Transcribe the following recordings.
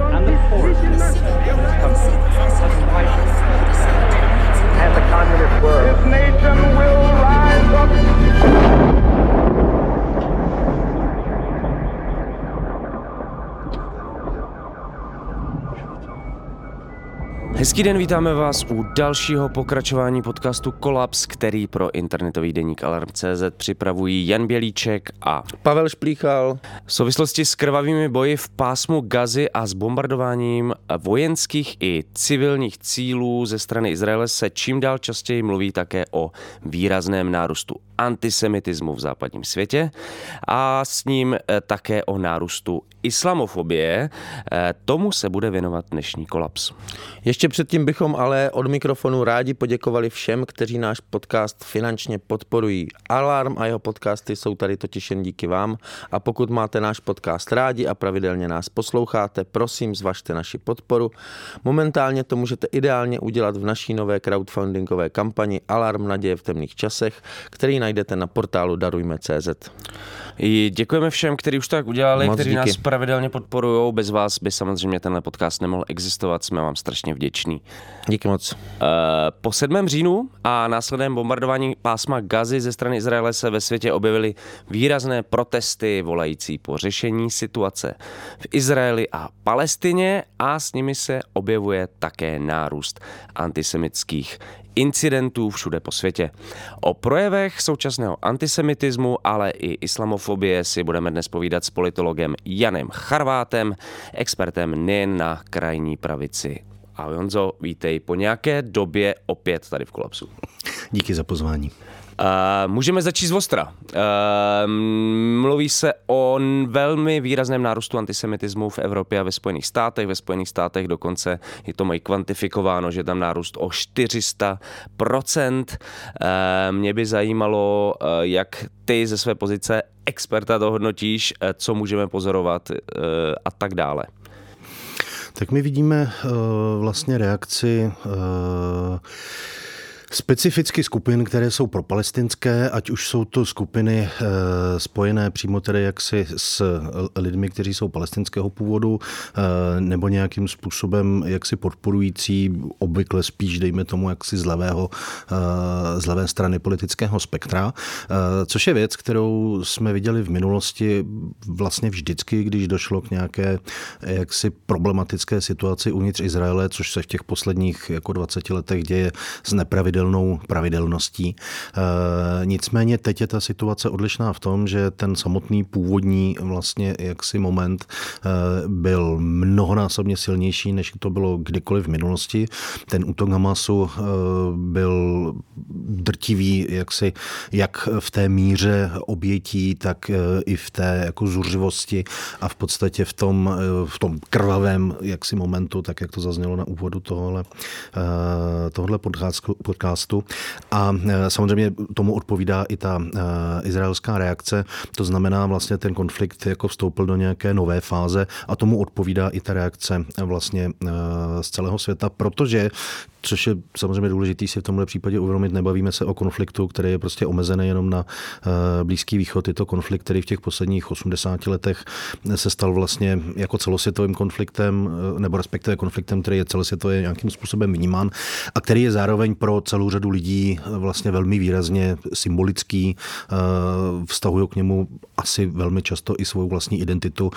and the 10% of widened. And the communist world. This nation will rise up. Hezký den, vítáme vás u dalšího pokračování podcastu Kolaps, který pro internetový deník Alarm.cz připravují Jan Bělíček a Pavel Šplíchal. v souvislosti s krvavými boji v pásmu Gazy a s bombardováním vojenských i civilních cílů ze strany Izraele se čím dál častěji mluví také o výrazném nárůstu antisemitismu v západním světě a s ním eh, také o nárůstu islamofobie. Eh, Tomu se bude věnovat dnešní kolaps. Ještě předtím bychom ale od mikrofonu rádi poděkovali všem, kteří náš podcast finančně podporují. Alarm a jeho podcasty jsou tady totiž jen díky vám a pokud máte náš podcast rádi a pravidelně nás posloucháte, prosím zvažte naši podporu. Momentálně to můžete ideálně udělat v naší nové crowdfundingové kampani Alarm naděje v temných časech, který najdete na portálu darujme.cz. I děkujeme všem, kteří už to tak udělali, Moc kteří díky. nás pravidelně podporují. Bez vás by samozřejmě tenhle podcast nemohl existovat. Jsme vám strašně vděční. Díky moc. Eh, Po 7. říjnu a následném bombardování pásma Gazy ze strany Izraele se ve světě objevily výrazné protesty volající po řešení situace v Izraeli a Palestině a s nimi se objevuje také nárůst antisemitských incidentů všude po světě. O projevech současného antisemitismu, ale i islamofobie si budeme dnes povídat s politologem Janem Charvátem, expertem nejen na krajní pravici. A Jonzo, vítej po nějaké době opět tady v Kolapsu. Díky za pozvání. Uh, můžeme začít z Ostra. Uh, mluví se o velmi výrazném nárůstu antisemitismu v Evropě a ve Spojených státech. Ve Spojených státech dokonce je to mají kvantifikováno, že tam nárůst o 400%. Uh, mě by zajímalo, jak ty ze své pozice experta to hodnotíš, co můžeme pozorovat a tak dále. Tak my vidíme uh, vlastně reakci uh, specificky skupin, které jsou propalestinské, ať už jsou to skupiny uh, spojené přímo tedy jaksi s lidmi, kteří jsou palestinského původu, uh, nebo nějakým způsobem jaksi podporující obvykle spíš, dejme tomu, jaksi z levého, uh, z levé strany politického spektra, což je věc, kterou jsme viděli v minulosti vlastně vždycky, když došlo k nějaké jaksi problematické situaci uvnitř Izraele, což se v těch posledních jako 20 letech děje s nepravidelnou pravidelností. E, nicméně teď je ta situace odlišná v tom, že ten samotný původní vlastně jaksi moment e, byl mnohonásobně silnější, než to bylo kdykoliv v minulosti. Ten útok Hamasu e, byl drtivý jaksi jak v té míře obětí, tak i v té jako zuřivosti a v podstatě v tom, v tom krvavém jaksi momentu, tak jak to zaznělo na úvodu tohle, tohle podcastu, podcastu. A e, samozřejmě tomu odpovídá i ta e, izraelská reakce. To znamená vlastně ten konflikt jako vstoupil do nějaké nové fáze a tomu odpovídá i ta reakce e, vlastně z celého světa, protože Což je samozřejmě důležitý si v tomhle případě uvědomit. Nebavíme se o konfliktu, který je prostě omezený jenom na eh, Blízký východ. Je to konflikt, který v těch posledních 80 letech se stal vlastně jako celosvětovým konfliktem, eh, nebo respektive konfliktem, který je celosvětově nějakým způsobem vnímán a který je zároveň pro celou řadu lidí eh, vlastně velmi výrazně symbolický. Vztahují k němu asi velmi často i svou vlastní identitu,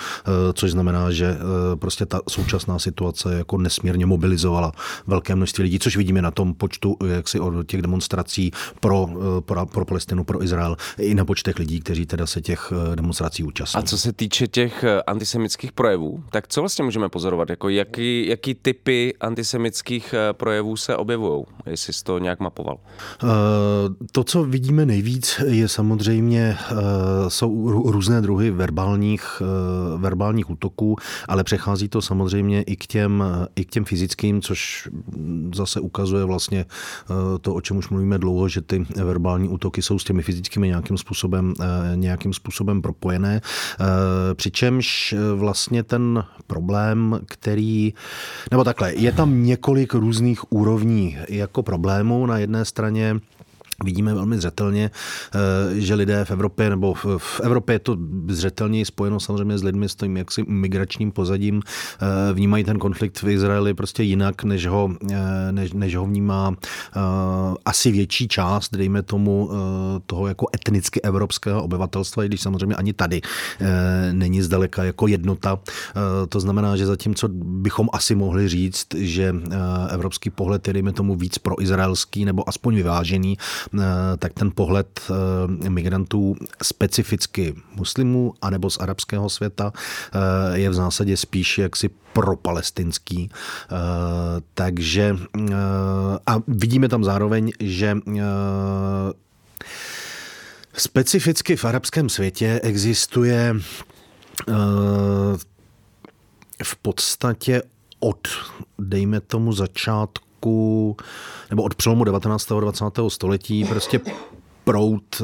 což znamená, že prostě ta současná situace jako nesmírně mobilizovala velké množství lidí, což vidíme na tom počtu jaksi od těch demonstrací pro, pro, pro Palestinu, pro Izrael, i na počtech lidí, kteří teda se těch demonstrací účastní. A co se týče těch antisemických projevů, tak co vlastně můžeme pozorovat? Jako jaký, jaký typy antisemických projevů se objevují, jestli jsi to nějak mapoval? To, co vidíme nejvíc, je samozřejmě, jsou různé druhy verbálních, verbálních útoků, ale přechází to samozřejmě i k těm, i k těm fyzickým, což zase ukazuje vlastně to, o čem už mluvíme dlouho, že ty verbální útoky jsou s těmi fyzickými nějakým způsobem, nějakým způsobem propojené. Přičemž vlastně ten problém, který, nebo takhle, je tam několik různých úrovní jako problémů. Na jedné straně Vidíme velmi zřetelně, eh, že lidé v Evropě, nebo v Evropě je to zřetelně spojeno samozřejmě s lidmi s tím jaksi migračním pozadím, eh, vnímají ten konflikt v Izraeli prostě jinak, než ho, eh, než, než ho vnímá asi větší část, dejme tomu, toho jako etnicky evropského obyvatelstva, i když samozřejmě ani tady není zdaleka jako jednota. To znamená, že zatímco bychom asi mohli říct, že evropský pohled je, dejme tomu, víc pro izraelský nebo aspoň vyvážený, tak ten pohled eh, migrantů specificky muslimů anebo z arabského světa eh, je v zásadě spíš jaksi propalestinský. Takže a vidíme tam zároveň, že specificky v arabském světě existuje v podstatě od, dejme tomu, začátku roku, nebo od přelomu 19. a 20. století prostě prout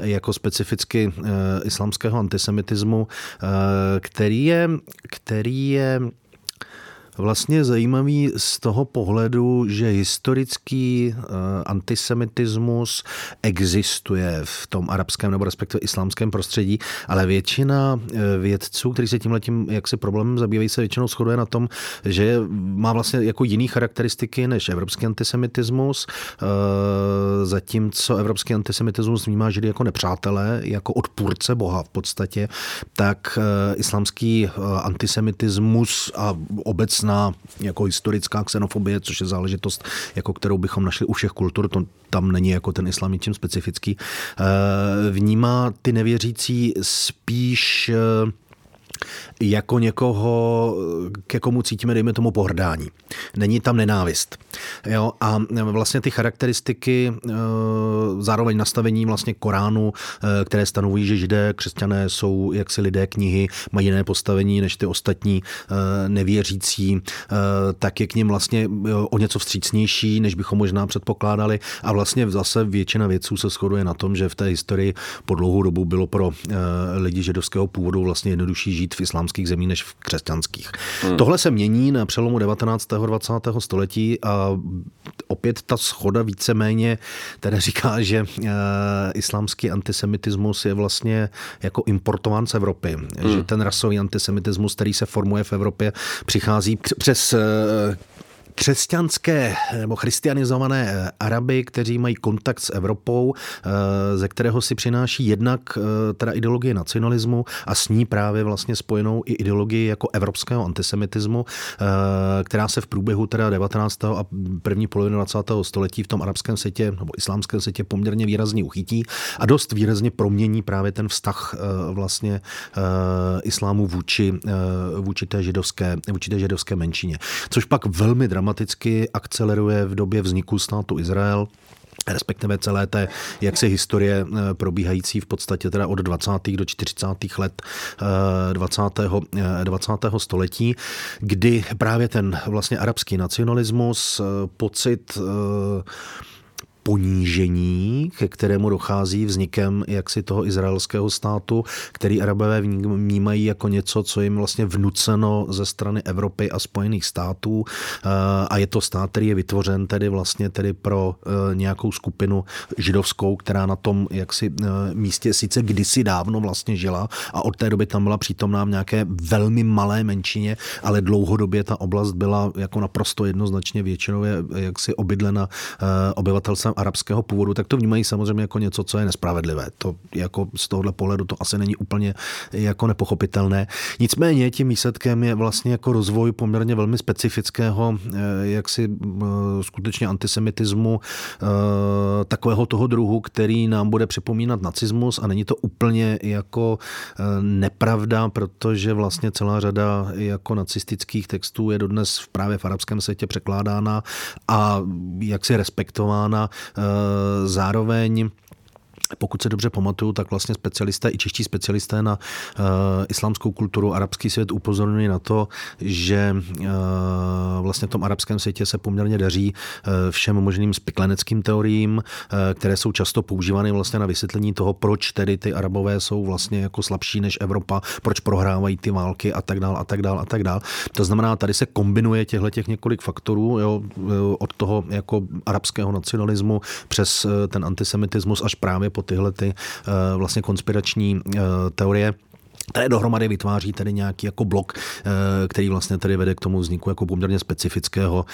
eh, jako specificky eh, islamského antisemitismu, eh, který je, který je vlastně zajímavý z toho pohledu, že historický uh, antisemitismus existuje v tom arabském nebo respektive islámském prostředí, ale většina eh, vědců, kteří se tímhletím jak se problémem zabývají, se většinou shoduje na tom, že má vlastně jako jiný charakteristiky než evropský antisemitismus, uh, zatímco evropský antisemitismus vnímá Židy jako nepřátelé, jako odpůrce Boha v podstatě, tak islámský antisemitismus a obecně jasná jako historická xenofobie, což je záležitost, jako kterou bychom našli u všech kultur, to tam není jako ten islám ničím specifický, eh, vnímá ty nevěřící spíš eh, jako někoho, ke komu cítíme, dejme tomu, pohrdání. Není tam nenávist. Jo? A vlastně ty charakteristiky, eh, zároveň nastavení vlastně Koránu, eh, které stanovují, že židé, křesťané jsou jaksi lidé knihy, mají jiné postavení než ty ostatní eh, nevěřící, tak je k ním vlastně o něco vstřícnější, než bychom možná předpokládali. A vlastně zase většina věců se shoduje na tom, že v té historii po dlouhou dobu bylo pro lidi židovského původu vlastně jednodušší žít v islámských zemích než v křesťanských. Hmm. Tohle se mění na přelomu 19. a 20. století a opět ta schoda víceméně teda říká, že e, islámský antisemitismus je vlastně jako importován z Evropy. Hmm. Že ten rasový antisemitismus, který se formuje v Evropě, přichází přes e, křesťanské nebo christianizované eh, Araby, kteří mají kontakt s Evropou, eh, ze kterého si přináší jednak eh, teda ideologie nacionalismu a s ní právě vlastně spojenou i ideologii jako evropského antisemitismu, která se v průběhu teda 19. a první poloviny 20. století v tom arabském světě nebo islámském světě poměrně výrazně uchytí a dost výrazně promění právě ten vztah vlastně islámu vůči, vůči, té židovské, vůči té židovské menšině. Což pak velmi dramaticky dramaticky akceleruje v době vzniku státu Izrael respektive celé té jaksi historie eh, probíhající v podstatě teda od 20. do 40. let 20. Eh, 20. Eh, století, kdy právě ten vlastně arabský nacionalismus, pocit ponížení, ke kterému dochází vznikem jaksi toho izraelského státu, který Arabové vnímají jako něco, co jim vlastně vnuceno ze strany Evropy a Spojených států. Eh, a je to stát, který je vytvořen tedy vlastně tedy pro eh, nějakou skupinu židovskou, která na tom jaksi eh, místě sice kdysi dávno vlastně žila a od té doby tam byla přítomná v nějaké velmi malé menšině, ale dlouhodobě ta oblast byla jako naprosto jednoznačně většinově jaksi obydlena obyvatelstvem arabského původu, tak to vnímají samozřejmě jako něco, co je nespravedlivé. To jako z tohohle pohledu to asi není úplně jako nepochopitelné. Nicméně tím výsledkem je vlastně jako rozvoj poměrně velmi specifického, eh, jaksi eh, skutečně antisemitismu, eh, takového toho druhu, který nám bude připomínat nacismus a není to úplně jako nepravda, protože vlastně celá řada jako nacistických textů je dodnes právě v arabském světě překládána a jaksi respektována. Zároveň pokud se dobře pamatuju, tak vlastně specialisté, i čeští specialisté na uh, islámskou kulturu, arabský svět upozorňují na to, že uh, vlastně v tom arabském světě se poměrně daří uh, všem možným spikleneckým teoriím, uh, které jsou často používány vlastně na vysvětlení toho, proč tedy ty arabové jsou vlastně jako slabší než Evropa, proč prohrávají ty války a tak dál a tak dál a tak dál. To znamená, tady se kombinuje těchto těch několik faktorů, jo, od toho jako arabského nacionalismu přes ten antisemitismus až právě po tyhle ty eh, vlastně konspirační eh, teorie které dohromady vytváří tedy nějaký jako blok, eh, který vlastně tedy vede k tomu vzniku jako poměrně specifického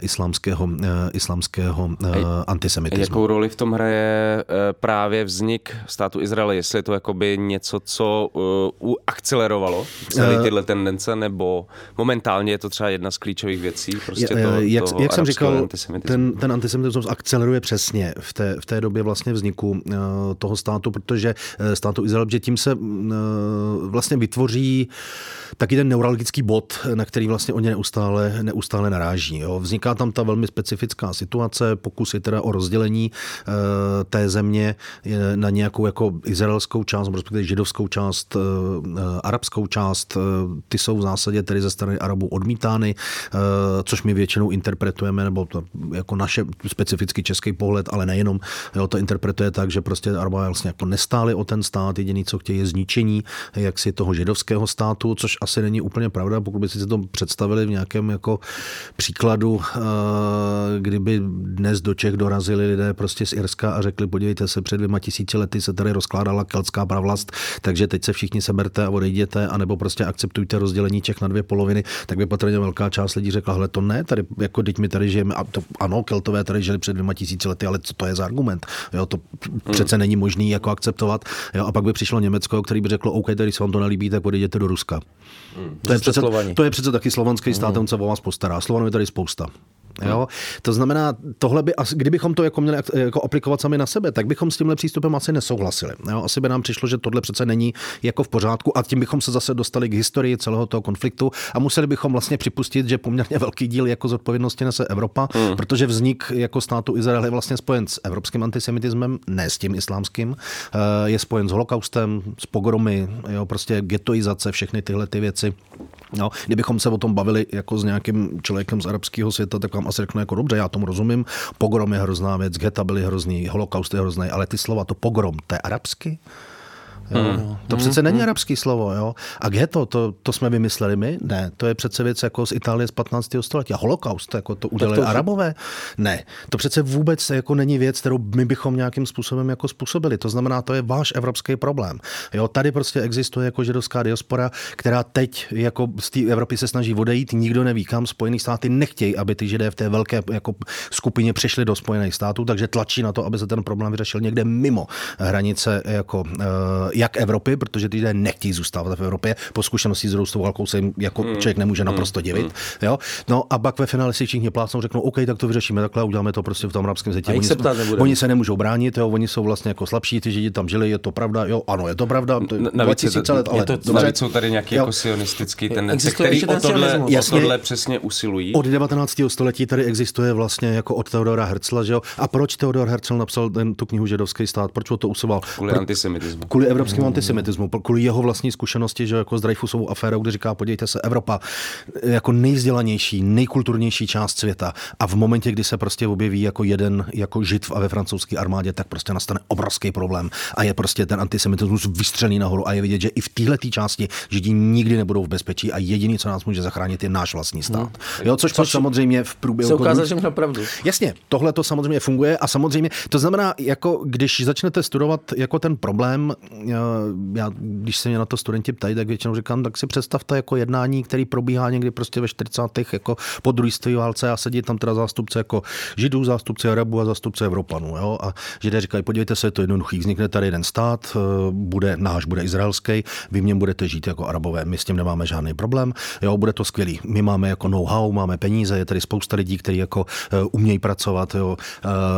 islámského, islámského antisemitismu. Jakou roli v tom hraje právě vznik státu Izraele? Jestli je to jakoby něco, co akcelerovalo celé tyhle tendence, nebo momentálně je to třeba jedna z klíčových věcí? Prostě to, jak, jak jsem říkal, ten, ten antisemitismus akceleruje přesně v té, v té době vlastně vzniku toho státu, protože státu Izrael, že tím se vlastně vytvoří taky ten neurologický bod, na který vlastně oni neustále, neustále naráží. Jo. Vzniká tam ta velmi specifická situace, pokusy teda o rozdělení e, té země na nějakou jako izraelskou část, respektive židovskou část, arabskou část. Ty jsou v zásadě tedy ze strany Arabů odmítány, což my většinou interpretujeme, nebo to jako naše specifický český pohled, ale nejenom, jo, to interpretuje tak, že prostě Arabové vlastně jako nestáli o ten stát, jediný, co chtějí, je zničení jaksi toho židovského státu, což asi není úplně pravda, pokud by si to představili v nějakém jako příkladu, eh, kdyby dnes do Čech dorazili lidé prostě z Irska a řekli, podívejte se, před dvěma tisíci lety se tady rozkládala keltská pravlast, takže teď se všichni seberte a odejděte, anebo prostě akceptujte rozdělení Čech na dvě poloviny, tak by patrně velká část lidí řekla, hele, to ne, tady jako teď my tady žijeme, a to, ano, keltové tady žili před dvěma tisíci lety, ale co to je za argument? Jo, to přece není možný jako akceptovat. Jo, a pak by přišlo Německo, který by řeklo, OK, tady se vám to nelíbí, tak odejděte do Ruska. Hmm. To, je přece, to je přece taky slovanský stát, hmm. on se o vás postará. Slovanů je tady spousta. Jo? To znamená, tohle by, kdybychom to jako měli jako aplikovat sami na sebe, tak bychom s tímhle přístupem asi nesouhlasili. Jo? Asi by nám přišlo, že tohle přece není jako v pořádku a tím bychom se zase dostali k historii celého toho konfliktu a museli bychom vlastně připustit, že poměrně velký díl jako zodpovědnosti nese Evropa, hmm. protože vznik jako státu Izrael je vlastně spojen s evropským antisemitismem, ne s tím islámským, eh, je spojen s holokaustem, s pogromy, jo? prostě getoizace, všechny tyhle ty věci. No, kdybychom se o tom bavili jako s nějakým člověkem z arabského světa, tak vám asi řeknu jako dobře, já tomu rozumím, pogrom je hrozná věc, geta byly hrozný, holokaust je hrozný, ale ty slova, to pogrom, to je arabsky? Jo, hmm. To přece není hmm. arabský slovo. Jo? A ghetto, to, to jsme vymysleli my? Ne, to je přece věc jako z Itálie z 15. století. A holokaust, jako to udělali to arabové? Ne, to přece vůbec jako není věc, kterou my bychom nějakým způsobem jako způsobili. To znamená, to je váš evropský problém. Jo, tady prostě existuje jako židovská diaspora, která teď jako z té Evropy se snaží odejít, nikdo neví kam. Spojené státy nechtějí, aby ty židé v té velké jako skupině přišli do Spojených států, takže tlačí na to, aby se ten problém vyřešil někde mimo hranice jako uh, jak Evropy, protože ty lidé nechtějí zůstávat v Evropě. Po zkušenosti s roustou válkou se jim jako mm. člověk nemůže mm. naprosto divit. Mm. Jo? No a pak ve finále si všichni plácnou, řeknou, OK, tak to vyřešíme takhle, uděláme to prostě v tom arabském světě. Oni, se, oni se nemůžou bránit, jo? oni jsou vlastně jako slabší, ty židi tam žili, je to pravda, jo, ano, je to pravda. To je navíc 2000 let, ale je to, dobře. Navíc jsou tady nějaký jako sionistický tendence, který o tohle, o tohle přesně usilují. Od 19. století tady existuje vlastně jako od Teodora Herzla, že jo? A proč Teodor Herzl napsal ten, tu knihu Židovský stát? Proč o to usiloval? Kvůli Pro, antisemitismu. Kvůli evropskému mm. antisemitismu kvůli jeho vlastní zkušenosti, že jako s Dreyfusovou aférou, kde říká, podívejte se, Evropa jako nejvzdělanější, nejkulturnější část světa a v momentě, kdy se prostě objeví jako jeden jako žid ve francouzské armádě, tak prostě nastane obrovský problém a je prostě ten antisemitismus vystřelný nahoru a je vidět, že i v téhle části židi nikdy nebudou v bezpečí a jediný, co nás může zachránit, je náš vlastní stát. Hmm. Jo, což, což samozřejmě v průběhu. Se ukázat, že pravdu. Jasně, tohle to samozřejmě funguje a samozřejmě to znamená, jako když začnete studovat jako ten problém, eh, já, když se mě na to studenti ptají, tak většinou říkám, tak si představte jako jednání, který probíhá někdy prostě ve 40. jako po druhé válce a sedí tam teda zástupce jako Židů, zástupce Arabů a zástupce Evropanů. Jo? A Židé říkají, podívejte se, je to jednoduchý, vznikne tady jeden stát, bude náš, bude izraelský, vy něm budete žít jako Arabové, my s tím nemáme žádný problém, jo, bude to skvělý. My máme jako know-how, máme peníze, je tady spousta lidí, kteří jako umějí pracovat, jo,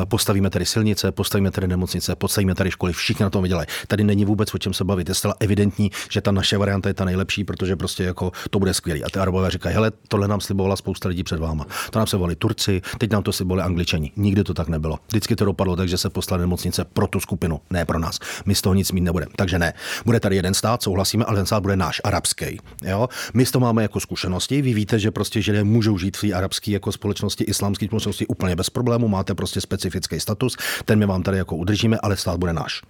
postavíme tady silnice, postavíme tady nemocnice, postavíme tady školy, všichni na tom vydělají. Tady není vůbec o čem se bavit. Je zcela evidentní, že ta naše varianta je ta nejlepší, protože prostě jako to bude skvělý. A ty Arabové říkají, hele, tohle nám slibovala spousta lidí před váma. To nám volili Turci, teď nám to slibovali Angličani. Nikdy to tak nebylo. Vždycky to dopadlo tak, že se poslali nemocnice pro tu skupinu, ne pro nás. My z toho nic mít nebudeme. Takže ne. Bude tady jeden stát, souhlasíme, ale ten stát bude náš, arabský. Jo? My toho máme jako zkušenosti. Vy víte, že prostě židé můžou žít v té arabské jako společnosti, islámské společnosti úplně bez problému. Máte prostě specifický status, ten my vám tady jako udržíme, ale stát bude náš.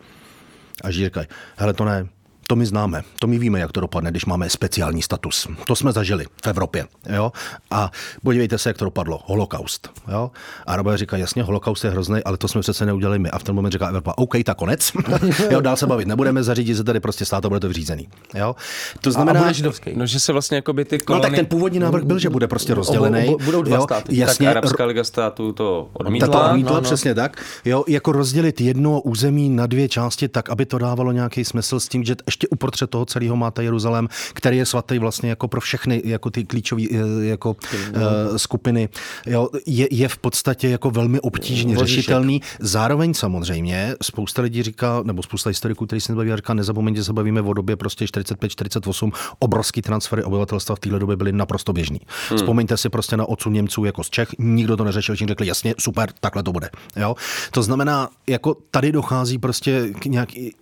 A Židi říkají, hele to ne, to my známe, to my víme, jak to dopadne, když máme speciální status. To jsme zažili v Evropě. Jo? A podívejte se, jak to dopadlo. Holokaust. Jo? Arabové říkají, jasně, holokaust je hrozný, ale to jsme přece neudělali my. A v ten moment říká Evropa, OK, tak konec. jo, dál se bavit nebudeme, zařídit se tady prostě stát a bude to vřízený. Jo? To znamená, a bude židovský. No, že se vlastně jako by ty kolony... No tak ten původní návrh byl, že bude prostě rozdělený. Budou dva jo? státy. Jasně, tak Arabská liga států to odmítla. To odmítla, no, no. přesně tak. Jo, jako rozdělit jedno území na dvě části tak, aby to dávalo nějaký smysl s tím, že ještě uprostřed toho celého máte Jeruzalém, který je svatý vlastně jako pro všechny jako ty klíčové eh, jako uh, skupiny. Jo, je, je, v podstatě jako velmi obtížně Vozíšek. řešitelný. Zároveň samozřejmě spousta lidí říká, nebo spousta historiků, který se nebaví, říká, nezapomeňte, se bavíme o době prostě 45-48, obrovský transfery obyvatelstva v téhle době byly naprosto běžný. Hmm. Vzpomeňte si prostě na odsud Němců jako z Čech, nikdo to neřešil, všichni řekli, jasně, super, takhle to bude. Jo? To znamená, jako tady dochází prostě k nějaký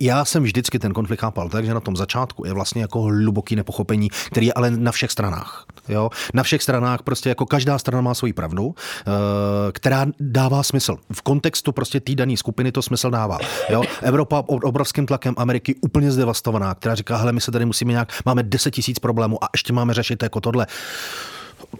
já jsem vždycky ten konflikt chápal tak, že na tom začátku je vlastně jako hluboký nepochopení, který je ale na všech stranách. Jo? Na všech stranách prostě jako každá strana má svoji pravdu, eh, která dává smysl. V kontextu prostě té dané skupiny to smysl dává. Jo? Evropa pod obrovským tlakem Ameriky úplně zdevastovaná, která říká, hele, my se tady musíme nějak, máme 10 tisíc problémů a ještě máme řešit jako tohle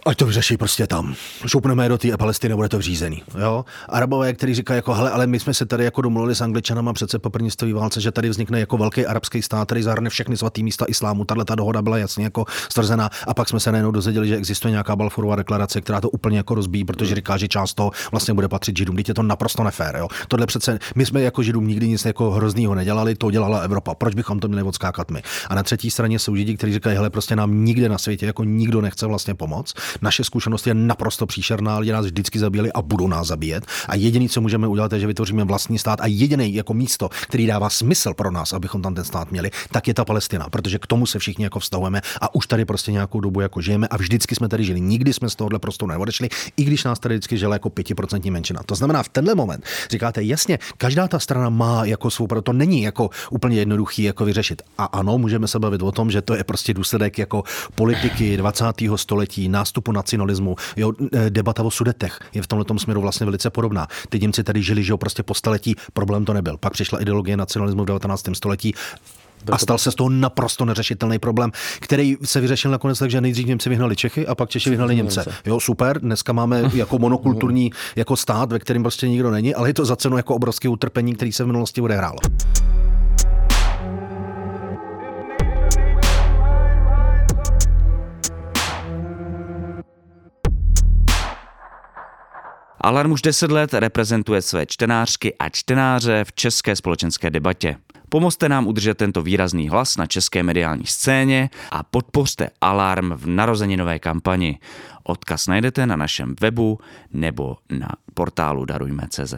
ať to vyřeší prostě tam. Šoupneme do té Palestiny, bude to vřízený. Jo? Arabové, kteří říkají, jako, hele, ale my jsme se tady jako domluvili s Angličanama přece po první světové válce, že tady vznikne jako velký arabský stát, který zahrne všechny svatý místa islámu. Tahle ta dohoda byla jasně jako stvrzená a pak jsme se najednou dozvěděli, že existuje nějaká Balfourová deklarace, která to úplně jako rozbíjí, protože říká, že část toho vlastně bude patřit Židům. Teď je to naprosto nefér. Jo? Tohle přece, my jsme jako Židům nikdy nic jako hroznýho nedělali, to dělala Evropa. Proč bychom to měli odskákat my? A na třetí straně jsou Židi, kteří říkají, hele, prostě nám nikde na světě jako nikdo nechce vlastně pomoct. Naše zkušenost je naprosto příšerná, lidi nás vždycky zabíjeli a budou nás zabíjet. A jediný, co můžeme udělat, je, že vytvoříme vlastní stát a jediný jako místo, který dává smysl pro nás, abychom tam ten stát měli, tak je ta Palestina, protože k tomu se všichni jako vztahujeme a už tady prostě nějakou dobu jako žijeme a vždycky jsme tady žili. Nikdy jsme z tohohle prostoru neodešli, i když nás tady vždycky žila jako pětiprocentní menšina. To znamená, v tenhle moment říkáte, jasně, každá ta strana má jako svou, to není jako úplně jednoduchý jako vyřešit. A ano, můžeme se bavit o tom, že to je prostě důsledek jako politiky 20. století, nástupu nacionalismu, jo, e, debata o sudetech je v tomto směru vlastně velice podobná. Ty Němci tady žili, že jo, prostě po staletí, problém to nebyl. Pak přišla ideologie nacionalismu v 19. století a stal se z toho naprosto neřešitelný problém, který se vyřešil nakonec tak, že nejdřív Němci vyhnali Čechy a pak Češi vyhnali Němce. Jo, super, dneska máme jako monokulturní jako stát, ve kterém prostě nikdo není, ale je to za cenu jako obrovské utrpení, který se v minulosti odehrálo. Alarm už 10 let reprezentuje své čtenářky a čtenáře v české společenské debatě. Pomozte nám udržet tento výrazný hlas na české mediální scéně a podpořte Alarm v narozeninové kampani. Odkaz najdete na našem webu nebo na portálu darujme.cz.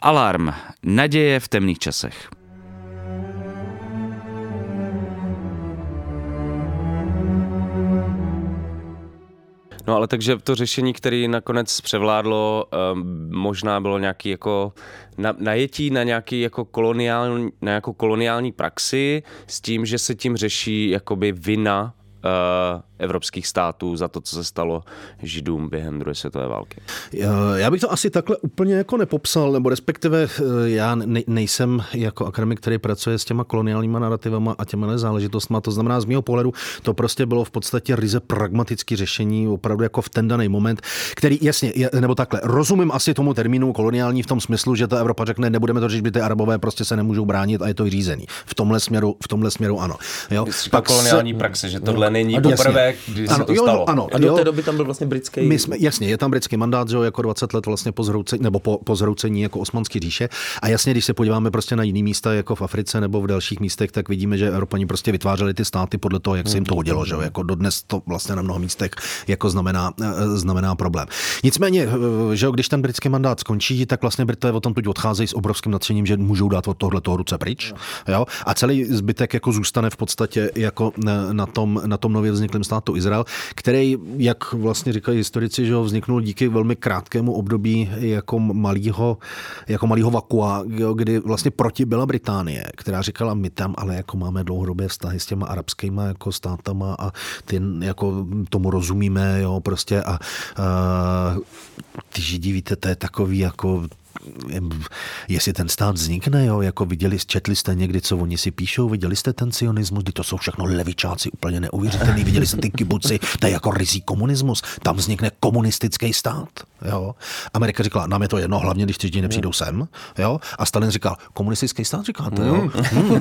Alarm. Naděje v temných časech. No ale takže to řešení, které nakonec převládlo, um, možná bylo nějaký jako na, najetí na nějaký jako koloniální, na jako koloniální praxi s tím, že se tím řeší jakoby vina evropských států za to, co se stalo židům během druhé světové války. Já bych to asi takhle úplně jako nepopsal, nebo respektive eh, já nejsem jako akademik, který pracuje s těma koloniálníma narrativama a těma záležitostmi. To znamená, z mého pohledu to prostě bylo v podstatě ryze pragmatické řešení, opravdu jako v ten daný moment, který jasně, nebo takhle, rozumím asi tomu termínu koloniální v tom smyslu, že ta Evropa řekne, nebudeme to řešit, ty Arabové prostě se nemůžou bránit a je to řízený. V tomhle směru, v tomhle směru ano. Jo? Pak koloniální se, praxe, že tohle není poprvé kdy ano, se to jo, stalo. Ano, a do té doby tam byl vlastně britský... My jsme, jasně, je tam britský mandát, že jo, jako 20 let vlastně po zhroucení, nebo po, po zhroucení jako osmanský říše. A jasně, když se podíváme prostě na jiný místa, jako v Africe nebo v dalších místech, tak vidíme, že Evropani prostě vytvářeli ty státy podle toho, jak se jim to hodilo, že jo, jako dodnes to vlastně na mnoha místech jako znamená, eh, znamená problém. Nicméně, eh, že jo, když ten britský mandát skončí, tak vlastně Britové o tom teď odcházejí s obrovským nadšením, že můžou dát od tohle toho ruce pryč. Jo. A celý zbytek jako zůstane v podstatě jako na, na tom, na tom nově vzniklém státu Izrael, který, jak vlastně říkají historici, že ho vzniknul díky velmi krátkému období jako malého jako malýho vakua, kdy vlastně proti byla Británie, která říkala, my tam ale jako máme dlouhodobé vztahy s těma arabskými jako státama a ty jako tomu rozumíme, jo, prostě a, a ty židi, víte, to je takový jako jestli ten stát vznikne, jo, jako viděli, četli jste někdy, co oni si píšou, viděli jste ten sionismus, kdy to jsou všechno levičáci, úplně neuvěřitelný, viděli jste ty kibuci, to je jako rizí komunismus, tam vznikne komunistický stát, jo. Amerika říkala, nám je to jedno, hlavně když ty nepřijdou sem, jo. A Stalin říkal, komunistický stát, říkáte, jo. Hmm.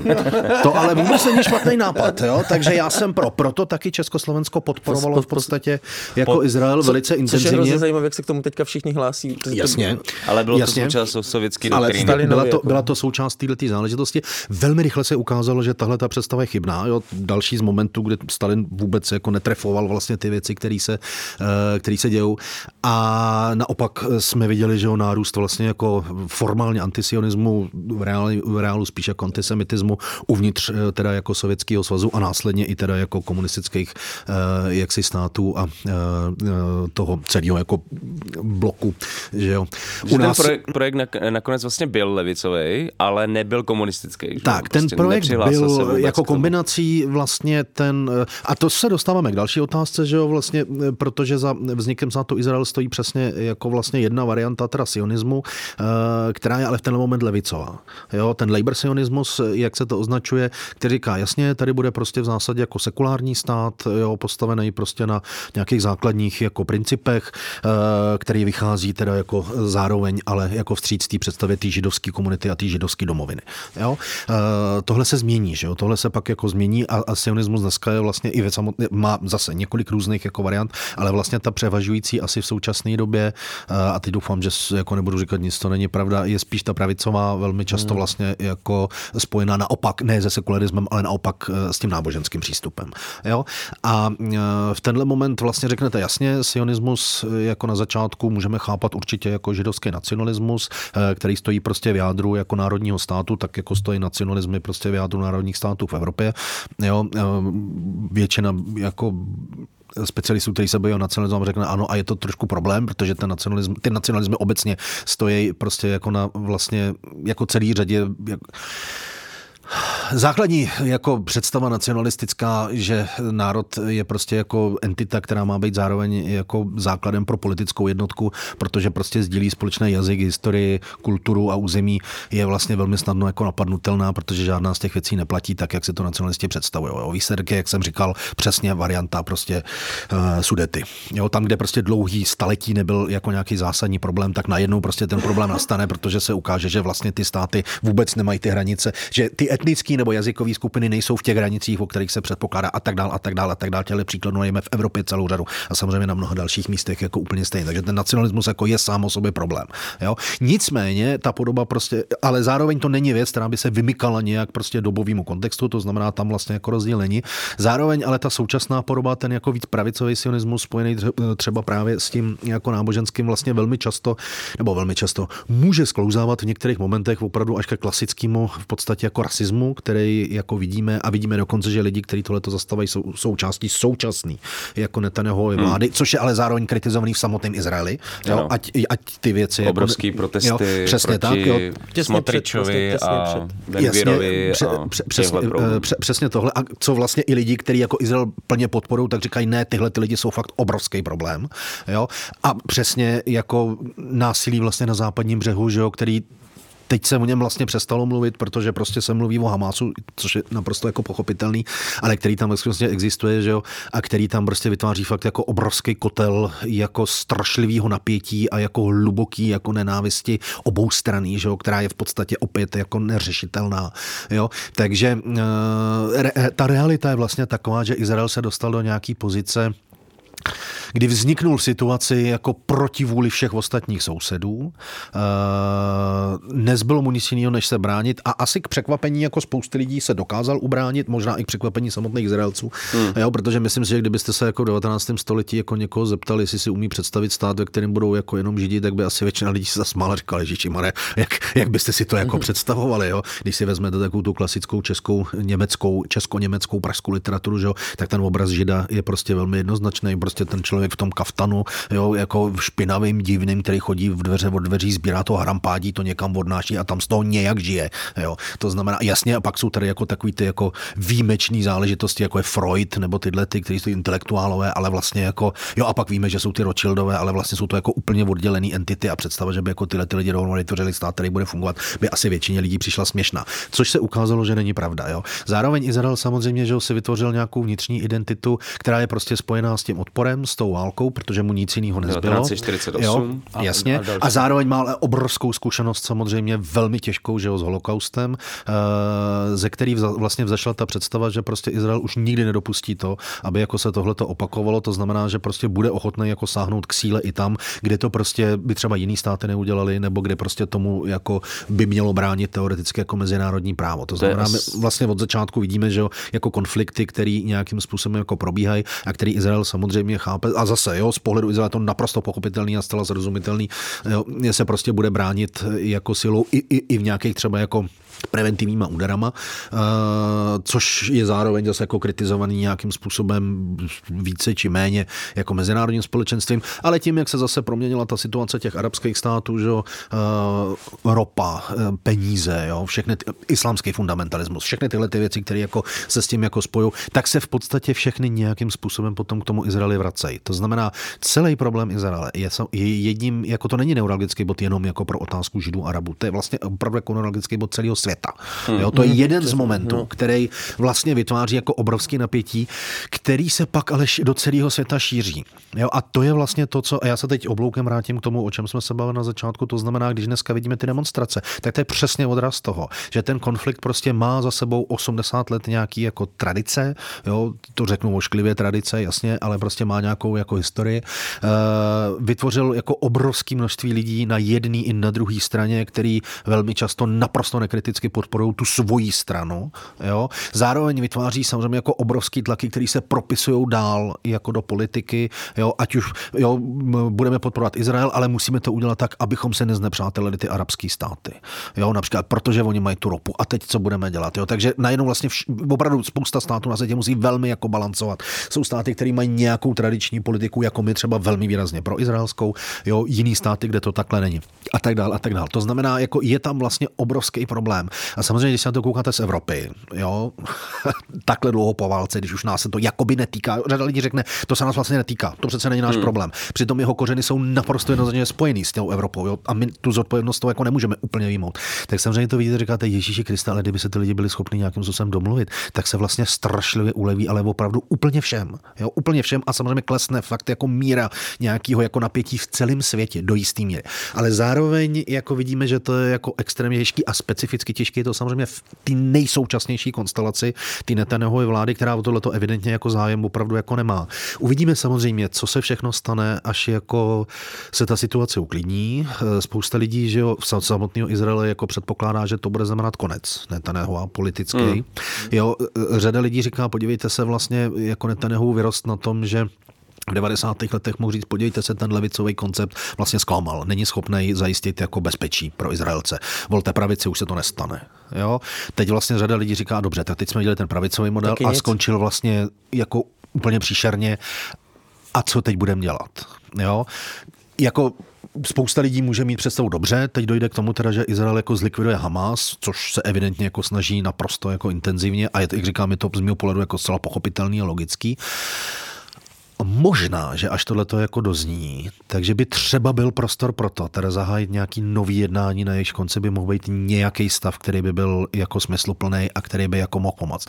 To ale vůbec není špatný nápad, jo. Takže já jsem pro, proto taky Československo podporovalo v podstatě jako Izrael velice intenzivně. Což je zajímavé, jak se k tomu teďka všichni hlásí. Jasně. Ale bylo jasně. to součást sovětské doktríny. Ale byla to, jako- byla to součást této záležitosti. Velmi rychle se ukázalo, že tahle ta představa je chybná. Jo? Další z momentů, kdy Stalin vůbec jako netrefoval vlastně ty věci, které se, eh, které se dějou. A naopak jsme viděli, že o nárůst vlastně jako formálně antisionismu, v reálu, v reálu spíš jako antisemitismu uvnitř eh, teda jako Sovětského svazu a následně i teda jako komunistických eh, jaksi států a toho celého jako bloku. Že jo. U nás... ten projekt, projekt nakonec vlastně byl levicový, ale nebyl komunistický. Že? Tak, ten prostě projekt byl jako kombinací vlastně ten, a to se dostáváme k další otázce, že jo, vlastně, protože za vznikem státu Izrael stojí přesně jako vlastně jedna varianta teda sionismu, eh, která je ale v ten moment levicová. Jo, ten labor sionismus, jak se to označuje, který říká, jasně, tady bude prostě v zásadě jako sekulární stát, jo, postavený prostě na nějakých základních jako principech, eh, který vychází teda jako zároveň, ale jako vstříc té představě té židovské komunity a té židovské domoviny. Jo? E, tohle se změní, že jo? tohle se pak jako změní a, a sionismus dneska je vlastně i ve samotné, má zase několik různých jako variant, ale vlastně ta převažující asi v současné době, e, a teď doufám, že jako nebudu říkat nic, to není pravda, je spíš ta pravicová velmi často hmm. vlastně jako spojená naopak, ne se sekularismem, ale naopak e, s tím náboženským přístupem. Jo? A v tenhle moment vlastně řeknete jasně, sionismus jako na začátku můžeme chápat určitě jako židovský nacionalismus, Eh, který stojí prostě v jádru jako národního státu, tak jako stojí nacionalismy prostě v jádru národních států v Evropě. Jo, eh, většina jako specialistů, který se bojí o nacionalismu, řekne ano a je to trošku problém, protože ten nacionalism, ty nacionalismy obecně stojí prostě jako na vlastně jako celý řadě jak, Základní jako představa nacionalistická, že národ je prostě jako entita, která má být zároveň jako základem pro politickou jednotku, protože prostě sdílí společný jazyk, historii, kulturu a území, je vlastně velmi snadno jako napadnutelná, protože žádná z těch věcí neplatí tak, jak se to nacionalisti představují. Je, jak jsem říkal, přesně varianta prostě uh, sudety. Jo, tam, kde prostě dlouhý staletí nebyl jako nějaký zásadní problém, tak najednou prostě ten problém nastane, protože se ukáže, že vlastně ty státy vůbec nemají ty hranice, že ty etnické nebo jazykové skupiny nejsou v těch hranicích, o kterých se předpokládá a tak dál a tak dál a tak dál. Těle příkladů najeme v Evropě celou řadu a samozřejmě na mnoha dalších místech jako úplně stejně. Takže ten nacionalismus jako je sám o sobě problém. Jo? Nicméně ta podoba prostě, ale zároveň to není věc, která by se vymykala nějak prostě dobovému kontextu, to znamená tam vlastně jako rozdíl není. Zároveň ale ta současná podoba, ten jako víc pravicový sionismus spojený třeba právě s tím jako náboženským vlastně velmi často, nebo velmi často může sklouzávat v některých momentech opravdu až ke klasickému v podstatě jako rasismu rasismu, který jako vidíme a vidíme dokonce, že lidi, kteří tohle zastávají, jsou součástí současný jako Netanyahu hmm. vlády, hmm. což je ale zároveň kritizovaný v samotném Izraeli. Jo, ať, ať ty věci... Jako- Obrovský jako, protesty jo, přesně proti tak, jo. Smotričovi a Benvirovi Jasně, a přesně, přesně tohle. A co vlastně i lidi, kteří jako Izrael plně podporují, tak říkají, ne, tyhle ty lidi jsou fakt obrovský problém. Jo? A přesně jako násilí vlastně na západním břehu, že jo, který Teď se o něm vlastně přestalo mluvit, protože prostě se mluví o Hamasu, což je naprosto jako pochopitelný, ale který tam vlastně existuje, že jo, a který tam prostě vytváří fakt jako obrovský kotel jako strašlivého napětí a jako hluboký jako nenávisti obou straný, že jo, která je v podstatě opět jako neřešitelná, jo. Takže e, re, ta realita je vlastně taková, že Izrael se dostal do nějaký pozice, kdy vzniknul v situaci jako proti vůli všech ostatních sousedů. Eh, nezbylo mu nic jiného, než se bránit a asi k překvapení jako spousty lidí se dokázal ubránit, možná i k překvapení samotných Izraelců, hmm. jo, protože myslím si, že kdybyste se jako v 19. století jako někoho zeptali, jestli si umí představit stát, ve kterém budou jako jenom židi, tak by asi většina lidí se zasmála, říkali, že Mare, jak, jak byste si to jako hmm. představovali, jo? když si vezmete takovou tu klasickou českou, německou, česko-německou pražskou literaturu, že jo? tak ten obraz žida je prostě velmi jednoznačný, prostě ten člověk člověk v tom kaftanu, jo, jako špinavým, divným, který chodí v dveře od dveří, sbírá to hrampádí, to někam odnáší a tam z toho nějak žije. Jo. To znamená, jasně, a pak jsou tady jako takový ty jako výjimečné záležitosti, jako je Freud nebo tyhle ty, kteří jsou intelektuálové, ale vlastně jako, jo, a pak víme, že jsou ty Rothschildové, ale vlastně jsou to jako úplně oddělené entity a představa, že by jako tyhle ty lidi dohromady tvořili stát, který bude fungovat, by asi většině lidí přišla směšná. Což se ukázalo, že není pravda. Jo. Zároveň Izrael samozřejmě, že si vytvořil nějakou vnitřní identitu, která je prostě spojená s tím odporem, s tou tou válkou, protože mu nic jiného nezbylo. 1948. Jo, a, jasně. A, a zároveň má ale obrovskou zkušenost samozřejmě velmi těžkou, že jo, s holokaustem, eh, ze který vlastně vzešla ta představa, že prostě Izrael už nikdy nedopustí to, aby jako se tohle to opakovalo. To znamená, že prostě bude ochotný jako sáhnout k síle i tam, kde to prostě by třeba jiný státy neudělali, nebo kde prostě tomu jako by mělo bránit teoreticky jako mezinárodní právo. To znamená, my vlastně od začátku vidíme, že jo, jako konflikty, které nějakým způsobem jako probíhají a který Izrael samozřejmě chápe a zase, jo, z pohledu Izraele to naprosto pochopitelný a zcela zrozumitelný, jo, se prostě bude bránit jako silou i, i, i v nějakých třeba jako preventivníma úderama, eh, což je zároveň zase jako kritizovaný nějakým způsobem více či méně jako mezinárodním společenstvím, ale tím, jak se zase proměnila ta situace těch arabských států, že eh, ropa, eh, peníze, jo, všechny ty, islámský fundamentalismus, všechny tyhle ty věci, které jako se s tím jako spojují, tak se v podstatě všechny nějakým způsobem potom k tomu Izraeli vracejí. To znamená, celý problém Izraele je, je jedním, jako to není neuralgický bod jenom jako pro otázku židů a arabů, to je vlastně opravdu jako neuralgický bod celého světa. Hmm. Jo, to je hmm. jeden z momentů, hmm. který vlastně vytváří jako obrovský napětí, který se pak ale do celého světa šíří. Jo, a to je vlastně to, co, a já se teď obloukem vrátím k tomu, o čem jsme se bavili na začátku, to znamená, když dneska vidíme ty demonstrace, tak to je přesně odraz toho, že ten konflikt prostě má za sebou 80 let nějaký jako tradice, jo, to řeknu ošklivě tradice, jasně, ale prostě má nějakou jako historii. Eh, vytvořil jako obrovské množství lidí na jedné i na druhé straně, který velmi často naprosto nekriticky vždycky podporují tu svoji stranu. Jo? Zároveň vytváří samozřejmě jako obrovský tlaky, které se propisují dál jako do politiky. Jo? Ať už jo, budeme podporovat Izrael, ale musíme to udělat tak, abychom se neznepřátelili ty arabské státy. Jo? Například, protože oni mají tu ropu. A teď co budeme dělat? Jo? Takže najednou vlastně vš- opravdu spousta států na světě musí velmi jako balancovat. Jsou státy, které mají nějakou tradiční politiku, jako my třeba velmi výrazně pro izraelskou, jo? jiný státy, kde to takhle není. A tak dále, a tak. To znamená, jako je tam vlastně obrovský problém. A samozřejmě, když se na to koukáte z Evropy, jo, takhle dlouho po válce, když už nás se to jakoby netýká, řada lidí řekne, to se nás vlastně netýká, to přece není náš hmm. problém. Přitom jeho kořeny jsou naprosto jednoznačně spojený s tou Evropou, jo, a my tu zodpovědnost to jako nemůžeme úplně výmout. Tak samozřejmě to vidíte, říkáte, Ježíši Krista, ale kdyby se ty lidi byli schopni nějakým způsobem domluvit, tak se vlastně strašlivě uleví, ale opravdu úplně všem. Jo, úplně všem a samozřejmě klesne fakt jako míra nějakého jako napětí v celém světě do jistý míry. Ale zároveň jako vidíme, že to je jako extrémně těžký a specificky těžké je to samozřejmě v té nejsoučasnější konstelaci ty Netanyahuovy vlády, která o tohleto evidentně jako zájem opravdu jako nemá. Uvidíme samozřejmě, co se všechno stane, až jako se ta situace uklidní. Spousta lidí, že jo, samotného Izraele jako předpokládá, že to bude znamenat konec Netanyahu politický. Mm. Jo, řada lidí říká, podívejte se vlastně, jako Netanyahu vyrost na tom, že v 90. letech mohu říct, podívejte se, ten levicový koncept vlastně zklamal. Není schopný zajistit jako bezpečí pro Izraelce. Volte pravici, už se to nestane. Jo? Teď vlastně řada lidí říká, dobře, tak teď jsme viděli ten pravicový model Taky a nic. skončil vlastně jako úplně příšerně. A co teď budeme dělat? Jo? Jako spousta lidí může mít představu dobře, teď dojde k tomu teda, že Izrael jako zlikviduje Hamas, což se evidentně jako snaží naprosto jako intenzivně a je, jak říkám, je to z mého pohledu jako zcela pochopitelný a logický. Možná, že až tohle to jako dozní, takže by třeba byl prostor pro to, teda zahájit nějaký nový jednání, na jejich konci by mohl být nějaký stav, který by byl jako smysluplný a který by jako mohl pomoct.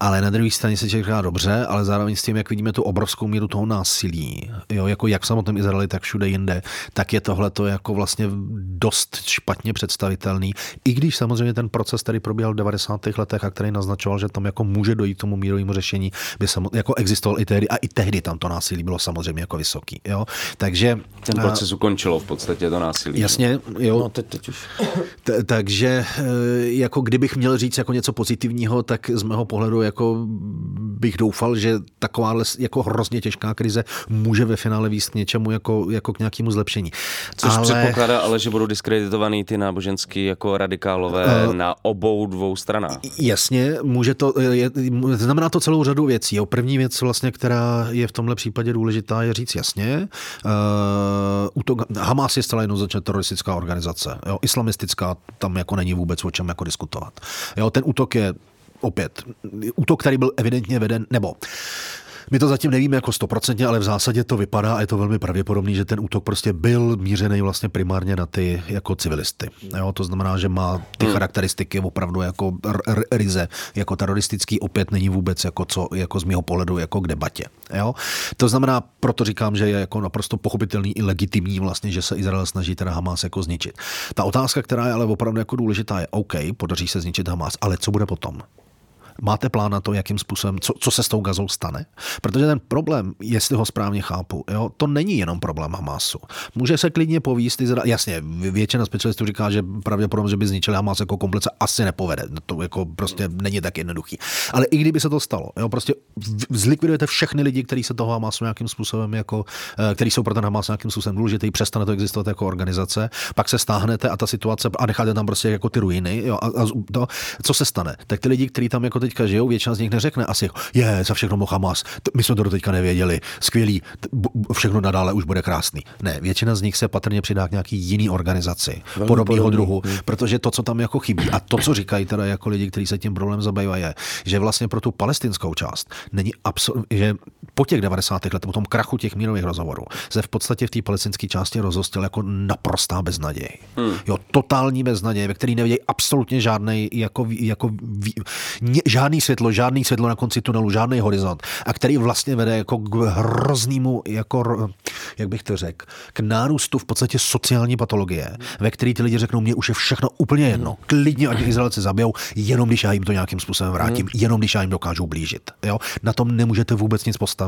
Ale na druhé straně se člověk říká dobře, ale zároveň s tím, jak vidíme tu obrovskou míru toho násilí, jo, jako jak v samotném Izraeli, tak všude jinde, tak je tohle to jako vlastně dost špatně představitelný. I když samozřejmě ten proces, který probíhal v 90. letech a který naznačoval, že tam jako může dojít k tomu mírovému řešení, by samo, jako existoval i tehdy a i tehdy tam to násilí bylo samozřejmě jako vysoký. Jo? Takže Ten proces ukončilo v podstatě to násilí. Jasně, jo. No, teď, teď už. T- takže eh, jako kdybych měl říct jako něco pozitivního, tak z mého pohledu jako bych doufal, že takováhle jako hrozně těžká krize může ve finále výst k něčemu jako, jako k nějakému zlepšení. Což ale... předpokládá ale, že budou diskreditovaný ty náboženský jako radikálové uh, na obou dvou stranách. Jasně, může to, je, znamená to celou řadu věcí. Jo. První věc vlastně, která je v tomhle případě důležitá, je říct jasně. Uh, útok, Hamas je zcela jednoznačně teroristická organizace. Jo. Islamistická, tam jako není vůbec o čem jako diskutovat. Jo, ten útok je opět útok, který byl evidentně veden, nebo my to zatím nevíme jako stoprocentně, ale v zásadě to vypadá a je to velmi pravděpodobný, že ten útok prostě byl mířený vlastně primárně na ty jako civilisty. Jo, to znamená, že má ty charakteristiky opravdu jako ryze, jako teroristický, opět není vůbec jako co, jako z mého pohledu jako k debatě. Jo? To znamená, proto říkám, že je jako naprosto pochopitelný i legitimní vlastně, že se Izrael snaží teda Hamas jako zničit. Ta otázka, která je ale opravdu jako důležitá, je OK, podaří se zničit Hamas, ale co bude potom? Máte plán na to, jakým způsobem, co, co se s tou gazou stane? Protože ten problém, jestli ho správně chápu, jo, to není jenom problém Hamasu. Může se klidně povíst, Izrael, jasně, většina specialistů říká, že pravděpodobně, že by zničili Hamas jako komplet se asi nepovede. To jako prostě není tak jednoduchý. Ale i kdyby se to stalo, jo, prostě zlikvidujete všechny lidi, kteří se toho Hamasu nějakým způsobem jako, eh, který jsou pro ten Hamas nějakým způsobem důležitý, přestane to existovat jako organizace, pak se stáhnete a ta situace a necháte tam prostě jako ty ruiny, jo, a, a to, co se stane? Tak ty lidi, kteří tam jako teďka žijou, většina z nich neřekne asi, je, za všechno mohl Hamas, my jsme to do teďka nevěděli, skvělý, všechno nadále už bude krásný. Ne, většina z nich se patrně přidá k nějaký jiný organizaci, podobného druhu, protože to, co tam jako chybí a to, co říkají teda jako lidi, kteří se tím problém zabývají, je, že vlastně pro tu palestinskou část není absolutně, že po těch 90. letech, po tom krachu těch mírových rozhovorů, se v podstatě v té palestinské části rozhostil jako naprostá beznaděj. Hmm. Jo, totální beznaděj, ve který nevidějí absolutně žádný jako, jako žádný světlo, žádný světlo na konci tunelu, žádný horizont a který vlastně vede jako k hroznému, jako, jak bych to řekl, k nárůstu v podstatě sociální patologie, ve který ty lidi řeknou, mě už je všechno úplně jedno. Klidně, ať Izraelci zabijou, jenom když já jim to nějakým způsobem vrátím, jenom když já jim dokážu blížit. Jo? Na tom nemůžete vůbec nic postavit.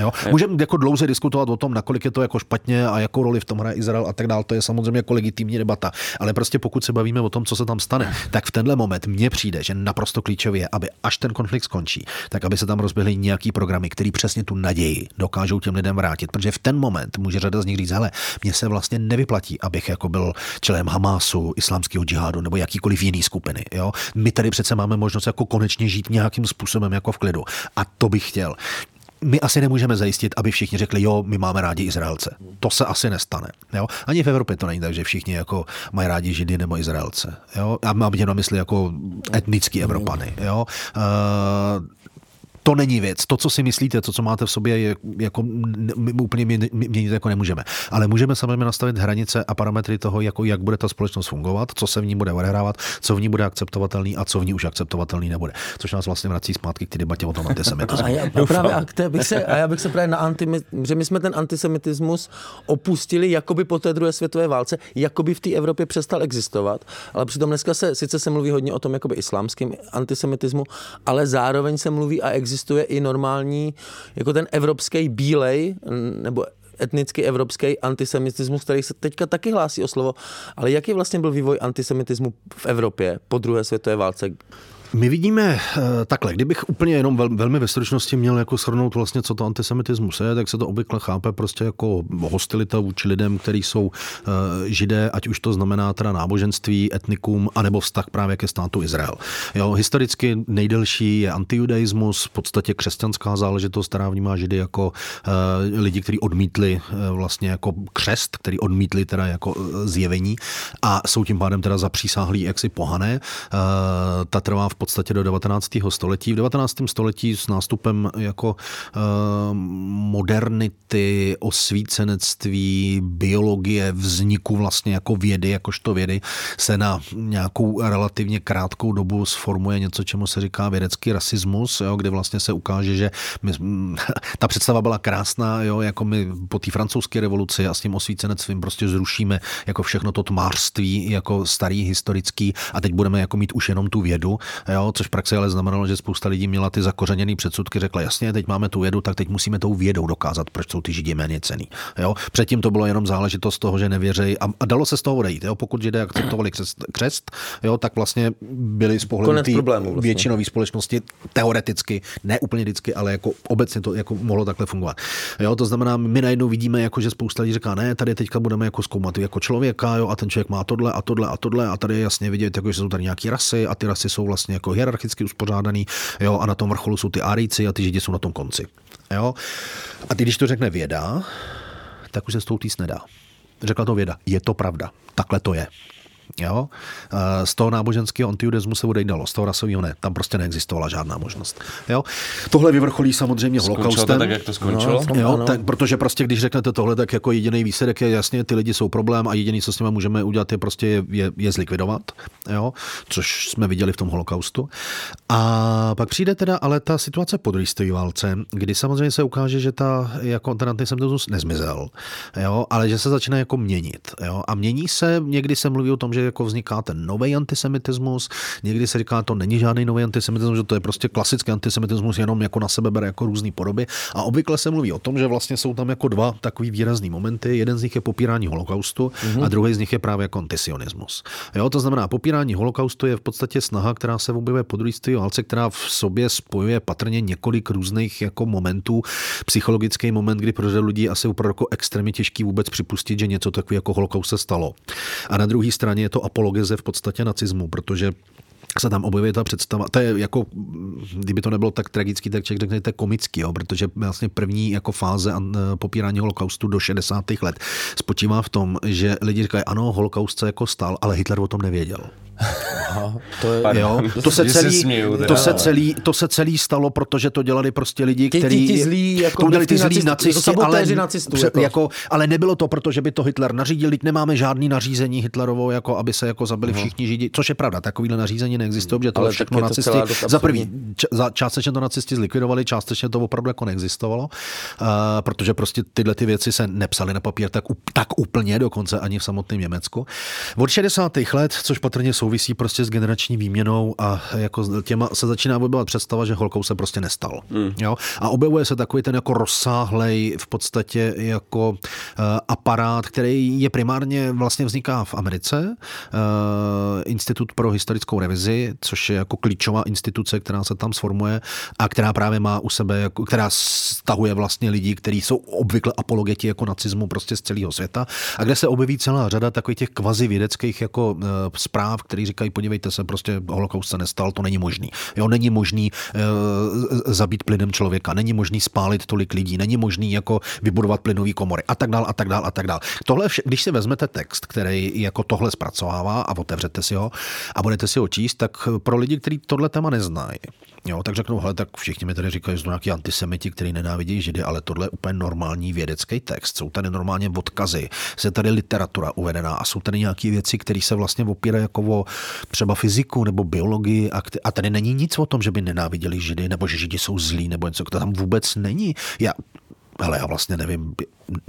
Jo? Můžeme jako dlouze diskutovat o tom, nakolik je to jako špatně a jakou roli v tom hraje Izrael a tak dále. To je samozřejmě jako legitimní debata. Ale prostě pokud se bavíme o tom, co se tam stane, tak v tenhle moment mně přijde, že naprosto klíčově je, aby až ten konflikt skončí, tak aby se tam rozběhly nějaký programy, který přesně tu naději dokážou těm lidem vrátit. Protože v ten moment může řada z nich říct, hele, mně se vlastně nevyplatí, abych jako byl členem Hamásu, islámského džihádu nebo jakýkoliv jiný skupiny. Jo? My tady přece máme možnost jako konečně žít nějakým způsobem jako v klidu. A to bych chtěl my asi nemůžeme zajistit, aby všichni řekli, jo, my máme rádi Izraelce. To se asi nestane. Jo? Ani v Evropě to není tak, že všichni jako mají rádi Židy nebo Izraelce. Jo? A mám tě na mysli jako etnický Evropany. Jo? Uh, to není věc. To, co si myslíte, to, co máte v sobě, je jako my úplně měnit jako nemůžeme. Ale můžeme samozřejmě nastavit hranice a parametry toho, jako jak bude ta společnost fungovat, co se v ní bude odehrávat, co v ní bude akceptovatelný a co v ní už akceptovatelný nebude. Což nás vlastně vrací zpátky k té debatě o tom antisemitismu. A já, a právě, a, bych se, a já bych se právě na anti, že my jsme ten antisemitismus opustili jakoby po té druhé světové válce, jakoby v té Evropě přestal existovat, ale přitom dneska se, sice se mluví hodně o tom jakoby islámském antisemitismu, ale zároveň se mluví a existuje i normální, jako ten evropský bílej, nebo etnicky evropský antisemitismus, který se teďka taky hlásí o slovo. Ale jaký vlastně byl vývoj antisemitismu v Evropě po druhé světové válce? My vidíme uh, takhle, kdybych úplně jenom vel, velmi ve stručnosti měl jako shrnout vlastně, co to antisemitismus je, tak se to obvykle chápe prostě jako hostilita vůči lidem, kteří jsou uh, židé, ať už to znamená teda náboženství, etnikum, anebo vztah právě ke státu Izrael. Jo, historicky nejdelší je antijudaismus, v podstatě křesťanská záležitost, která vnímá židy jako uh, lidi, kteří odmítli vlastně jako křest, který odmítli teda jako zjevení a jsou tím pádem teda zapřísáhlí jaksi pohané. Ta trvá v podstatě do 19. století. V 19. století s nástupem jako uh, modernity, osvícenectví, biologie, vzniku vlastně jako vědy, jakožto vědy, se na nějakou relativně krátkou dobu sformuje něco, čemu se říká vědecký rasismus, jo, kde vlastně se ukáže, že my, ta představa byla krásná, jo, jako my po té francouzské revoluci a s tím osvícenectvím prostě zrušíme jako všechno to tmářství, jako starý historický a teď budeme jako mít už jenom tu vědu, jo, což v praxi ale znamenalo, že spousta lidí měla ty zakořeněné předsudky, řekla jasně, teď máme tu vědu, tak teď musíme tou vědou dokázat, proč jsou ty židi méně cený. Jo. Předtím to bylo jenom záležitost toho, že nevěřejí a, a dalo se z toho odejít. Jo. Pokud židé akceptovali křest, křest jo, tak vlastně byli z pohledu vlastně. většinové společnosti teoreticky, ne úplně vždycky, ale jako obecně to jako mohlo takhle fungovat. Jo, to znamená, my najednou vidíme, jako, že spousta lidí říká, ne, tady teďka budeme jako zkoumat jako člověka, jo, a ten člověk má tohle a tohle a tohle a tady je jasně vidět, jako, že jsou tady nějaké rasy a ty rasy jsou vlastně jako hierarchicky uspořádaný, jo, a na tom vrcholu jsou ty árijci a ty židi jsou na tom konci. Jo. A ty, když to řekne věda, tak už se s tou týs nedá. Řekla to věda, je to pravda, takhle to je. Jo? Z toho náboženského antijudaismu se odejdalo, z toho rasového ne. Tam prostě neexistovala žádná možnost. Jo? Tohle vyvrcholí samozřejmě holokaustem. tak, jak to skončilo? No, jo, tak, protože prostě, když řeknete tohle, tak jako jediný výsledek je jasně, ty lidi jsou problém a jediný, co s nimi můžeme udělat, je prostě je, je, je zlikvidovat, jo? což jsme viděli v tom holokaustu. A pak přijde teda ale ta situace po druhé válce, kdy samozřejmě se ukáže, že ta, jako ten antisemitismus nezmizel, jo? ale že se začne jako měnit. Jo? A mění se, někdy se mluví o tom, že jako vzniká ten nový antisemitismus. Někdy se říká, to není žádný nový antisemitismus, že to je prostě klasický antisemitismus, jenom jako na sebe bere jako různé podoby. A obvykle se mluví o tom, že vlastně jsou tam jako dva takový výrazný momenty. Jeden z nich je popírání holokaustu mm-hmm. a druhý z nich je právě jako antisionismus. Jo, to znamená, popírání holokaustu je v podstatě snaha, která se objevuje po druhé válce, která v sobě spojuje patrně několik různých jako momentů. Psychologický moment, kdy pro lidí asi opravdu jako extrémně těžký vůbec připustit, že něco takového jako holokaust se stalo. A na druhé straně je to apologeze v podstatě nacismu, protože se tam objevuje ta představa, to je jako, kdyby to nebylo tak tragický, tak člověk řekne, to je komický, jo, protože vlastně první jako fáze popírání holokaustu do 60. let spočívá v tom, že lidi říkají, ano, holokaust se jako stal, ale Hitler o tom nevěděl. Aha, to, je, jo, to, se celý, směju, to, se celý, to se celý stalo, protože to dělali prostě lidi, kteří... Ti, ti zlí, jako to dělali ty zlí nacisti, ale, nacistů, jako. jako. ale nebylo to, protože by to Hitler nařídil, nemáme žádný nařízení Hitlerovo, jako aby se jako zabili všichni židi, což je pravda, takovýhle nařízení neexistuje, že to ale všechno nacisti, to za prvý, za, částečně to nacisti zlikvidovali, částečně to opravdu jako neexistovalo, uh, protože prostě tyhle ty věci se nepsaly na papír tak, tak úplně, dokonce ani v samotném Německu. Od 60. let, což patrně jsou souvisí prostě s generační výměnou a jako těma se začíná objevovat představa, že holkou se prostě nestal. Mm. Jo? A objevuje se takový ten jako rozsáhlej v podstatě jako uh, aparát, který je primárně vlastně vzniká v Americe, uh, Institut pro historickou revizi, což je jako klíčová instituce, která se tam sformuje a která právě má u sebe, jako, která stahuje vlastně lidi, kteří jsou obvykle apologeti jako nacismu prostě z celého světa a kde se objeví celá řada takových těch kvazi vědeckých jako uh, zpráv, který říkají, podívejte se, prostě holokaust se nestal, to není možný. Jo, není možný e, zabít plynem člověka, není možný spálit tolik lidí, není možný jako vybudovat plynové komory a tak dál a tak dál a tak dál. Tohle, vše, když si vezmete text, který jako tohle zpracovává a otevřete si ho a budete si ho číst, tak pro lidi, kteří tohle téma neznají, Jo, tak řeknou, hele, tak všichni mi tady říkají, že jsou nějaký antisemiti, kteří nenávidí židy, ale tohle je úplně normální vědecký text. Jsou tady normálně odkazy, je tady literatura uvedená a jsou tady nějaké věci, které se vlastně opírají jako o třeba fyziku nebo biologii a, a tady není nic o tom, že by nenáviděli židy nebo že židi jsou zlí nebo něco, to tam vůbec není. Já ale já vlastně nevím,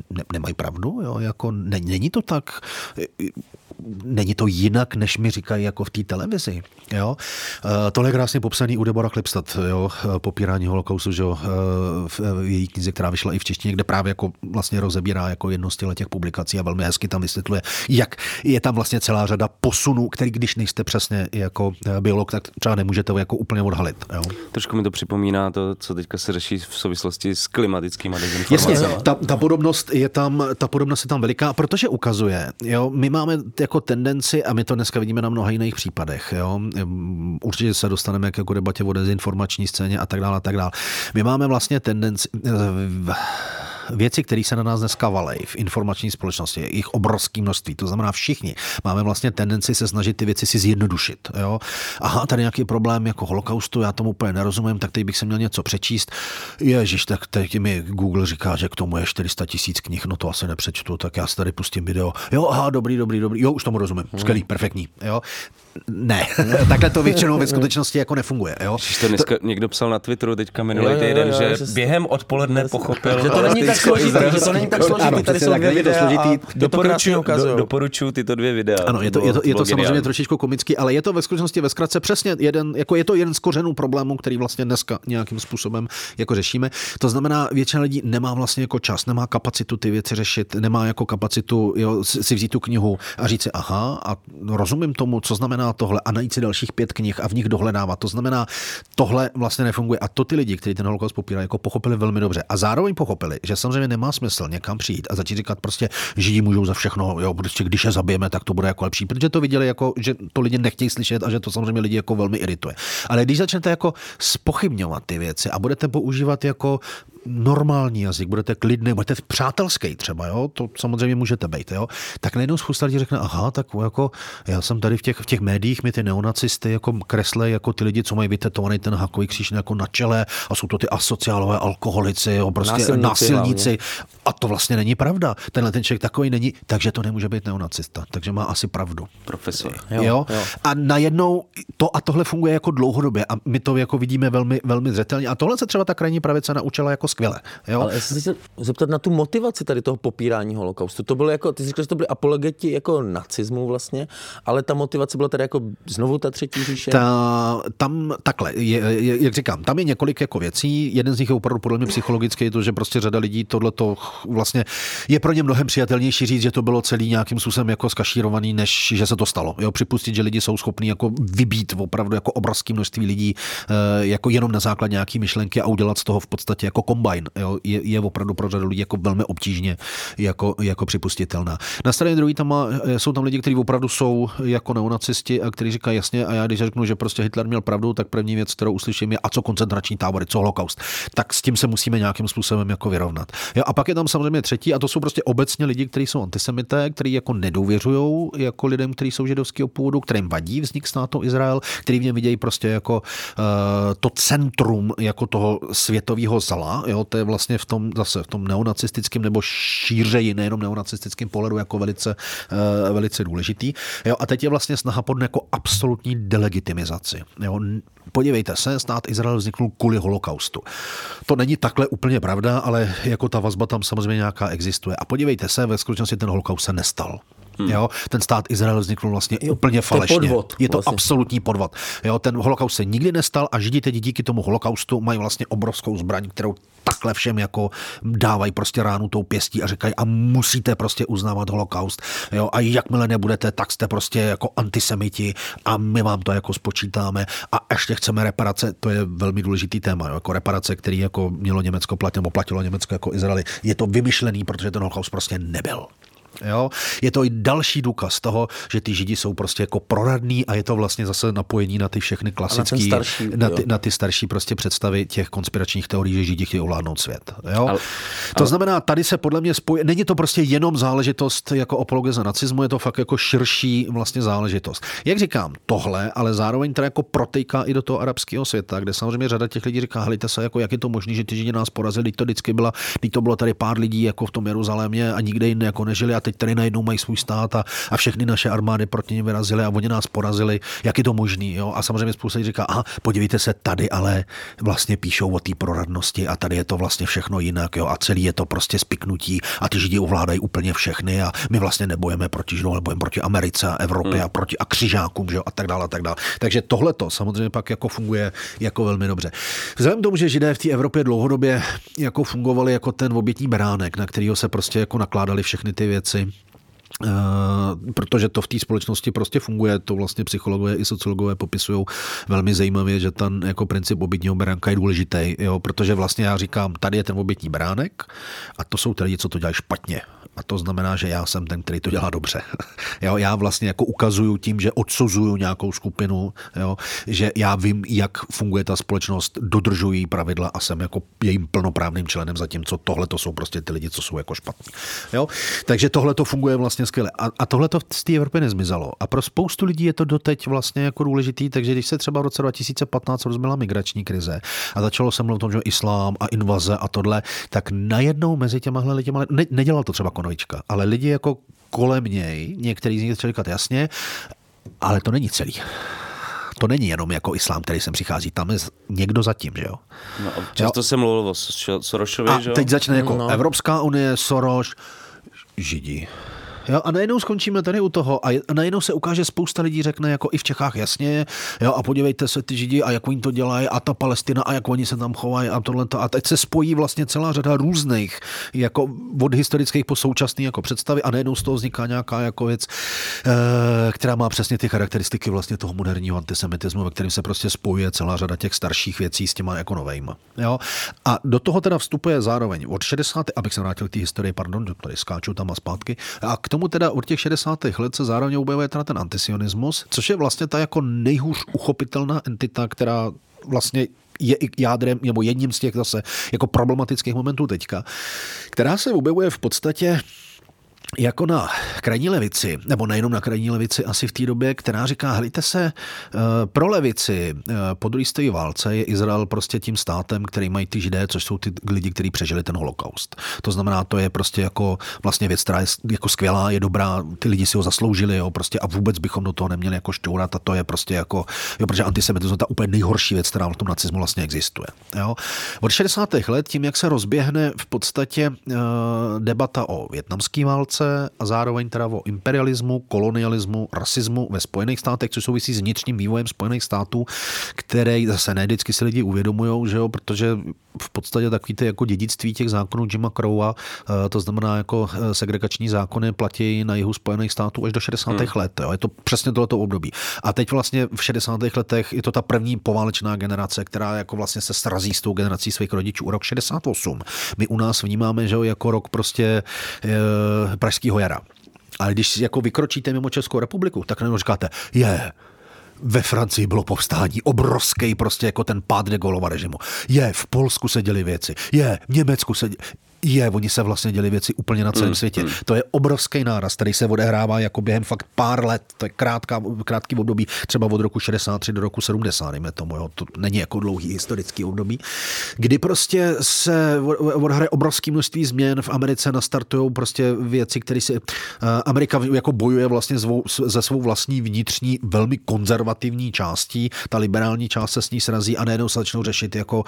ne, nemají pravdu, jo, jako ne, není to tak, není to jinak, než mi říkají jako v té televizi. Jo? E, tohle je krásně popsaný u Debora Klipstad, jo? popírání holokaustu, že jo? v její knize, která vyšla i v češtině, kde právě jako vlastně rozebírá jako jedno z těch publikací a velmi hezky tam vysvětluje, jak je tam vlastně celá řada posunů, který když nejste přesně jako biolog, tak třeba nemůžete jako úplně odhalit. Jo? Trošku mi to připomíná to, co teďka se řeší v souvislosti s klimatickými dezinformacemi. Jasně, ta, ta, podobnost je tam, ta podobnost je tam veliká, protože ukazuje, jo, my máme jako tendenci, a my to dneska vidíme na mnoha jiných případech, jo, určitě se dostaneme k jako debatě o dezinformační scéně a tak dále, a tak dále. My máme vlastně tendenci, věci, které se na nás dneska valej v informační společnosti, je jich obrovské množství. To znamená, všichni máme vlastně tendenci se snažit ty věci si zjednodušit. Jo? Aha, tady nějaký problém jako holokaustu, já tomu úplně nerozumím, tak teď bych se měl něco přečíst. Ježíš, tak teď mi Google říká, že k tomu je 400 tisíc knih, no to asi nepřečtu, tak já si tady pustím video. Jo, aha, dobrý, dobrý, dobrý, jo, už tomu rozumím, skvělý, perfektní. Jo? Ne, takhle to většinou ve skutečnosti jako nefunguje. Jo? to dneska to... někdo psal na Twitteru teďka minulý týden, že během odpoledne pochopil, že to není tak složitý, že to není tak složitý, tady jsou dvě videa složitý. Doporučuju, do, doporučuju tyto dvě videa. Ano, je to, je to, je to samozřejmě trošičku komický, ale je to ve skutečnosti ve zkratce přesně jeden, jako je to jeden z kořenů problémů, který vlastně dneska nějakým způsobem jako řešíme. To znamená, většina lidí nemá vlastně jako čas, nemá kapacitu ty věci řešit, nemá jako kapacitu jo, si vzít tu knihu a říct si, aha, a rozumím tomu, co znamená tohle a najít si dalších pět knih a v nich dohledávat. To znamená, tohle vlastně nefunguje. A to ty lidi, kteří ten holokaust popírají, jako pochopili velmi dobře. A zároveň pochopili, že samozřejmě nemá smysl někam přijít a začít říkat prostě, židi můžou za všechno, jo, prostě když je zabijeme, tak to bude jako lepší, protože to viděli jako, že to lidi nechtějí slyšet a že to samozřejmě lidi jako velmi irituje. Ale když začnete jako spochybňovat ty věci a budete používat jako normální jazyk, budete klidný, budete přátelský třeba, jo, to samozřejmě můžete být, jo, tak najednou spousta lidí řekne, aha, tak jako já jsem tady v těch, v těch médiích, mi ty neonacisty jako kresle jako ty lidi, co mají vytetovaný ten hakový kříž jako na čele a jsou to ty asociálové alkoholici, jo, prostě násilníci, násilníci. A to vlastně není pravda. Tenhle ten člověk takový není, takže to nemůže být neonacista. Takže má asi pravdu. Profesor. Jo, jo? jo. A najednou to a tohle funguje jako dlouhodobě a my to jako vidíme velmi, velmi zřetelně. A tohle se třeba ta krajní pravice naučila jako skvěle. Jo? Ale já jsem se zeptat na tu motivaci tady toho popírání holokaustu. To bylo jako, ty jsi říkal, že to byly apologeti jako nacismu vlastně, ale ta motivace byla tady jako znovu ta třetí říše? Ta, tam takhle, je, je, jak říkám, tam je několik jako věcí. Jeden z nich je opravdu podle mě psychologický, to, že prostě řada lidí tohle to vlastně je pro ně mnohem přijatelnější říct, že to bylo celý nějakým způsobem jako skašírovaný, než že se to stalo. Jo, připustit, že lidi jsou schopní jako vybít opravdu jako obrovské množství lidí eh, jako jenom na základě nějaký myšlenky a udělat z toho v podstatě jako kombajn jo, je, je opravdu pro řadu lidí jako velmi obtížně jako, jako připustitelná. Na straně druhé tam má, jsou tam lidi, kteří opravdu jsou jako neonacisti a kteří říkají jasně, a já když řeknu, že prostě Hitler měl pravdu, tak první věc, kterou uslyším, je a co koncentrační tábory, co holokaust. Tak s tím se musíme nějakým způsobem jako vyrovnat. Jo, a pak je tam samozřejmě třetí, a to jsou prostě obecně lidi, kteří jsou antisemité, kteří jako nedůvěřují jako lidem, kteří jsou židovského původu, kterým vadí vznik státu Izrael, který v něm vidějí prostě jako uh, to centrum jako toho světového zla. Jo, to je vlastně v tom zase v tom neonacistickém nebo šířeji, nejenom neonacistickém pohledu jako velice, uh, velice důležitý. Jo, a teď je vlastně snaha pod jako absolutní delegitimizaci. Jo. Podívejte se, stát Izrael vzniknul kvůli holokaustu. To není takhle úplně pravda, ale jako ta vazba tam samozřejmě nějaká existuje. A podívejte se, ve skutečnosti ten holokaust se nestal. Hmm. Jo, ten stát Izrael vznikl vlastně jo, úplně falešně. To je, podvod, je to vlastně. absolutní podvod. Jo, ten holokaust se nikdy nestal a židi teď díky tomu holokaustu mají vlastně obrovskou zbraň, kterou takhle všem jako dávají prostě ránu tou pěstí a říkají a musíte prostě uznávat holokaust. Jo, a jakmile nebudete, tak jste prostě jako antisemiti a my vám to jako spočítáme a ještě chceme reparace, to je velmi důležitý téma, jo, jako reparace, který jako mělo Německo platit, nebo platilo Německo jako Izraeli. Je to vymyšlený, protože ten holokaust prostě nebyl. Jo? Je to i další důkaz toho, že ty židi jsou prostě jako proradní a je to vlastně zase napojení na ty všechny klasické, na, starší, na, ty, na ty starší prostě představy těch konspiračních teorií, že židi chtějí ovládnout svět. Jo? Ale, to ale... znamená, tady se podle mě spojí, není to prostě jenom záležitost jako apologeza nacismu, je to fakt jako širší vlastně záležitost. Jak říkám, tohle, ale zároveň teda jako protejká i do toho arabského světa, kde samozřejmě řada těch lidí říká, hlejte se, jako jak je to možné, že ty židi nás porazili, to vždycky byla, to bylo tady pár lidí jako v tom Jeruzalémě a nikde jinde jako nežili a teď tady najednou mají svůj stát a, a všechny naše armády proti nim vyrazily a oni nás porazili. Jak je to možný? Jo? A samozřejmě spousta říká, aha, podívejte se, tady ale vlastně píšou o té proradnosti a tady je to vlastně všechno jinak. Jo? A celý je to prostě spiknutí a ty židi ovládají úplně všechny a my vlastně nebojeme proti židům, ale bojeme proti Americe a Evropě hmm. a proti a křižákům že jo? a tak dále a tak dále. Takže tohle to samozřejmě pak jako funguje jako velmi dobře. Vzhledem k tomu, že židé v té Evropě dlouhodobě jako fungovali jako ten obětní beránek, na kterého se prostě jako nakládali všechny ty věci, Uh, protože to v té společnosti prostě funguje, to vlastně psychologové i sociologové popisují velmi zajímavě, že ten jako princip obětního beránka je důležitý, jo, protože vlastně já říkám, tady je ten obětní beránek a to jsou ty lidi, co to dělají špatně. A to znamená, že já jsem ten, který to dělá dobře. jo, já vlastně jako ukazuju tím, že odsuzuju nějakou skupinu, jo, že já vím, jak funguje ta společnost, dodržují pravidla a jsem jako jejím plnoprávným členem, zatímco tohle to jsou prostě ty lidi, co jsou jako špatní. Jo? Takže tohle to funguje vlastně skvěle. A, a tohle to z té Evropy nezmizelo. A pro spoustu lidí je to doteď vlastně jako důležitý, takže když se třeba v roce 2015 rozbila migrační krize a začalo se mluvit o tom, že islám a invaze a tohle, tak najednou mezi těma lidmi, ne, nedělal to třeba Konovička, ale lidi jako kolem něj, některý z nich začali říkat jasně, ale to není celý to není jenom jako islám, který sem přichází, tam je někdo zatím, že jo. No, často jo. se mluvilo o Sorošovi, a že jo? teď začne jako no. Evropská unie, Soros, Židi. Jo, a najednou skončíme tady u toho a najednou se ukáže spousta lidí řekne jako i v Čechách jasně, jo, a podívejte se ty Židi a jak oni to dělají a ta Palestina a jak oni se tam chovají a tohle a teď se spojí vlastně celá řada různých jako od historických po současný jako představy a najednou z toho vzniká nějaká jako věc, eh, která má přesně ty charakteristiky vlastně toho moderního antisemitismu, ve kterém se prostě spojuje celá řada těch starších věcí s těma jako novejma. Jo? A do toho teda vstupuje zároveň od 60. abych se vrátil k té historii, pardon, tady skáču tam a zpátky, a k tomu teda od těch 60. let se zároveň objevuje teda ten antisionismus, což je vlastně ta jako nejhůř uchopitelná entita, která vlastně je i jádrem, nebo jedním z těch zase jako problematických momentů teďka, která se objevuje v podstatě jako na krajní levici, nebo nejenom na krajní levici, asi v té době, která říká, hlíte se, eh, pro levici eh, po druhé stojí válce je Izrael prostě tím státem, který mají ty židé, což jsou ty lidi, kteří přežili ten holokaust. To znamená, to je prostě jako vlastně věc, která je jako skvělá, je dobrá, ty lidi si ho zasloužili, jo, prostě a vůbec bychom do toho neměli jako šťourat a to je prostě jako, jo, protože antisemitismus je ta úplně nejhorší věc, která v tom nacismu vlastně existuje. Jo. Od 60. let tím, jak se rozběhne v podstatě uh, debata o větnamské válce, válce a zároveň teda o imperialismu, kolonialismu, rasismu ve Spojených státech, což souvisí s vnitřním vývojem Spojených států, které zase ne vždycky si lidi uvědomují, že jo, protože v podstatě takový ty jako dědictví těch zákonů Jima Crowa, eh, to znamená jako eh, segregační zákony platí na jihu Spojených států až do 60. Hmm. let. Jo. Je to přesně tohleto období. A teď vlastně v 60. letech je to ta první poválečná generace, která jako vlastně se srazí s tou generací svých rodičů. Rok 68. My u nás vnímáme, že jo, jako rok prostě e, pražského jara. Ale když jako vykročíte mimo Českou republiku, tak najednou říkáte, je, ve Francii bylo povstání, obrovský prostě jako ten pád de Gaulleova režimu. Je, v Polsku se děly věci, je, v Německu se děly je, oni se vlastně děli věci úplně na celém mm, světě. Mm. To je obrovský náraz, který se odehrává jako během fakt pár let, to je krátká, krátký období, třeba od roku 63 do roku 70, dejme tomu, jo. to není jako dlouhý historický období, kdy prostě se odhraje obrovské množství změn v Americe, nastartují prostě věci, které si uh, Amerika jako bojuje vlastně zvou, ze svou vlastní vnitřní, velmi konzervativní částí, ta liberální část se s ní srazí a najednou se začnou řešit jako uh,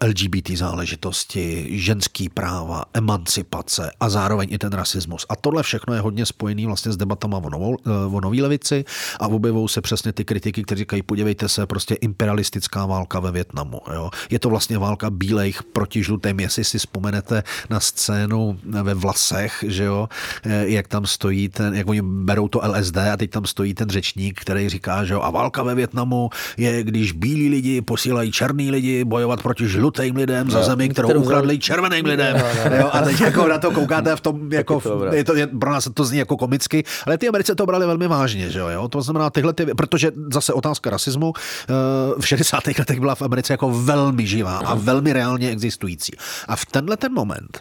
eh, LGBT záležitosti, ženský lidský práva, emancipace a zároveň i ten rasismus. A tohle všechno je hodně spojený vlastně s debatama o, novou, eh, o nový levici a objevou se přesně ty kritiky, kteří říkají, podívejte se, prostě imperialistická válka ve Větnamu. Jo. Je to vlastně válka bílejch proti žlutým, jestli si vzpomenete na scénu ve Vlasech, že jo, eh, jak tam stojí ten, jak oni berou to LSD a teď tam stojí ten řečník, který říká, že jo, a válka ve Větnamu je, když bílí lidi posílají černý lidi bojovat proti žlutým lidem za zemi, kterou ukradli červeným lidem. No, no, no. Jo, a teď jako na to koukáte v tom, jako, je to, je, pro nás to zní jako komicky, ale ty Americe to brali velmi vážně, že jo? To znamená tyhle, ty, protože zase otázka rasismu eh, v 60. letech byla v Americe jako velmi živá a velmi reálně existující. A v tenhle ten moment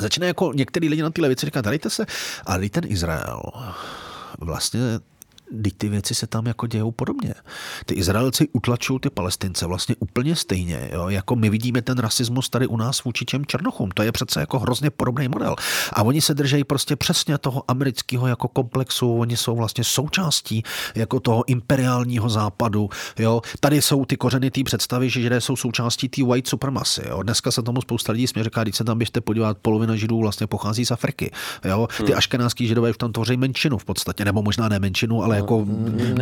začne jako některý lidi na ty levici říkat, dejte se, ale ten Izrael vlastně teď ty věci se tam jako dějou podobně. Ty Izraelci utlačují ty Palestince vlastně úplně stejně, jo? jako my vidíme ten rasismus tady u nás vůči těm Černochům. To je přece jako hrozně podobný model. A oni se držejí prostě přesně toho amerického jako komplexu, oni jsou vlastně součástí jako toho imperiálního západu. Jo? Tady jsou ty kořeny té představy, že židé jsou součástí té white supremacy. Jo? Dneska se tomu spousta lidí směří, říká, když se tam běžte podívat, polovina židů vlastně pochází z Afriky. Jo? Ty hmm. aškenáský židové už tam tvoří menšinu v podstatě, nebo možná ne menšinu, ale jako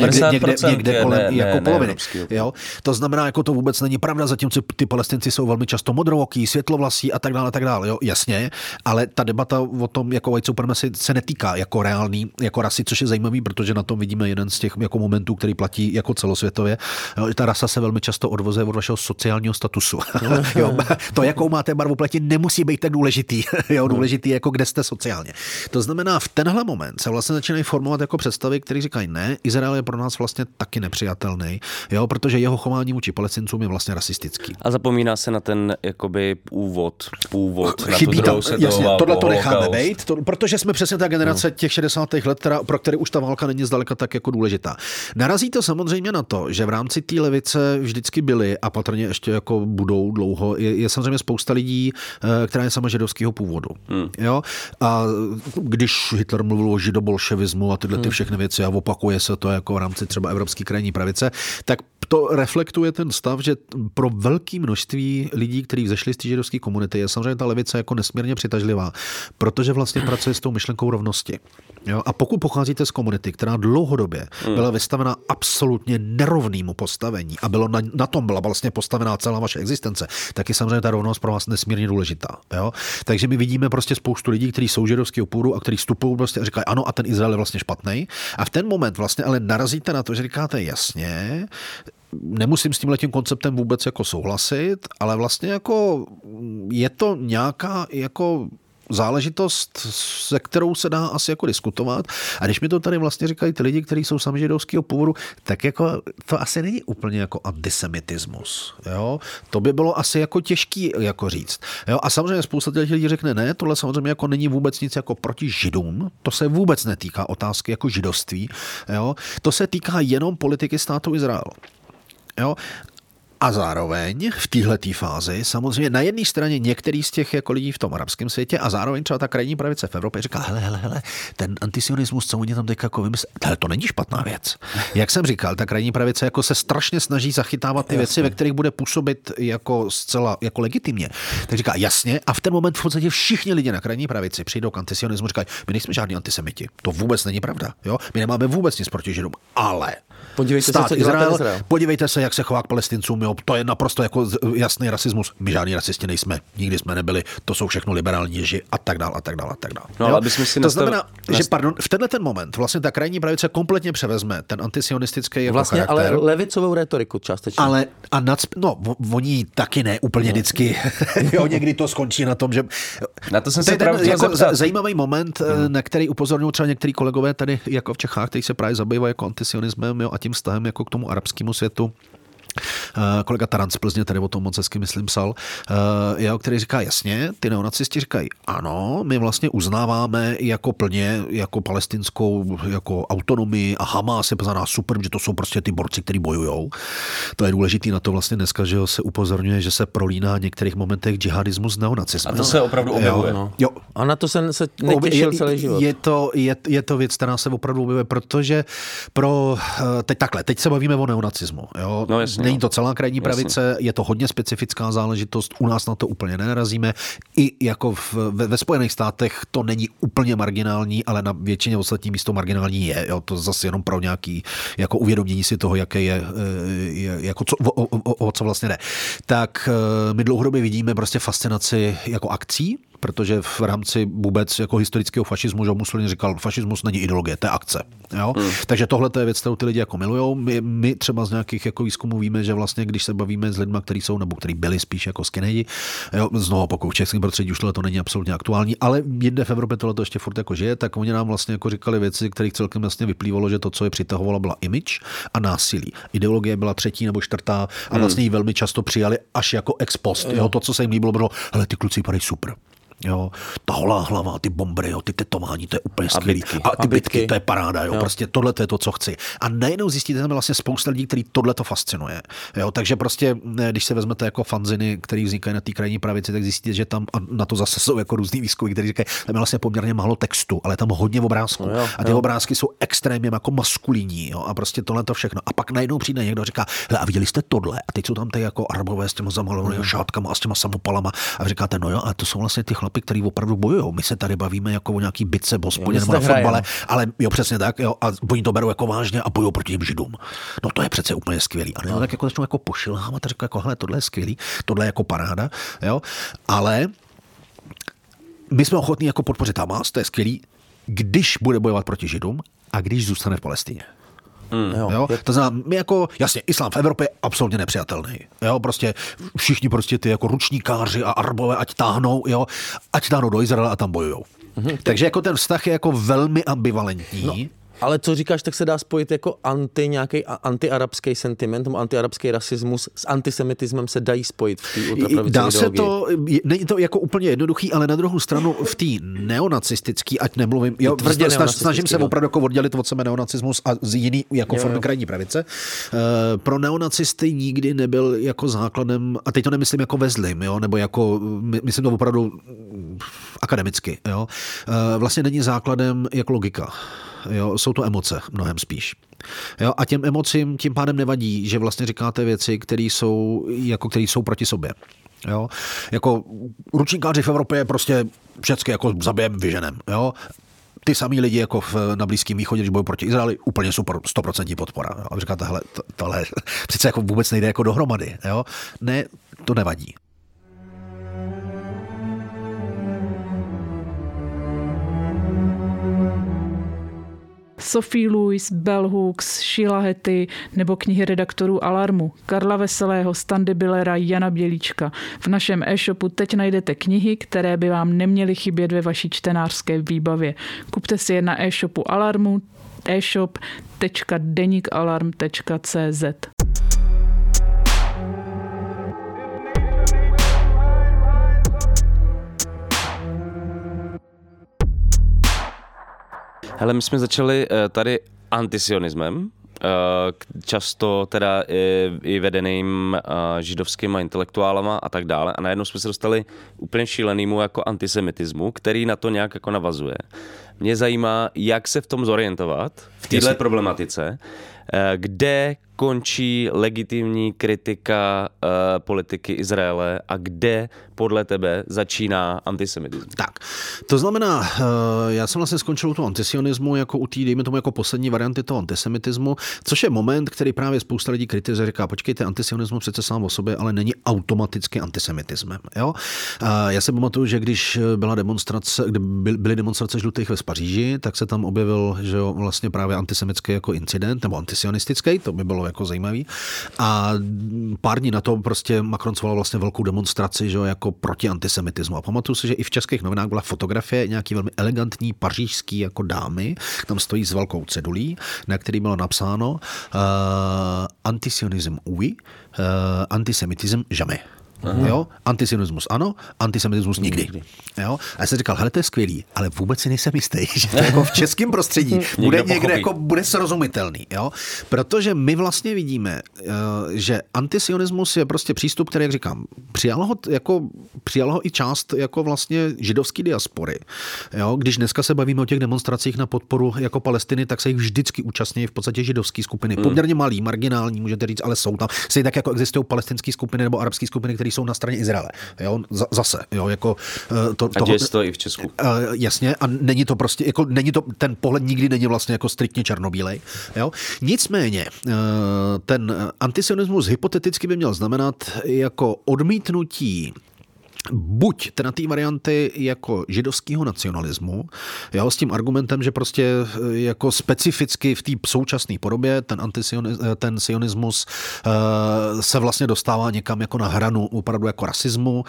někde, někde, někde kolem, ne, jako ne, poloviny. Ne, jo? To znamená, jako to vůbec není pravda, zatímco ty palestinci jsou velmi často modrovoký, světlovlasí a tak dále, a tak dále. Jo? Jasně, ale ta debata o tom, jako white supremacy se netýká jako reální, jako rasy, což je zajímavý, protože na tom vidíme jeden z těch jako momentů, který platí jako celosvětově. Jo? Ta rasa se velmi často odvozuje od vašeho sociálního statusu. jo? To, jakou máte barvu pleti, nemusí být tak důležitý. jo? Důležitý jako kde jste sociálně. To znamená, v tenhle moment se vlastně začínají formovat jako představy, které říkají, ne, Izrael je pro nás vlastně taky nepřijatelný, jo, protože jeho chování vůči palestincům je vlastně rasistický. A zapomíná se na ten jakoby úvod, původ, Chybí na tu tam, jasně, tohle to necháme být, to, protože jsme přesně ta generace no. těch 60. let, která, pro které už ta válka není zdaleka tak jako důležitá. Narazí to samozřejmě na to, že v rámci té levice vždycky byly a patrně ještě jako budou dlouho, je, je samozřejmě spousta lidí, eh, která je sama židovského původu. Hmm. Jo? A když Hitler mluvil o židobolševismu a tyhle ty hmm. všechny věci a opakuje se to jako v rámci třeba evropské krajní pravice, tak to reflektuje ten stav, že pro velké množství lidí, kteří vzešli z té židovské komunity, je samozřejmě ta levice jako nesmírně přitažlivá, protože vlastně pracuje s tou myšlenkou rovnosti. Jo? A pokud pocházíte z komunity, která dlouhodobě hmm. byla vystavena absolutně nerovnému postavení a bylo na, na tom byla vlastně postavená celá vaše existence, tak je samozřejmě ta rovnost pro vás nesmírně důležitá. Jo? Takže my vidíme prostě spoustu lidí, kteří jsou židovského půdu a kteří vstupují prostě a říkají, ano, a ten Izrael je vlastně špatný. A v ten moment vlastně ale narazíte na to, že říkáte jasně, nemusím s tím letím konceptem vůbec jako souhlasit, ale vlastně jako je to nějaká jako záležitost, se kterou se dá asi jako diskutovat. A když mi to tady vlastně říkají ty lidi, kteří jsou sami židovského původu, tak jako to asi není úplně jako antisemitismus. Jo? To by bylo asi jako těžký jako říct. Jo? A samozřejmě spousta těch lidí řekne, ne, tohle samozřejmě jako není vůbec nic jako proti židům, to se vůbec netýká otázky jako židovství, jo? to se týká jenom politiky státu Izrael. Jo? A zároveň v této fázi samozřejmě na jedné straně některý z těch jako lidí v tom arabském světě a zároveň třeba ta krajní pravice v Evropě říká, hele, hele, hele, ten antisionismus, co oni tam teď jako vymyslí, to není špatná věc. Jak jsem říkal, ta krajní pravice jako se strašně snaží zachytávat ty jasně. věci, ve kterých bude působit jako zcela jako legitimně. Tak říká, jasně, a v ten moment v podstatě všichni lidi na krajní pravici přijdou k antisionismu, říkají, my nejsme žádní antisemiti. To vůbec není pravda. Jo? My nemáme vůbec nic proti židům, ale Podívejte stát se, co Izrael, Izrael. Podívejte se, jak se chová k palestincům. Jo. To je naprosto jako jasný rasismus. My žádní rasisti nejsme, nikdy jsme nebyli. To jsou všechno liberální ježi a tak dále a tak dále a tak dále. No, ale si to nastav... znamená, nastav... že pardon, v tenhle ten moment vlastně ta krajní pravice kompletně převezme ten antisionistický jako vlastně, charakter. ale levicovou retoriku částečně. Ale a nad, no, oni taky ne úplně no. vždycky. jo, někdy to skončí na tom, že na to jsem se ten, jako zajímavý moment, hmm. na který upozorňují třeba některý kolegové tady jako v Čechách, kteří se právě zabývají jako antisionismem jo, a tím vztahem jako k tomu arabskému světu. Eh, kolega Taran z Plzně tady o tom moc hezky, myslím, psal, eh, jo, který říká jasně, ty neonacisti říkají, ano, my vlastně uznáváme jako plně, jako palestinskou jako autonomii a Hamas je za nás super, že to jsou prostě ty borci, kteří bojují. To je důležitý na to vlastně dneska, že se upozorňuje, že se prolíná v některých momentech džihadismus s neonacismem. A to se opravdu objevuje. Jo, no. jo. A na to jsem se netěšil celý život. Je to, je, je to věc, která se opravdu objevuje, protože pro, eh, teď takhle, teď se bavíme o neonacismu. Jo? No, jasně. Není to celá krajní pravice, Jasně. je to hodně specifická záležitost, u nás na to úplně nenarazíme. I jako v, ve, ve Spojených státech to není úplně marginální, ale na většině ostatních místo marginální je. Jo? To zase jenom pro nějaký jako uvědomění si toho, jaké je, eh, je jako co, o, o, o, o co vlastně jde. Tak eh, my dlouhodobě vidíme prostě fascinaci jako akcí, protože v rámci vůbec jako historického fašismu, že Mussolini říkal, fašismus není ideologie, to je akce. Jo? Hmm. Takže tohle je věc, kterou ty lidi jako milují. My, my, třeba z nějakých jako výzkumů víme, že vlastně, když se bavíme s lidmi, kteří jsou nebo kteří byli spíš jako skinheadi, jo, znovu pokud v českém prostředí už tohle to není absolutně aktuální, ale jinde v Evropě tohle to ještě furt jako žije, tak oni nám vlastně jako říkali věci, kterých celkem jasně vyplývalo, že to, co je přitahovalo, byla image a násilí. Ideologie byla třetí nebo čtvrtá a hmm. vlastně ji velmi často přijali až jako ex post. Jo. Jo, to, co se jim líbilo, bylo, ale ty kluci vypadají super. Jo, ta holá hlava, ty bombry, jo, ty tetování, to je úplně skvělý. bitky. A ty A bitky, bitky. to je paráda, jo, Jo. prostě tohle to je to, co chci. A najednou zjistíte, že tam je vlastně spousta lidí, který tohle to fascinuje. Jo, takže prostě, když se vezmete jako fanziny, které vznikají na té krajní pravici, tak zjistíte, že tam a na to zase jsou jako různý výzkumy, které říkají, tam je vlastně poměrně málo textu, ale tam hodně obrázků. No jo, a ty jo. obrázky jsou extrémně jako maskulinní, jo, a prostě tohle to všechno. A pak najednou přijde někdo a říká, a viděli jste tohle? A teď jsou tam ty jako arabové s těma zamalovanými šátkama a s těma samopalama. A říkáte, no jo, a to jsou vlastně ty chlapy, kteří opravdu bojují. My se tady bavíme jako o nějaký bitce, si nebo na fotbale, ale jo, přesně tak, jo, a oni to berou jako vážně a bojují proti těm židům. No to je přece úplně skvělý. A no. tak jako začnou jako pošilhávat a říkají, jako, hele, tohle je skvělý, tohle je jako paráda, jo, ale my jsme ochotní jako podpořit Hamas, to je skvělý, když bude bojovat proti židům a když zůstane v Palestině. Jo. Jo? To znamená, my jako, jasně, islám v Evropě je absolutně nepřijatelný. Jo? Prostě všichni prostě ty jako ručníkáři a arbové, ať táhnou, jo? ať táhnou do Izraela a tam bojujou. Takže jako ten vztah je jako velmi ambivalentní. No, ale co říkáš, tak se dá spojit jako anti nějaký antiarabský sentiment, antiarabský rasismus s antisemitismem se dají spojit v té Dá se ideologii. to, je- není to jako úplně jednoduchý, ale na druhou stranu v té neonacistický, ať nemluvím, jo, tvrdě snaž, snažím se no. opravdu jako oddělit od sebe neonacismus a z jiný jako Jo, formy jo. krajní pravice. Eh, Pro neonacisty nikdy nebyl jako základem, a teď to nemyslím jako ve zlým, jo, nebo jako, my- myslím to opravdu akademicky, jo, Eh, vlastně není základem jako logika. Jo, jsou to emoce mnohem spíš. Jo, a těm emocím tím pádem nevadí, že vlastně říkáte věci, které jsou, jako, které jsou proti sobě. Jo? Jako ručníkáři v Evropě prostě všechny jako zabijem, vyženem. Jo? Ty samý lidi jako v, na Blízkém východě, když bojují proti Izraeli, úplně super, 100% podpora. Jo? A říkáte, hele, to, tohle přece jako vůbec nejde jako dohromady. Jo? Ne, to nevadí. Sophie Lewis, Bell Hooks, Sheila Hetty nebo knihy redaktorů Alarmu, Karla Veselého, Standy Billera, Jana Bělíčka. V našem e-shopu teď najdete knihy, které by vám neměly chybět ve vaší čtenářské výbavě. Kupte si je na e-shopu Alarmu e-shop.denikalarm.cz Hele, my jsme začali eh, tady antisionismem, eh, často teda i, i vedeným eh, židovskýma intelektuálama a tak dále. A najednou jsme se dostali úplně šílenému jako antisemitismu, který na to nějak jako navazuje. Mě zajímá, jak se v tom zorientovat, v této problematice, eh, kde končí legitimní kritika eh, politiky Izraele a kde podle tebe začíná antisemitismus. Tak, to znamená, eh, já jsem vlastně skončil u toho antisionismu jako u té, dejme tomu, jako poslední varianty toho antisemitismu, což je moment, který právě spousta lidí kritizuje, říká, počkejte, antisionismus přece sám o sobě, ale není automaticky antisemitismem. Jo? A Já si pamatuju, že když byla demonstrace, kdy byl- byly demonstrace žlutých ve Paříži, tak se tam objevil, že jo, vlastně právě antisemický jako incident, nebo antisionistický, to by bylo jako zajímavý. A pár dní na to prostě Macron svolal vlastně velkou demonstraci, že jako proti antisemitismu. A pamatuju si, že i v českých novinách byla fotografie nějaký velmi elegantní pařížský jako dámy, tam stojí s velkou cedulí, na který bylo napsáno uh, antisionism oui, uh, antisemitism jamais. Aha. Jo? Antisionismus ano, antisemitismus nikdy. Jo? A já jsem říkal, hele, to je skvělý, ale vůbec si nejsem jistý, že to jako v českém prostředí bude někde pochopí. jako bude srozumitelný. Jo? Protože my vlastně vidíme, eh, že antisionismus je prostě přístup, který, jak říkám, přijalo ho, jako, přijalo ho i část jako vlastně židovské diaspory. Jo? Když dneska se bavíme o těch demonstracích na podporu jako Palestiny, tak se jich vždycky účastní v podstatě židovské skupiny. Poměrně malý, marginální, můžete říct, ale jsou tam. Stejně tak jako existují palestinské skupiny nebo arabské skupiny, které jsou na straně Izraele. Jo? Zase, jo? jako eh, to, A děje to i v Česku. Uh, jasně, a není to prostě, jako není to, ten pohled nikdy není vlastně jako striktně černobílej. Jo? Nicméně, uh, ten antisionismus hypoteticky by měl znamenat jako odmítnutí buď teda té varianty jako židovského nacionalismu, jo, s tím argumentem, že prostě eh, jako specificky v té současné podobě ten, eh, ten sionismus uh, se vlastně dostává někam jako na hranu opravdu jako rasismu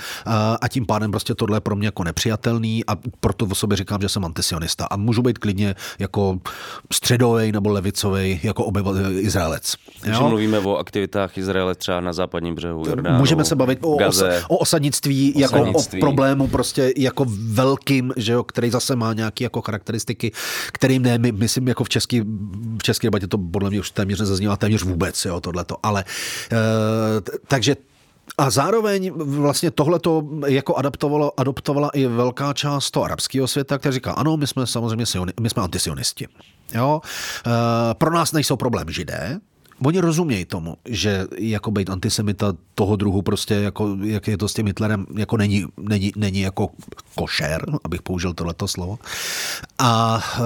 a tím pádem prostě tohle je pro mě jako nepřijatelný a proto o sobě říkám, že jsem antisionista a můžu být klidně jako středový nebo levicový jako obyvatel Izraelec. Takže mluvíme o aktivitách Izraele třeba na západním břehu Jordánu, Můžeme se bavit o, Gaze. o osadnictví jako o problému prostě jako velkým, že jo, který zase má nějaké jako charakteristiky, kterým ne, my, myslím, jako v české v české debatě to podle mě už téměř nezaznívá téměř vůbec, jo, tohleto, ale e, t- takže a zároveň vlastně tohleto jako adaptovalo, adoptovala i velká část toho arabského světa, která říká, ano, my jsme samozřejmě sioni, my jsme antisionisti. Jo? E, pro nás nejsou problém židé, Oni rozumějí tomu, že jako být antisemita toho druhu prostě, jako, jak je to s tím Hitlerem, jako není, není, není jako košer, abych použil tohleto slovo. A e,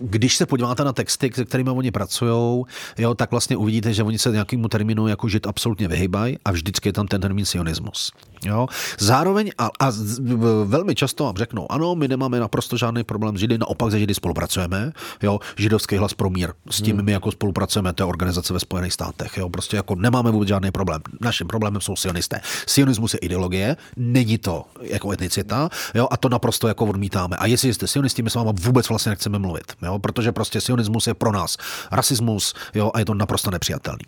když se podíváte na texty, se kterými oni pracují, jo, tak vlastně uvidíte, že oni se nějakému termínu jako žid absolutně vyhybají a vždycky je tam ten termín sionismus. Jo. Zároveň a, a velmi často vám řeknou, ano, my nemáme naprosto žádný problém s židy, naopak se židy spolupracujeme, jo, židovský hlas pro mír, s tím my jako spolupracujeme, to je organizace ve Spojených státech, jo, prostě jako nemáme vůbec žádný problém. Naším problémem jsou sionisté. Sionismus je ideologie, není to jako etnicita, jo, a to naprosto jako odmítáme. A jestli jste sionisti, my s váma vůbec vlastně nechceme mluvit, jo, protože prostě sionismus je pro nás rasismus, jo, a je to naprosto nepřijatelný.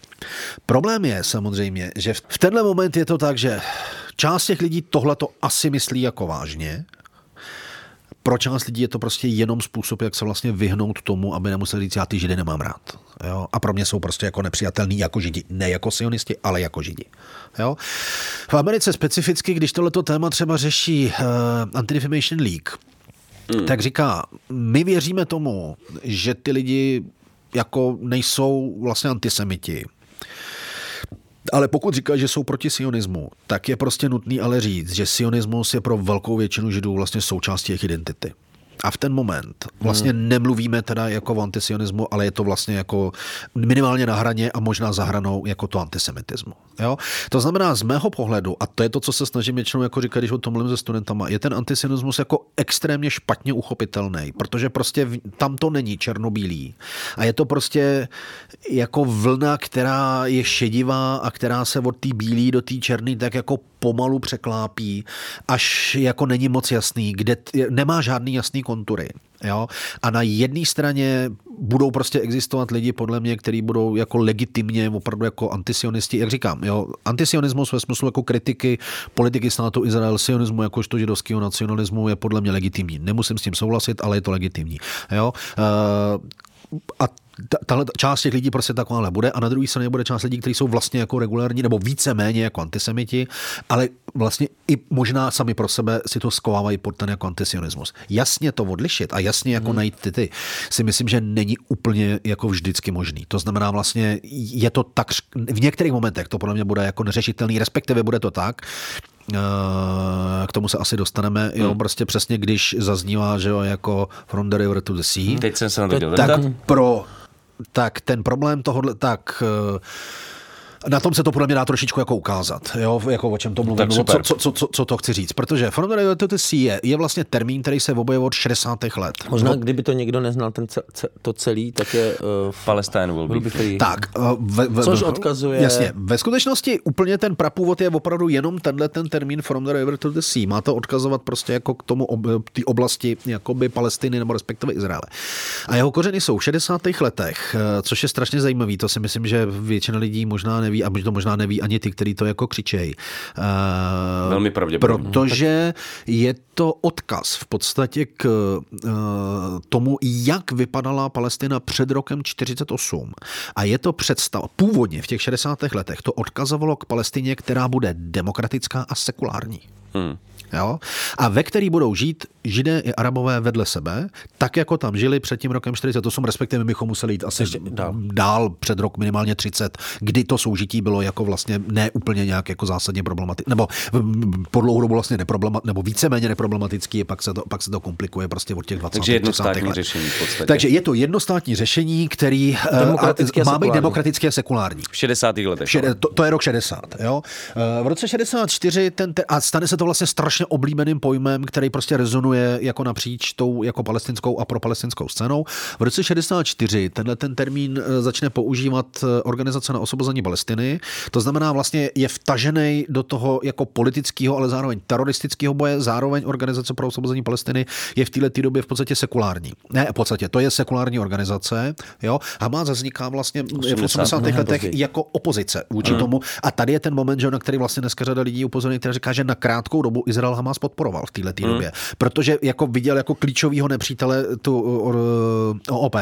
Problém je samozřejmě, že v tenhle moment je to tak, že část těch lidí tohle to asi myslí jako vážně, pro část lidí je to prostě jenom způsob, jak se vlastně vyhnout tomu, aby nemuseli říct, já ty židy nemám rád. Jo? A pro mě jsou prostě jako nepřijatelný jako židi. Ne jako sionisti, ale jako židi. Jo? V Americe specificky, když tohleto téma třeba řeší uh, Anti-Defamation League, mm. tak říká, my věříme tomu, že ty lidi jako nejsou vlastně antisemiti, ale pokud říká, že jsou proti sionismu, tak je prostě nutný ale říct, že sionismus je pro velkou většinu židů vlastně součástí jejich identity. A v ten moment vlastně hmm. nemluvíme teda jako o antisionismu, ale je to vlastně jako minimálně na hraně a možná za hranou jako to antisemitismu. Jo? To znamená z mého pohledu, a to je to, co se snažím většinou jako říkat, když o tom mluvím se studentama, je ten antisionismus jako extrémně špatně uchopitelný, protože prostě tam to není černobílý. A je to prostě jako vlna, která je šedivá a která se od té bílé do té černé tak jako pomalu překlápí, až jako není moc jasný, kde t- nemá žádný jasný kontury. Jo? A na jedné straně budou prostě existovat lidi, podle mě, kteří budou jako legitimně, opravdu jako antisionisti, jak říkám, jo, antisionismus ve smyslu jako kritiky politiky státu Izrael, sionismu jakožto židovského nacionalismu je podle mě legitimní. Nemusím s tím souhlasit, ale je to legitimní. Jo? Uh, a tahle část těch lidí prostě takováhle bude a na druhé straně bude část lidí, kteří jsou vlastně jako regulární nebo víceméně jako antisemiti, ale vlastně i možná sami pro sebe si to skovávají pod ten jako antisionismus. Jasně to odlišit a jasně jako hmm. najít ty, ty si myslím, že není úplně jako vždycky možný. To znamená vlastně je to tak, v některých momentech to podle mě bude jako neřešitelný, respektive bude to tak, eh, k tomu se asi dostaneme, jo, prostě přesně když zaznívá, že jo, jako From the River to the Sea, Teď jsem se na to tak pro tak ten problém tohohle, tak eh, na tom se to podle mě dá trošičku jako ukázat, jo, jako o čem to mluvím, nebo co, co, co, co, co, to chci říct, protože From the River to the Sea je, je vlastně termín, který se objevil od 60. let. Možná, kdyby to někdo neznal ten ce, ce, to celý, tak je uh, Palestine will be free. Tak, eh, ve, ve, Což odkazuje- Jasně, ve skutečnosti úplně ten prapůvod je opravdu jenom tenhle ten termín from the river to the sea. Má to odkazovat prostě jako k tomu ob, té oblasti jakoby Palestiny nebo respektive Izraele. A jeho kořeny jsou v 60. letech, eh, což je strašně zajímavý. To si myslím, že většina lidí možná neví, a to možná neví ani ty, kteří to jako křičejí. Eh, Velmi pravděpodobně. Protože je to odkaz v podstatě k eh, tomu, jak vypadala Palestina před rokem 48. A je to představa, původně v těch 60. letech to odkazovalo k Palestině, která bude demokratická a sekulární. Hmm. Jo? A ve který budou žít židé i arabové vedle sebe, tak jako tam žili před tím rokem 48, respektive my bychom museli jít asi dál. dál před rok minimálně 30, kdy to soužití bylo jako vlastně ne úplně nějak jako zásadně problematické, nebo po dlouhou dobu vlastně neproblematické, nebo víceméně neproblematický, pak se to, pak se to komplikuje prostě od těch 20. Takže 30. jednostátní let. řešení v podstatě. Takže je to jednostátní řešení, který eh, Demokratický a má být sekulární. demokratický a sekulární. v 60. letech. Šede, to, to je rok 60. Jo? Eh, V roce 64 ten, te- a stane se to vlastně strašně strašně oblíbeným pojmem, který prostě rezonuje jako napříč tou jako palestinskou a propalestinskou scénou. V roce 64 tenhle ten termín eh, začne používat eh, Organizace na osobození Palestiny. To znamená vlastně je vtažený do toho jako politického, ale zároveň teroristického boje. Zároveň Organizace pro osvobození Palestiny je v této době v podstatě sekulární. Ne, v podstatě to je sekulární organizace. Jo? Hamas vzniká vlastně v 80. letech jako opozice vůči hmm. tomu. A tady je ten moment, že na který vlastně dneska řada lidí upozorňuje, která říká, že na krátkou dobu Izrael Hamas podporoval v této hmm. době. Protože jako viděl jako klíčového nepřítele tu OOP,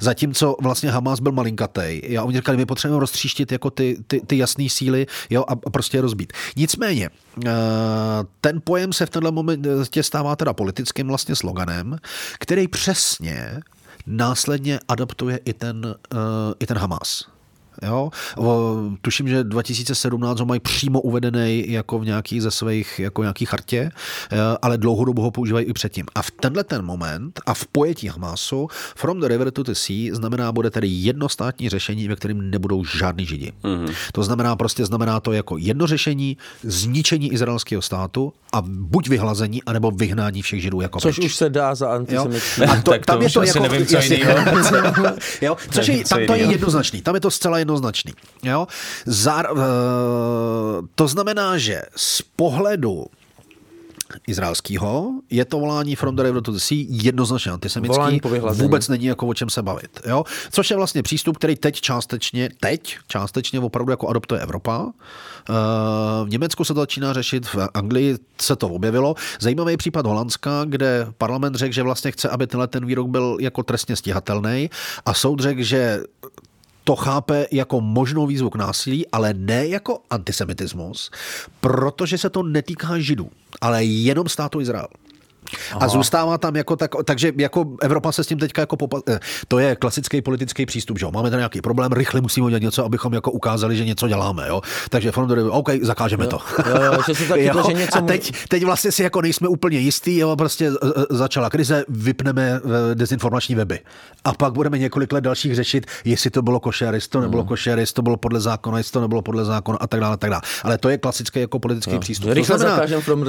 zatímco vlastně Hamas byl malinkatej. Jo? Oni říkali, my potřebujeme roztříštit jako ty, ty, ty jasné síly jo? a prostě rozbít. Nicméně, eh, ten pojem se v tenhle momentě stává teda politickým vlastně sloganem, který přesně následně adaptuje i ten, uh, i ten Hamas. Jo? Tuším, že 2017 ho mají přímo uvedený jako v nějaký ze svých jako nějaký chartě, eh, ale dlouhodobu ho používají i předtím. A v tenhle ten moment a v pojetí Hamasu From the River to the Sea znamená, bude tedy jednostátní řešení, ve kterém nebudou žádný židi. Mm-hmm. To znamená prostě znamená to jako jedno řešení, zničení izraelského státu a buď vyhlazení, anebo vyhnání všech židů jako Což už se dá za antisemitský. A to, tam je to jako, nevím, co jo, což je, tam to je jednoznačný. Tam je to zcela jednoznačný. Jo? Zár, uh, to znamená, že z pohledu izraelského, je to volání From the River to the Sea jednoznačně antisemický, vůbec není jako o čem se bavit. Jo? Což je vlastně přístup, který teď částečně, teď částečně opravdu jako adoptuje Evropa. Eh, v Německu se to začíná řešit, v Anglii se to objevilo. Zajímavý případ Holandska, kde parlament řekl, že vlastně chce, aby tenhle ten výrok byl jako trestně stíhatelný a soud řekl, že to chápe jako možnou výzvu k násilí, ale ne jako antisemitismus, protože se to netýká židů, ale jenom státu Izrael. Aha. A zůstává tam jako tak, takže jako Evropa se s tím teďka jako popa- eh, to je klasický politický přístup, že jo? Máme tady nějaký problém, rychle musíme udělat něco, abychom jako ukázali, že něco děláme, jo? Takže front OK, zakážeme jo. to. Jo, že se taky jo? Že něco... A teď, teď vlastně si jako nejsme úplně jistí, jo? prostě začala krize, vypneme eh, dezinformační weby. A pak budeme několik let dalších řešit, jestli to bylo košer, jestli to nebylo hmm. košer, jestli to bylo podle zákona, jestli to nebylo podle zákona a tak dále, a tak dále. Ale to je klasický jako politický jo. přístup. Rychle zakážeme from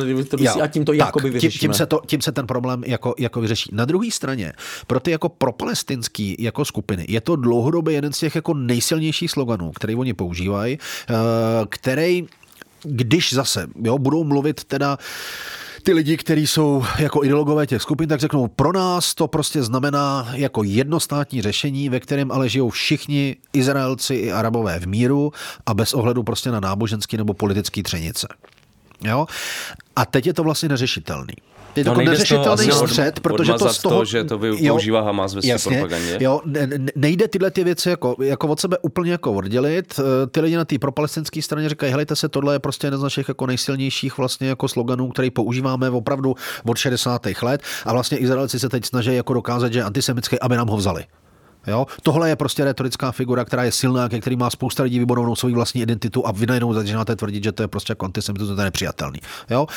a tím to jakoby vyřešíme. Tím, tím, se to, tím se ten problém jako, jako vyřeší. Na druhé straně, pro ty jako propalestinský jako skupiny, je to dlouhodobě jeden z těch jako nejsilnějších sloganů, který oni používají, eh, který když zase jo, budou mluvit teda ty lidi, kteří jsou jako ideologové těch skupin, tak řeknou, pro nás to prostě znamená jako jednostátní řešení, ve kterém ale žijou všichni Izraelci i Arabové v míru a bez ohledu prostě na náboženský nebo politický třenice. Jo? A teď je to vlastně neřešitelný. Je to no, neřešitelný střed, protože to z toho... To, že to používá Hamas ve své propagandě. Jo, nejde tyhle ty věci jako, jako od sebe úplně jako oddělit. Eh, ty lidi na té propalestinské straně říkají, helejte se, tohle je prostě jeden z našich jako nejsilnějších vlastně jako sloganů, který používáme opravdu od 60. let a vlastně Izraelci se teď snaží jako dokázat, že je antisemický, aby nám ho vzali. Jo? Tohle je prostě retorická figura, která je silná, ke který má spousta lidí vybudovanou svou vlastní identitu a vy najednou začínáte tvrdit, že to je prostě jako antisemitismus, to je nepřijatelný. Jo?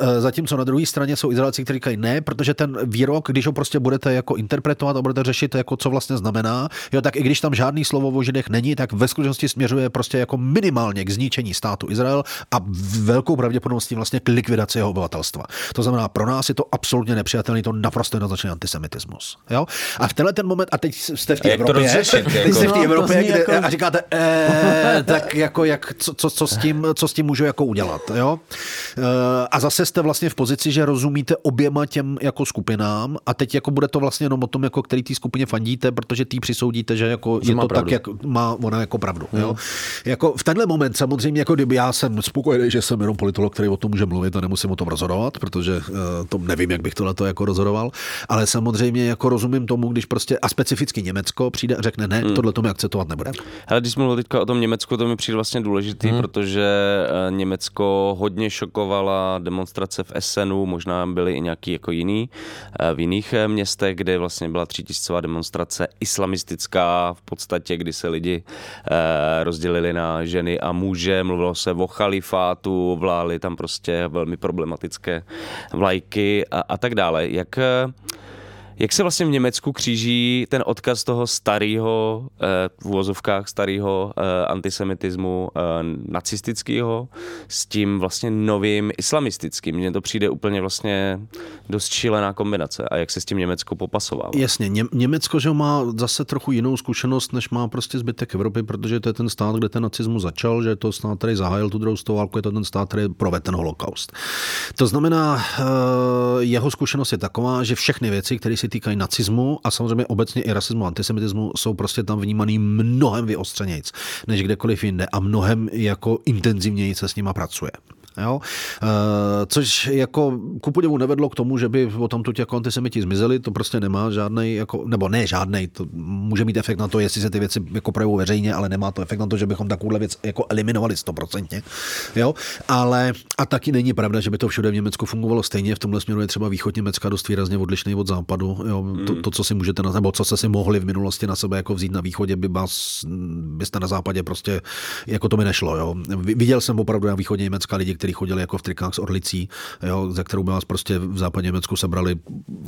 E, zatímco na druhé straně jsou Izraelci, kteří říkají ne, protože ten výrok, když ho prostě budete jako interpretovat a budete řešit, jako co vlastně znamená, jo, tak i když tam žádný slovo o židech není, tak ve skutečnosti směřuje prostě jako minimálně k zničení státu Izrael a velkou pravděpodobností vlastně k likvidaci jeho obyvatelstva. To znamená, pro nás je to absolutně nepřijatelný, to naprosto jednoznačný antisemitismus. Jo? A v tenhle ten moment, a teď jste jste v té Evropě. To rozřešit, jako? jste v té no, Evropě kde, jako... a říkáte, e, tak jako jak, co, co, co, s tím, co s tím můžu jako udělat. Jo? E, a zase jste vlastně v pozici, že rozumíte oběma těm jako skupinám a teď jako bude to vlastně jenom o tom, jako který té skupině fandíte, protože tý přisoudíte, že jako že je to pravdu. tak, jak má ona jako pravdu. Jo? Hmm. Jako v tenhle moment samozřejmě, jako kdyby já jsem spokojený, že jsem jenom politolog, který o tom může mluvit a nemusím o tom rozhodovat, protože uh, to nevím, jak bych tohle jako rozhodoval, ale samozřejmě jako rozumím tomu, když prostě a specificky Němec Německo přijde a řekne ne, hmm. tohle to my akceptovat nebude. Ale když mluvil teďka o tom Německu, to mi přijde vlastně důležitý, hmm. protože eh, Německo hodně šokovala demonstrace v Essenu, možná byly i nějaký jako jiný eh, v jiných eh, městech, kde vlastně byla třítisícová demonstrace islamistická v podstatě, kdy se lidi rozdělili na ženy a muže, mluvilo se o chalifátu, vlály tam prostě velmi problematické vlajky a, a tak dále. Jak Jak se vlastně v Německu kříží ten odkaz toho starého, eh, v úvozovkách starého eh, antisemitismu eh, nacistického s tím vlastně novým islamistickým? Mně to přijde úplně vlastně dost šílená kombinace. A jak se s tím Německo popasová? Jasně, Ně- Německo že má zase trochu jinou zkušenost, než má prostě zbytek Evropy, protože to je ten stát, kde ten nacismus začal, že je to stát, který zahájil tu druhou válku, je to ten stát, který provedl ten holokaust. To znamená, jeho zkušenost je taková, že všechny věci, které se týkají nacismu a samozřejmě obecně i rasismu antisemitismu, jsou prostě tam vnímaný mnohem vyostřenějc než kdekoliv jinde a mnohem jako intenzivněji se s nima pracuje. Jo? E, což jako ku podivu nevedlo k tomu, že by o tomto jako antisemiti zmizeli, to prostě nemá žádný, jako, nebo ne žádný, to může mít efekt na to, jestli se ty věci jako projevují veřejně, ale nemá to efekt na to, že bychom takovouhle věc jako eliminovali stoprocentně. Jo? Ale a taky není pravda, že by to všude v Německu fungovalo stejně. V tomhle směru je třeba východ Německa dost výrazně odlišný od západu. Jo? To, to, co si můžete, na, nebo co jste si mohli v minulosti na sebe jako vzít na východě, by vás, byste na západě prostě, jako to mi nešlo. Jo? Viděl jsem opravdu na východě Německa lidi, kteří chodili jako v trikách s orlicí, jo, ze kterou by vás prostě v západě Německu sebrali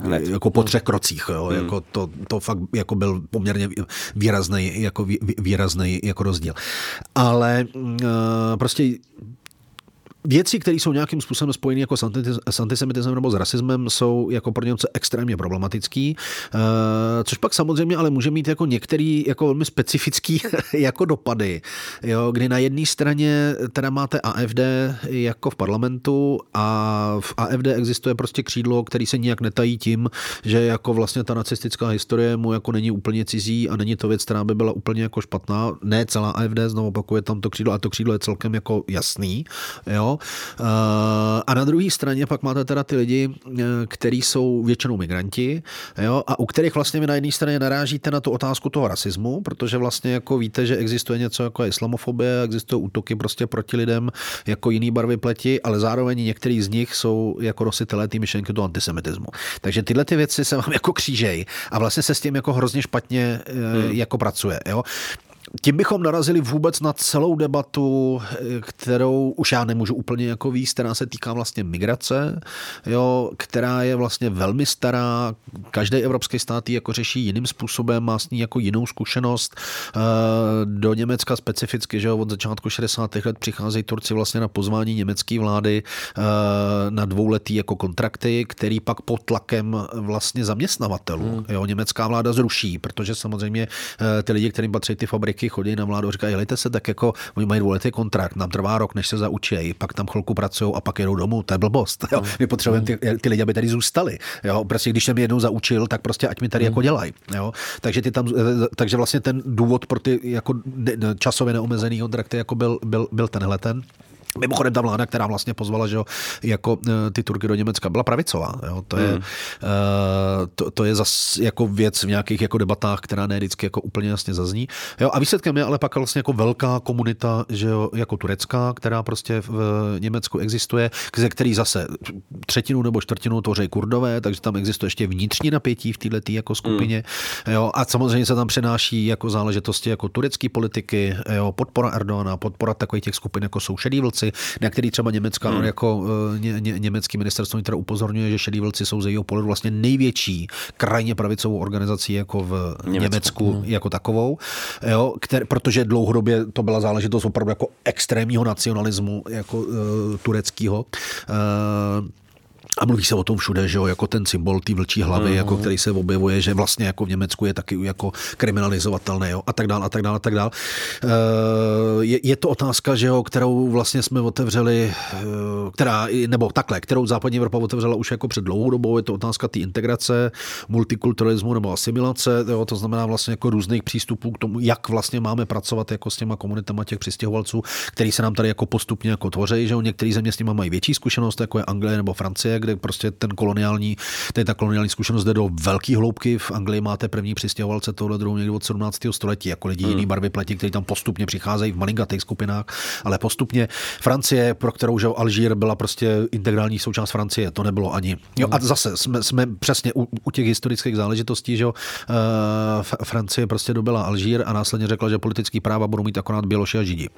Hned. jako po třech krocích. Jo, hmm. jako to, to fakt jako byl poměrně výrazný, jako výrazný jako rozdíl. Ale uh, prostě věci, které jsou nějakým způsobem spojené jako s antisemitismem nebo s rasismem, jsou jako pro Němce extrémně problematický, eh, což pak samozřejmě ale může mít jako některý jako velmi specifický jako dopady, jo, kdy na jedné straně teda máte AFD jako v parlamentu a v AFD existuje prostě křídlo, který se nijak netají tím, že jako vlastně ta nacistická historie mu jako není úplně cizí a není to věc, která by byla úplně jako špatná. Ne celá AFD, znovu opakuje tam to křídlo a to křídlo je celkem jako jasný, jo, Eh, a na druhé straně pak máte teda ty lidi, eh, kteří jsou většinou migranti, jo, a u kterých vlastně vy na jedné straně narážíte na tu otázku toho rasismu, protože vlastně jako víte, že existuje něco jako islamofobie, existují útoky prostě proti lidem jako jiný barvy pleti, ale zároveň některý z nich jsou jako nositelé té myšlenky toho antisemitismu. Takže tyhle ty věci se vám jako křížejí a vlastně se s tím jako hrozně špatně eh, hmm. jako pracuje. Jo? Tím bychom narazili vůbec na celou debatu, kterou už já nemůžu úplně jako víc, která se týká vlastně migrace, jo, která je vlastně velmi stará. Každý evropský stát ji jako řeší jiným způsobem, má s ní jako jinou zkušenost. Eh, do Německa specificky, že jo, od začátku 60. let přicházejí Turci vlastně na pozvání německé vlády eh, na dvouletý jako kontrakty, který pak pod tlakem vlastně zaměstnavatelů, hmm. jo, německá vláda zruší, protože samozřejmě eh, ty lidi, kterým patří ty fabriky, děti chodí na vládu a říkají, jelejte se tak jako, oni mají dvouletý kontrakt, nám trvá rok, než se zaučí, pak tam chvilku pracují a pak jedou domů, to je blbost. Jo. Mm. My potřebujeme ty, ty lidi, aby tady zůstali. Jo. Prostě když jsem je jednou zaučil, tak prostě ať mi tady mm. jako dělají. Jo. Takže, ty tam, takže vlastně ten důvod pro ty jako časově neomezený kontrakty jako byl, byl, byl tenhle ten. Mimochodem ta vláda, která vlastně pozvala, že jo, jako e, ty Turky do Německa, byla pravicová. Jo. To, je, hmm. to, to je zase jako věc v nějakých jako debatách, která ne vždycky jako úplně jasně zazní. Jo, a výsledkem je ale pak vlastně jako velká komunita, že jo, jako turecká, která prostě v Německu existuje, ze který zase třetinu nebo čtvrtinu tvoří kurdové, takže tam existuje ještě vnitřní napětí v této jako skupině. Hmm. Jo, a samozřejmě se tam přenáší jako záležitosti jako turecké politiky, jo, podpora Erdogana, podpora takových těch skupin, jako jsou šedí vlci, vlci, na který třeba německá, hmm. jako eh, ně, ně, německý ministerstvo vnitra upozorňuje, že šedí vlci jsou ze jeho pohledu vlastně největší krajně pravicovou organizací jako v Německu, Německu hmm. jako takovou, jo, kter, protože dlouhodobě to byla záležitost opravdu jako extrémního nacionalismu jako uh, tureckého. Uh, a mluví se o tom všude, že jo, jako ten symbol té vlčí hlavy, jako který se objevuje, že vlastně jako v Německu je taky jako kriminalizovatelný, jo, a tak dále, a tak dále, a tak dále. Eh, je, je, to otázka, že jo, kterou vlastně jsme otevřeli, eh, která, nebo takhle, kterou západní Evropa otevřela už jako před dlouhou dobou, je to otázka té integrace, multikulturalismu nebo asimilace, jo, to znamená vlastně jako různých přístupů k tomu, jak vlastně máme pracovat jako s těma komunitama těch přistěhovalců, který se nám tady jako postupně jako tvoří, že jo, některý země s nimi mají větší zkušenost, jako je Anglie nebo Francie, kde prostě ten koloniální, tady ta koloniální zkušenost jde do velké hloubky. V Anglii máte první přistěhovalce tohle druhou někdy od 17. století, jako lidi hmm. jiný barvy pleti, kteří tam postupně přicházejí v malinkatých skupinách, ale postupně Francie, pro kterou že Alžír byla prostě integrální součást Francie, to nebylo ani. Jo, a zase jsme, jsme přesně u, u těch historických záležitostí, že uh, Francie prostě dobila Alžír a následně řekla, že politický práva budou mít akorát Běloši a Židi.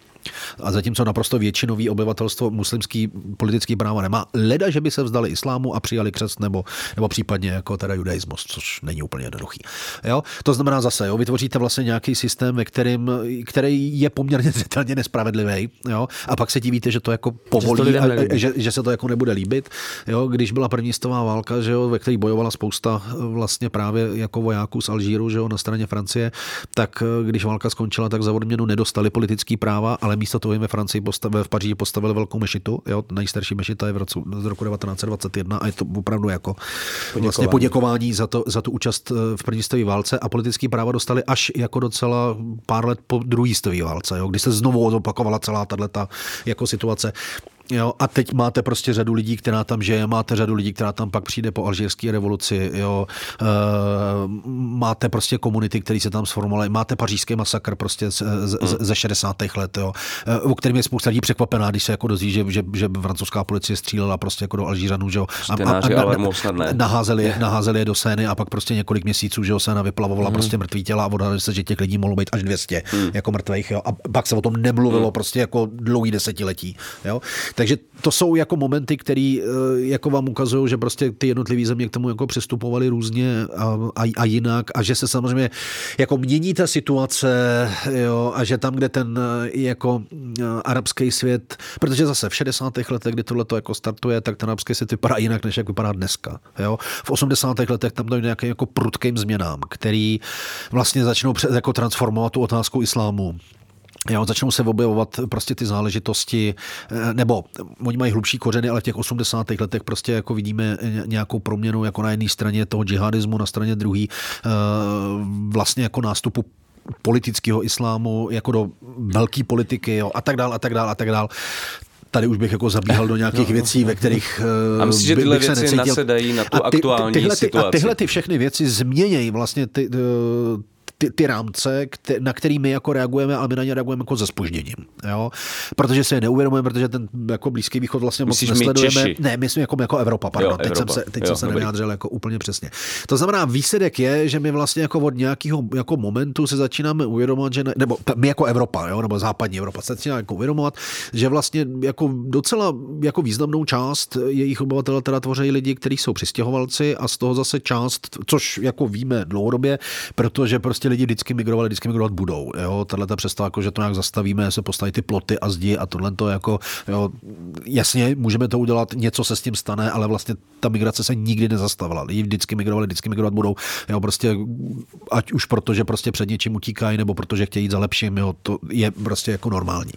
A zatímco naprosto většinový obyvatelstvo muslimský politický práva nemá, leda, že by se vzdali islámu a přijali křest nebo, nebo případně jako teda judaismus, což není úplně jednoduchý. Jo? To znamená zase, jo, vytvoříte vlastně nějaký systém, ve kterým, který je poměrně zřetelně nespravedlivý, jo? a pak se divíte, že to jako povolí, že, a, že, že, se to jako nebude líbit. Jo? Když byla první stová válka, že jo, ve které bojovala spousta vlastně právě jako vojáků z Alžíru, že jo, na straně Francie, tak když válka skončila, tak za odměnu nedostali politický práva, ale místo toho jim ve Francii postavili, v Paříži postavili velkou mešitu, jo, nejstarší mešita je v roce, z roku 1921 a je to opravdu jako poděkování. vlastně poděkování za, to, za tu účast eh, v první světové válce a politický práva dostali až jako docela pár let po druhé světové válce, jo, kdy se znovu zopakovala celá tato jako situace. Jo, a teď máte prostě řadu lidí, která tam žije, máte řadu lidí, která tam pak přijde po alžírské revoluci, jo, e, máte prostě komunity, které se tam sformovaly, máte pařížský masakr prostě z, z, z, ze 60. let, jo, e, o kterém je spousta lidí překvapená, když se jako dozví, že, že, že francouzská policie střílela prostě jako do Alžíranů, že jo, a, a, a, a naházeli, naházeli je do Sény a pak prostě několik měsíců, že jo, Séna vyplavovala mm. prostě mrtvý těla a odhadli se, že těch lidí mohlo být až 200 mm. jako mrtvých, jo, a pak se o tom nemluvilo mm. prostě jako dlouhý desetiletí, jo. Takže to jsou jako momenty, které eh, jako vám ukazují, že prostě ty jednotlivé země k tomu jako přistupovaly různě a, a, a, jinak a že se samozřejmě jako mění ta situace jo, a že tam, kde ten eh, jako eh, arabský svět, protože zase v 60. letech, kdy tohle to jako startuje, tak ten arabský svět vypadá jinak, než jak vypadá dneska. Jo. V 80. letech tam dojde nějakým jako prudkým změnám, který vlastně začnou jako transformovat tu otázku islámu Jo, začnou se objevovat prostě ty záležitosti, eh, nebo oni mají hlubší kořeny, ale v těch 80. letech prostě jako vidíme nějakou proměnu jako na jedné straně toho džihadismu, na straně druhé eh, vlastně jako nástupu politického islámu jako do velké politiky jo, a tak dál a tak dál a tak dál tady už bych jako zabíhal do nějakých no, věcí, ve kterých a myslím, že tyhle věci necítil. nasedají na tu a ty, aktuální tyhle, situaci. A tyhle ty všechny věci změnějí vlastně ty, ty, ty rámce, kte, na který my jako reagujeme, ale my na ně reagujeme jako se spožděním. Jo? Protože se je neuvědomujeme, protože ten jako Blízký východ vlastně moc nesledujeme. My ne, my jsme jako, jako Evropa, pardon. Jo, teď Evropa. jsem se, teď jo, jsem se nevyjádřil jako úplně přesně. To znamená, výsledek je, že my vlastně jako od nějakého jako momentu se začínáme uvědomovat, že ne, nebo my jako Evropa, jo, nebo západní Evropa se začíná jako uvědomovat, že vlastně jako docela jako významnou část jejich obyvatel teda tvoří lidi, kteří jsou přistěhovalci a z toho zase část, což jako víme dlouhodobě, protože prostě prostě lidi vždycky migrovali, vždycky migrovat budou. Jo? Tahle ta představa, jako, že to nějak zastavíme, se postaví ty ploty a zdi a tohle to jako, jo, jasně, můžeme to udělat, něco se s tím stane, ale vlastně ta migrace se nikdy nezastavila. Lidi vždycky migrovali, vždycky migrovat budou. Jo, prostě, ať už proto, že prostě před něčím utíkají, nebo protože chtějí jít za lepším, jo, to je prostě jako normální.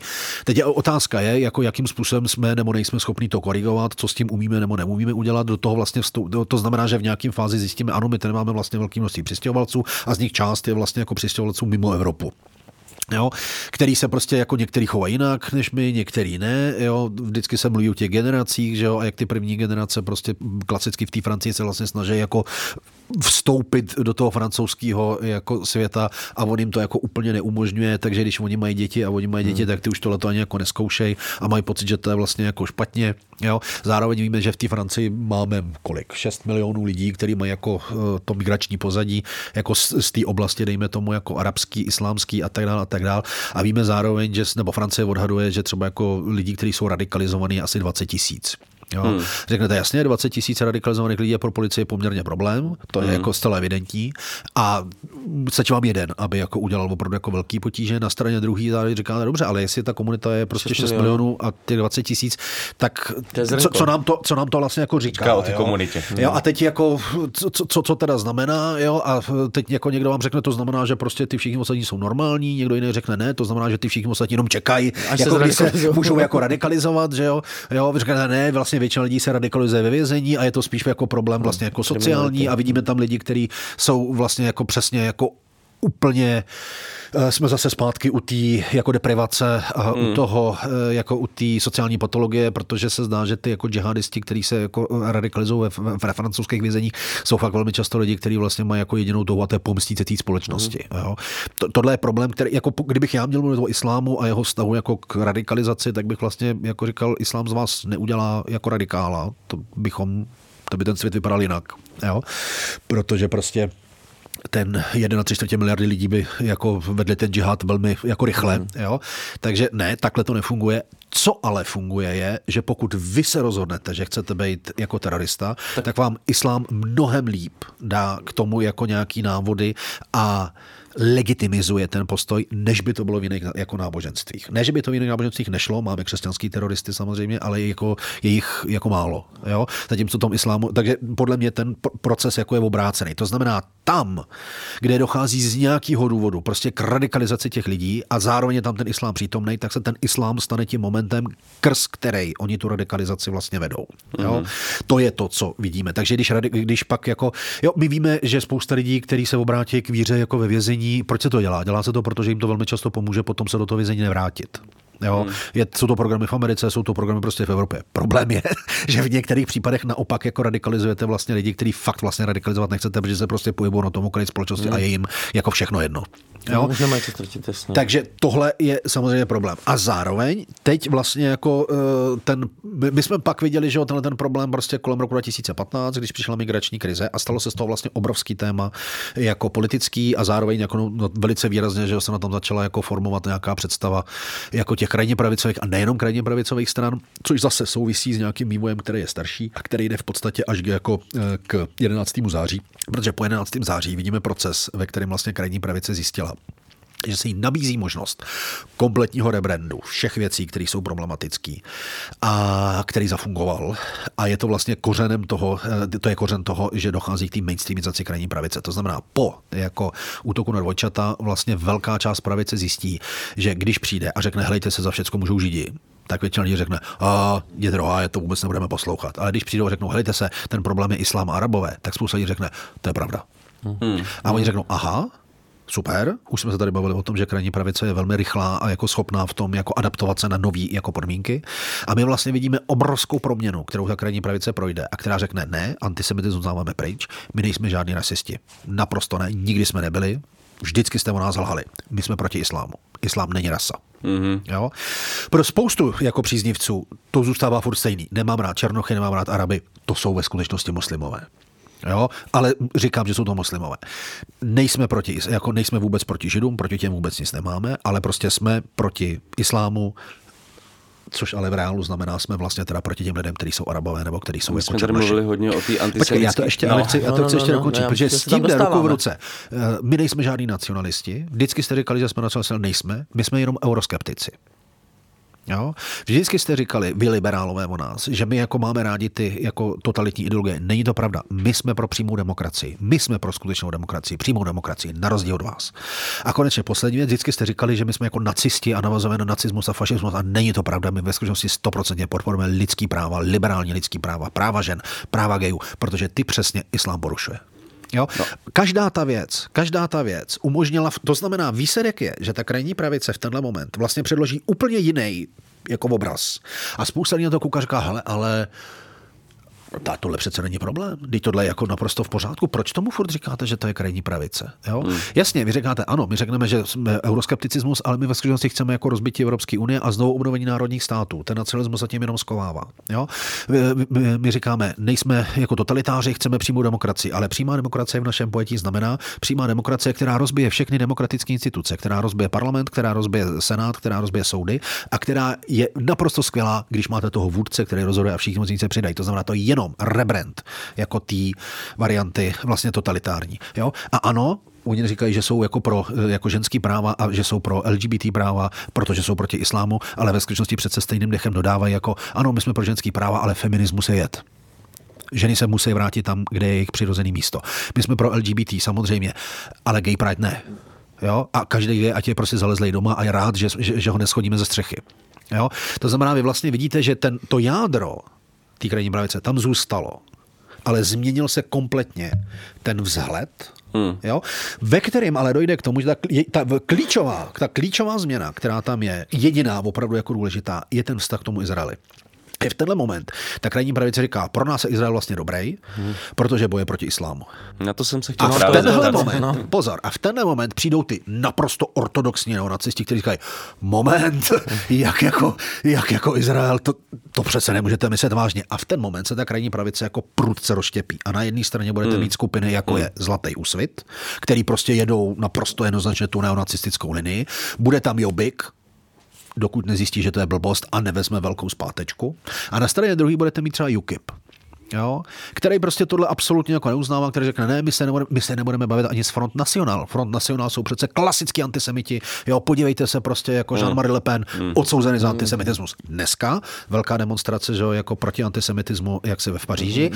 Teď je otázka je, jako jakým způsobem jsme nebo nejsme schopni to korigovat, co s tím umíme nebo neumíme udělat. Do toho vlastně vstup, to znamená, že v nějakém fázi zjistíme, ano, my tady máme vlastně velký množství přistěhovalců a z nich část je vlastně jako přistěhovalců mimo Evropu jo, který se prostě jako některý chovají jinak než my, některý ne, jo, vždycky se mluví o těch generacích, že jo, a jak ty první generace prostě klasicky v té Francii se vlastně snaží jako vstoupit do toho francouzského jako světa a on jim to jako úplně neumožňuje, takže když oni mají děti a oni mají děti, hmm. tak ty už tohle to ani jako neskoušej a mají pocit, že to je vlastně jako špatně. Jo. Zároveň víme, že v té Francii máme kolik? 6 milionů lidí, kteří mají jako eh, to migrační pozadí, jako z, z té oblasti, dejme tomu, jako arabský, islámský a tak dále a tak dále. A víme zároveň, že nebo Francie odhaduje, že třeba jako lidí, kteří jsou radikalizovaní, asi 20 tisíc. Jo. Hmm. Řeknete jasně, 20 tisíc radikalizovaných lidí je pro policii poměrně problém, to je hmm. jako zcela evidentní. A stačí vám jeden, aby jako udělal opravdu jako velký potíže. Na straně druhý zároveň říká, dobře, ale jestli ta komunita je prostě 6 milionů a těch 20 tisíc, tak co, co, nám to, co nám to vlastně jako říká? říká o té komunitě. Jo, a teď jako, co, co, co teda znamená, jo, a teď jako někdo vám řekne, to znamená, že prostě ty všichni ostatní jsou normální, někdo jiný řekne ne, to znamená, že ty všichni ostatní jenom čekají, Až jako se, se můžou jako radikalizovat, že jo, jo, řekne ne, vlastně většina lidí se radikalizuje ve vězení a je to spíš jako problém vlastně jako sociální a vidíme tam lidi, kteří jsou vlastně jako přesně jako úplně eh, jsme zase zpátky u té jako deprivace a hmm. u toho eh, jako u té sociální patologie, protože se zdá, že ty jako džihadisti, kteří se jako radikalizují ve, ve francouzských vězeních, jsou fakt velmi často lidi, kteří vlastně mají jako jedinou touhu a to je pomstít se té společnosti. Hmm. Jo. To, tohle je problém, který, jako kdybych já měl mluvit o islámu a jeho stavu jako k radikalizaci, tak bych vlastně jako říkal, islám z vás neudělá jako radikála. To bychom to by ten svět vypadal jinak. Jo? Protože prostě ten 1,3 čtvrtě miliardy lidí by jako vedli ten džihad velmi jako rychle. Mm. Jo? Takže ne, takhle to nefunguje. Co ale funguje je, že pokud vy se rozhodnete, že chcete být jako terorista, tak, tak vám islám mnohem líp dá k tomu jako nějaký návody a legitimizuje ten postoj, než by to bylo v jiných jako náboženstvích. Ne, že by to v jiných náboženstvích nešlo, máme křesťanský teroristy samozřejmě, ale jako, je jich jako málo. Jo? Zatímco tom islámu, takže podle mě ten proces jako je obrácený. To znamená, tam, kde dochází z nějakého důvodu prostě k radikalizaci těch lidí a zároveň je tam ten islám přítomný, tak se ten islám stane tím momentem, krz který oni tu radikalizaci vlastně vedou. Jo? Mm-hmm. To je to, co vidíme. Takže když, když pak jako, jo, my víme, že spousta lidí, kteří se obrátí k víře jako ve vězení, vězení, proč se to dělá? Dělá se to, protože jim to velmi často pomůže potom se do toho vězení nevrátit. Jo? Hmm. Je, jsou to programy v Americe, jsou to programy prostě v Evropě. Problém je, že v některých případech naopak jako radikalizujete vlastně lidi, kteří fakt vlastně radikalizovat nechcete, protože se prostě pohybují na tom okraji společnosti hmm. a je jim jako všechno jedno. Jo? No, to ztratit, jasně. Takže tohle je samozřejmě problém. A zároveň teď vlastně jako eh, ten, my jsme pak viděli, že tenhle ten problém prostě kolem roku 2015, když přišla migrační krize a stalo se z toho vlastně obrovský téma jako politický a zároveň jako no, no velice výrazně, že se na tom začala jako formovat nějaká představa jako těch krajně pravicových a nejenom krajně pravicových stran, což zase souvisí s nějakým vývojem, který je starší a který jde v podstatě až jako eh, k 11. září, protože po 11. září vidíme proces, ve kterém vlastně krajní pravice zjistila, že se jí nabízí možnost kompletního rebrandu všech věcí, které jsou problematické a který zafungoval. A je to vlastně kořenem toho, eh, to je kořen toho, že dochází k té mainstreamizaci krajní pravice. To znamená, po jako útoku na dvojčata vlastně velká část pravice zjistí, že když přijde a řekne, helejte se za všechno můžou židi, tak většina lidí řekne, a je druhá, je to vůbec nebudeme poslouchat. Ale když přijdou a řeknou, helejte se, ten problém je islám a arabové, tak spousta lidí řekne, to je pravda. Hmm. A oni řeknou, aha, super. Už jsme se tady bavili o tom, že krajní pravice je velmi rychlá a jako schopná v tom jako adaptovat se na nové jako podmínky. A my vlastně vidíme obrovskou proměnu, kterou ta krajní pravice projde a která řekne ne, antisemitismus dáváme pryč, my nejsme žádní rasisti. Naprosto ne, nikdy jsme nebyli, vždycky jste o nás lhali. My jsme proti islámu. Islám není rasa. Mm-hmm. Jo? Pro spoustu jako příznivců to zůstává furt stejný. Nemám rád Černochy, nemám rád Araby. To jsou ve skutečnosti muslimové. Jo? Ale říkám, že jsou to muslimové. Nejsme proti, jako nejsme vůbec proti židům, proti těm vůbec nic nemáme, ale prostě jsme proti islámu, což ale v reálu znamená, jsme vlastně teda proti těm lidem, kteří jsou arabové nebo kteří jsou My jako jsme tady mluvili hodně o té Počkej, já to ještě, no, ale chci, no, já to chci no, ještě no, dokončit, no, protože s tím jde ruku v ruce. Eh, my nejsme žádní nacionalisti, vždycky jste říkali, že jsme nacionalisti, nejsme, my jsme jenom euroskeptici. Jo? Vždycky jste říkali, vy liberálové o nás, že my jako máme rádi ty jako totalitní ideologie. Není to pravda. My jsme pro přímou demokracii. My jsme pro skutečnou demokracii, přímou demokracii, na rozdíl od vás. A konečně poslední věc, vždycky jste říkali, že my jsme jako nacisti a navazujeme na nacismus a fašismus a není to pravda. My ve skutečnosti 100% podporujeme lidský práva, liberální lidský práva, práva žen, práva gejů, protože ty přesně islám porušuje. Jo? No. Každá ta věc, každá ta věc umožnila, to znamená, výsledek je, že ta krajní pravice v tenhle moment vlastně předloží úplně jiný jako obraz. A spousta lidí na to kouká říká, hele, ale ta, tohle přece není problém. Teď tohle je jako naprosto v pořádku. Proč tomu furt říkáte, že to je krajní pravice? Jo? Hmm. Jasně, vy říkáte, ano, my řekneme, že jsme euroskepticismus, ale my ve skutečnosti chceme jako rozbití Evropské unie a znovu obnovení národních států. Ten nacionalismus se tím jenom skovává. Jo? My, my, my, říkáme, nejsme jako totalitáři, chceme přímou demokracii, ale přímá demokracie v našem pojetí znamená přímá demokracie, která rozbije všechny demokratické instituce, která rozbije parlament, která rozbije senát, která rozbije soudy a která je naprosto skvělá, když máte toho vůdce, který rozhoduje a všichni se přidají. To znamená, to je jenom rebrand jako té varianty vlastně totalitární. Jo? A ano, oni říkají, že jsou jako pro jako ženský práva a že jsou pro LGBT práva, protože jsou proti islámu, ale ve skutečnosti přece stejným dechem dodávají jako ano, my jsme pro ženský práva, ale feminismus je jet. Ženy se musí vrátit tam, kde je jejich přirozený místo. My jsme pro LGBT samozřejmě, ale gay pride ne. Jo? A každý je, ať je prostě zalezlej doma a je rád, že, že, že ho neschodíme ze střechy. Jo? To znamená, vy vlastně vidíte, že ten, to jádro té krajní pravice, tam zůstalo. Ale změnil se kompletně ten vzhled, Hmm. Jo? Ve kterém ale dojde k tomu, že ta, ta, klíčová, ta klíčová změna, která tam je, jediná opravdu jako důležitá, je ten vztah k tomu Izraeli je v tenhle moment ta krajní pravice říká, pro nás je Izrael vlastně dobrý, hmm. protože boje proti islámu. Na to jsem se chtěl A v tenhle moment, no. pozor, a v tenhle moment přijdou ty naprosto ortodoxní neonacisti, kteří říkají, moment, jak jako, jak jako Izrael, to, to přece nemůžete myslet vážně. A v ten moment se ta krajní pravice jako prudce rozštěpí. A na jedné straně budete hmm. mít skupiny, jako hmm. je Zlatý úsvit, který prostě jedou naprosto jednoznačně tu neonacistickou linii. Bude tam Jobik, dokud nezjistí, že to je blbost a nevezme velkou zpátečku. A na straně druhý budete mít třeba UKIP, jo, který prostě tohle absolutně jako neuznává, který řekne, ne, my se, nebudeme, my se nebudeme bavit ani s Front National. Front National jsou přece klasický antisemiti, jo, podívejte se prostě jako Jean-Marie Le Pen, mm. odsouzený za antisemitismus. Dneska velká demonstrace, že jo, jako proti antisemitismu, jak se ve v Paříži,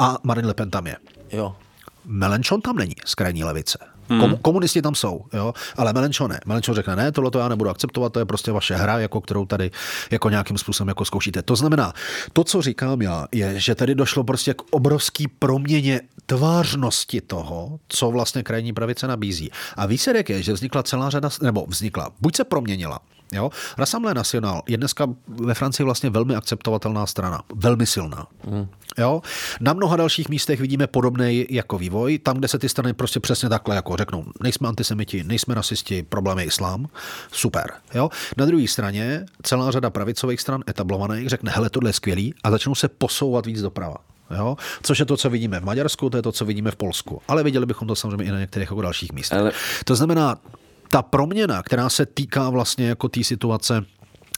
a Marine Le Pen tam je. Jo. Melenchon tam není z krajní levice. Kom, komunisti tam jsou, jo, ale Melenchon ne. Melenchon řekne, ne, tohle to já nebudu akceptovat, to je prostě vaše hra, jako kterou tady jako nějakým způsobem jako zkoušíte. To znamená, to, co říkám já, je, že tady došlo prostě k obrovský proměně tvářnosti toho, co vlastně krajní pravice nabízí. A výsledek je, že vznikla celá řada, nebo vznikla, buď se proměnila, Jo? Rassemblée National je dneska ve Francii vlastně velmi akceptovatelná strana, velmi silná. Mm. Jo? Na mnoha dalších místech vidíme podobný jako vývoj, tam, kde se ty strany prostě přesně takhle jako řeknou, nejsme antisemiti, nejsme rasisti, problém je islám, super. Jo? Na druhé straně celá řada pravicových stran etablovaných řekne, hele, tohle je skvělý a začnou se posouvat víc doprava. Jo? Což je to, co vidíme v Maďarsku, to je to, co vidíme v Polsku. Ale viděli bychom to samozřejmě i na některých jako dalších místech. Ale... To znamená, ta proměna, která se týká vlastně jako té situace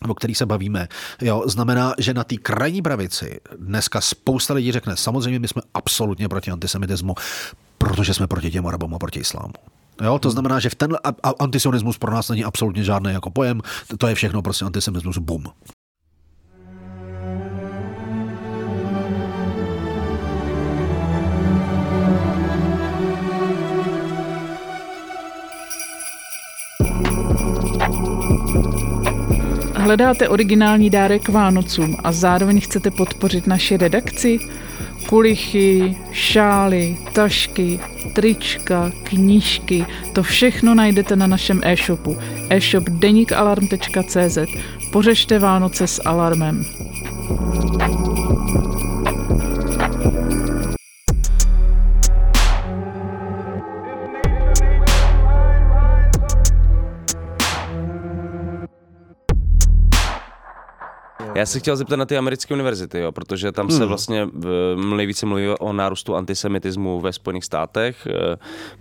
o který se bavíme, jo, znamená, že na té krajní pravici dneska spousta lidí řekne, samozřejmě my jsme absolutně proti antisemitismu, protože jsme proti těm Arabům a proti islámu. Jo, to znamená, že v ten antisionismus pro nás není absolutně žádný jako pojem, to je všechno prostě antisemitismus, bum. Hledáte originální dárek Vánocům a zároveň chcete podpořit naši redakci? Kulichy, šály, tašky, trička, knížky, to všechno najdete na našem e-shopu e-shop denikalarm.cz. Pořešte Vánoce s alarmem. Já se chtěl zeptat na ty americké univerzity, jo, protože tam se Hmm. vlastně nejvíce mluví o nárůstu antisemitismu ve Spojených státech.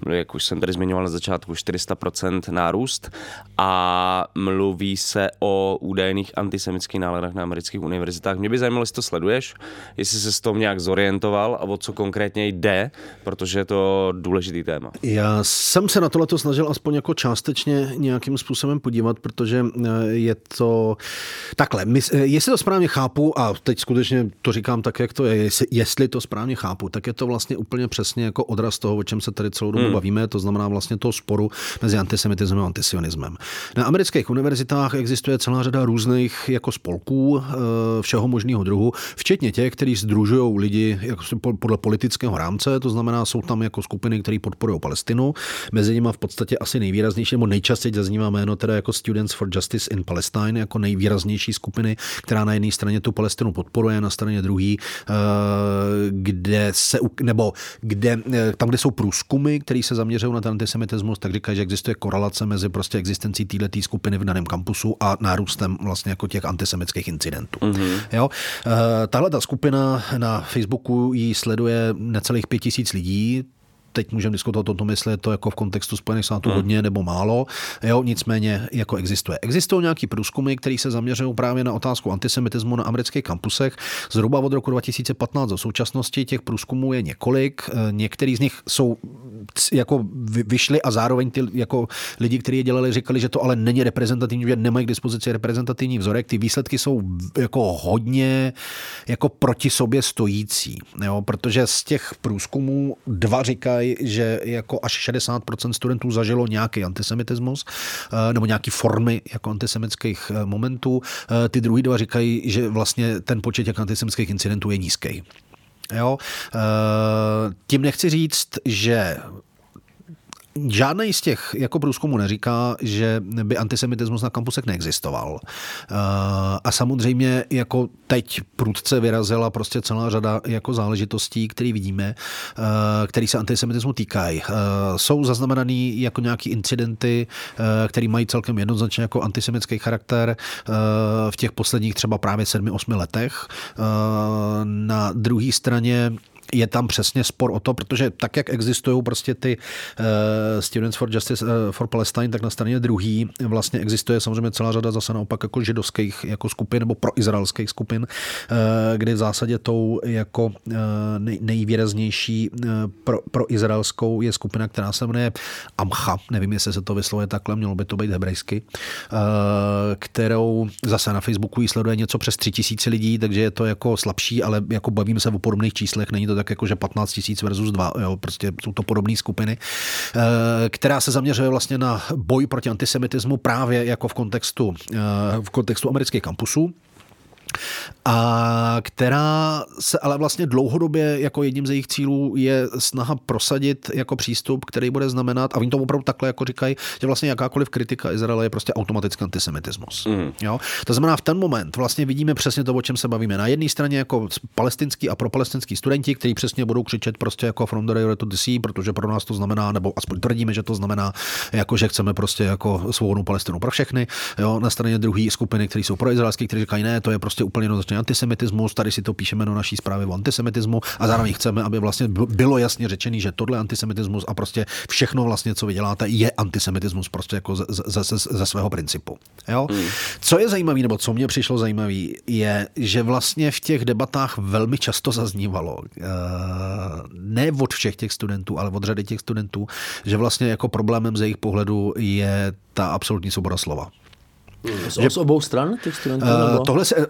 eh, Jak už jsem tady zmiňoval na začátku, 400% nárůst. A mluví se o údajných antisemických náladách na amerických univerzitách. Mě by zajímalo, jestli to sleduješ, jestli se s tom nějak zorientoval a o co konkrétně jde, protože je to důležitý téma. Já jsem se na tohleto snažil aspoň jako částečně nějakým způsobem podívat, protože eh, je to takhle. My, eh, jestli to správně chápu, a teď skutečně to říkám tak, jak to je, jestli, jestli to správně chápu, tak je to vlastně úplně přesně jako odraz toho, o čem se tady celou dobu hmm. bavíme, to znamená vlastně toho sporu mezi antisemitismem a antisionismem. Na amerických univerzitách existuje celá řada různých jako spolků eh, všeho možného druhu, včetně těch, kteří združují lidi jako podle politického rámce, to znamená, jsou tam jako skupiny, které podporují Palestinu. Mezi nimi v podstatě asi nejvýraznější, nebo nejčastěji zaznívá jméno teda jako Students for Justice in Palestine, jako nejvýraznější skupiny, která na jedné straně tu Palestinu podporuje, na straně druhé, kde se, nebo kde, eh, tam, kde jsou průzkumy, které se zaměřují na ten antisemitismus, tak říkají, že existuje korelace mezi prostě existencí této skupiny v daném kampusu a nárůstem vlastně jako těch antisemických incidentů. Mm-hmm. Jo? Eh, Tahle ta skupina na Facebooku ji sleduje necelých pět tisíc lidí, teď můžeme diskutovat o tom, jestli je to jako v kontextu Spojených států hmm. hodně nebo málo. Jo, nicméně jako existuje. Existují nějaký průzkumy, které se zaměřují právě na otázku antisemitismu na amerických kampusech. Zhruba od roku 2015 do současnosti těch průzkumů je několik. Eh, Některý z nich jsou jako vy- vyšly a zároveň ty jako lidi, kteří je dělali, říkali, že to ale není reprezentativní, že nemají k dispozici reprezentativní vzorek. Ty výsledky jsou jako hodně jako proti sobě stojící, jo? protože z těch průzkumů dva říkají, že jako až 60% studentů zažilo nějaký antisemitismus eh, nebo nějaký formy jako antisemických eh, momentů. Eh, Ty druhý dva říkají, že vlastně ten počet těch antisemických incidentů je nízký. Jo? Tím nechci říct, že Žádný z těch jako průzkumů neříká, že by antisemitismus na kampusech neexistoval. Eh, A samozřejmě jako teď prudce vyrazila prostě celá řada jako záležitostí, které vidíme, eh, které se antisemitismu týkají. Eh, Jsou zaznamenaný jako nějaký incidenty, které mají celkem jednoznačně jako antisemický charakter v těch posledních třeba právě sedmi, osmi letech. Na druhé straně je tam přesně spor o to, protože tak, jak existují prostě ty uh, Students for Justice uh, for Palestine, tak na straně druhý vlastně existuje samozřejmě celá řada zase naopak jako židovských jako skupin nebo proizraelských skupin, uh, kdy v zásadě tou jako uh, nej, nejvýraznější uh, pro, pro izraelskou je skupina, která se jmenuje Amcha, nevím, jestli se to vyslovuje takhle, mělo by to být hebrejsky, uh, kterou zase na Facebooku jí sleduje něco přes tři tisíce lidí, takže je to jako slabší, ale jako bavíme se o podobných číslech, není to tak jako, že 15 tisíc versus 2, jo, prostě jsou to podobné skupiny, eh, která se zaměřuje vlastně na boj proti antisemitismu právě jako v kontextu, eh, v kontextu amerických kampusů a která se ale vlastně dlouhodobě jako jedním z jejich cílů je snaha prosadit jako přístup, který bude znamenat, a oni to opravdu takhle jako říkají, že vlastně jakákoliv kritika Izraele je prostě automatický antisemitismus. Mm. Jo? To znamená, v ten moment vlastně vidíme přesně to, o čem se bavíme. Na jedné straně jako palestinský a propalestinský studenti, kteří přesně budou křičet prostě jako from the to the sea, protože pro nás to znamená, nebo aspoň tvrdíme, že to znamená, jako že chceme prostě jako svobodnou Palestinu pro všechny. Jo? Na straně druhé skupiny, které jsou proizraelské, kteří říkají, ne, to je prostě úplně jednoznačně antisemitismus, tady si to píšeme do naší zprávy o antisemitismu a zároveň chceme, aby vlastně bylo jasně řečený, že tohle antisemitismus a prostě všechno vlastně, co vy děláte, je antisemitismus prostě jako ze, ze, ze, ze svého principu. Jo? Hmm. Co je zajímavé, nebo co mě přišlo zajímavé, je, že vlastně v těch debatách velmi často zaznívalo, eh, ne od všech těch studentů, ale od řady těch studentů, že vlastně jako problémem z jejich pohledu je ta absolutní svoboda slova. Z, že, z obou stran těch studentů? Uh, tohle se,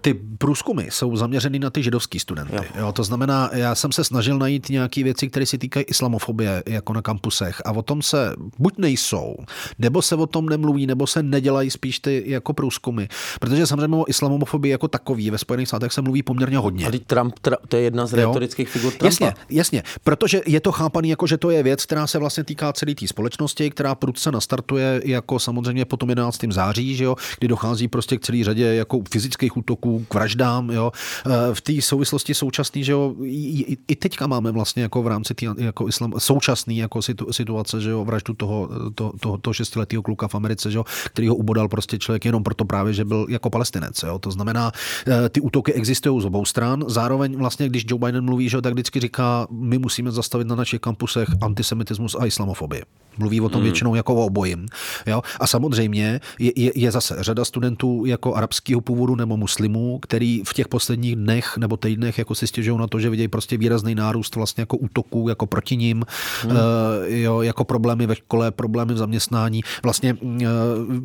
ty průzkumy jsou zaměřeny na ty židovský studenty. Jo. Jo, to znamená, já jsem se snažil najít nějaké věci, které se týkají islamofobie, jako na kampusech a o tom se buď nejsou, nebo se o tom nemluví, nebo se nedělají spíš ty jako průzkumy. Protože samozřejmě o islamofobii jako takový ve Spojených státech se mluví poměrně hodně. A Trump, tra, to je jedna z retorických figur Trumpa. Jasně, jasně, protože je to chápaný jako, že to je věc, která se vlastně týká celé té společnosti, která prudce nastartuje jako samozřejmě po tom 11. září že jo, kdy dochází prostě k celé řadě jako fyzických útoků, k vraždám. Jo. E, v té souvislosti současný, že jo, i, i teďka máme vlastně jako v rámci tý, jako islam, současný jako situ, situace, že jo, vraždu toho, to, to, toho šestiletého kluka v Americe, že jo, který ho ubodal prostě člověk jenom proto právě, že byl jako palestinec. Jo. To znamená, e, ty útoky existují z obou stran. Zároveň vlastně, když Joe Biden mluví, že jo, tak vždycky říká, my musíme zastavit na našich kampusech antisemitismus a islamofobii. Mluví o tom hmm. většinou jako o obojím. Jo? A samozřejmě je, je, je zase řada studentů jako arabského původu nebo muslimů, který v těch posledních dnech nebo týdnech jako si stěžují na to, že vidějí prostě výrazný nárůst vlastně jako útoků jako proti ním, hmm. uh, jo, jako problémy ve škole, problémy v zaměstnání. Vlastně, uh,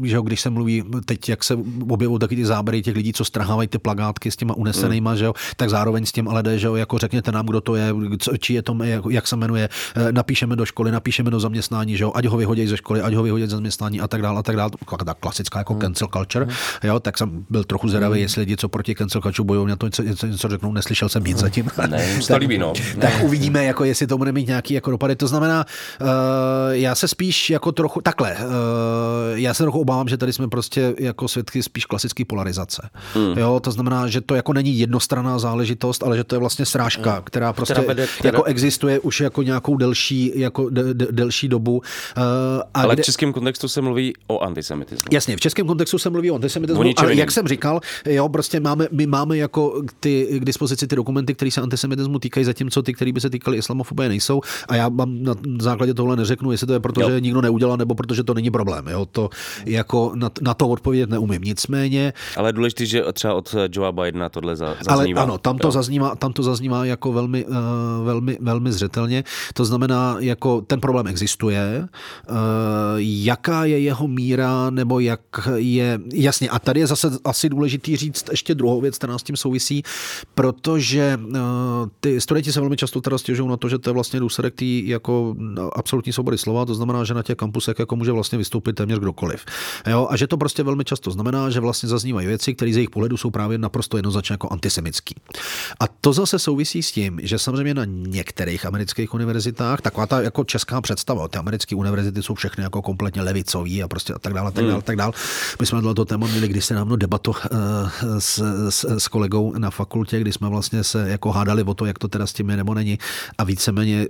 že jo, když se mluví teď, jak se objevují taky ty záběry těch lidí, co strhávají ty plagátky s těma unesenýma, hmm. že jo, tak zároveň s tím ale jde, že jo, jako řekněte nám, kdo to je, co, či je to, jak, jak se jmenuje, uh, napíšeme do školy, napíšeme do zaměstnání, že jo, ať ho vyhodí ze školy, ať ho vyhodí ze zaměstnání a tak dále a tak dále. Klasická jako hmm. cancel culture. Hmm. Jo, tak jsem byl trochu zvědavý, hmm. jestli lidi, co proti cancel culture bojují, na to něco, něco, něco řeknou, neslyšel jsem nic hmm. zatím. Ne, to líbí, no. tak uvidíme, jako jestli to bude mít nějaký jako dopady. To znamená, uh, já se spíš jako trochu, takhle, uh, já se trochu obávám, že tady jsme prostě jako svědky spíš klasické polarizace. Hmm. Jo, to znamená, že to jako není jednostranná záležitost, ale že to je vlastně srážka, hmm. která prostě která vede, která... jako existuje už jako nějakou delší, jako de, de, delší dobu. Uh, a ale kde... v českém kontextu se mluví o antisemitismu. Jasně, v českém kontextu se mluví o antisemitismu, ale jak jsem říkal, jo, prostě máme, my máme jako ty, k dispozici ty dokumenty, které se antisemitismu týkají, zatímco ty, které by se týkaly islamofobie, nejsou. A já vám na základě tohle neřeknu, jestli to je proto, jo. že nikdo neudělal, nebo protože to není problém. Jo? To jako na, na to odpovědět neumím. Nicméně. Ale důležité, že třeba od Joea Bidena tohle zaznívá. Ale ano, tam to, zaznívá, tam to zaznívá jako velmi, uh, velmi, velmi zřetelně. To znamená, jako ten problém existuje. Uh, jaká je jeho míra, nebo jak je, jasně, a tady je zase asi důležitý říct ještě druhou věc, která s tím souvisí, protože uh, ty studenti se velmi často teda stěžují na to, že to je vlastně důsledek té jako absolutní svobody slova, to znamená, že na těch kampusech jako může vlastně vystoupit téměř kdokoliv. Jo, a že to prostě velmi často znamená, že vlastně zaznívají věci, které z jejich pohledu jsou právě naprosto jednoznačně jako antisemický. A to zase souvisí s tím, že samozřejmě na některých amerických univerzitách, taková ta jako česká představa, ty americké univerzity jsou všechny jako kompletně levicový a prostě a tak dále, a tak dále, hmm. tak dále. My jsme to téma měli když se nám debatu s, s, s, kolegou na fakultě, kdy jsme vlastně se jako hádali o to, jak to teda s tím je nebo není. A víceméně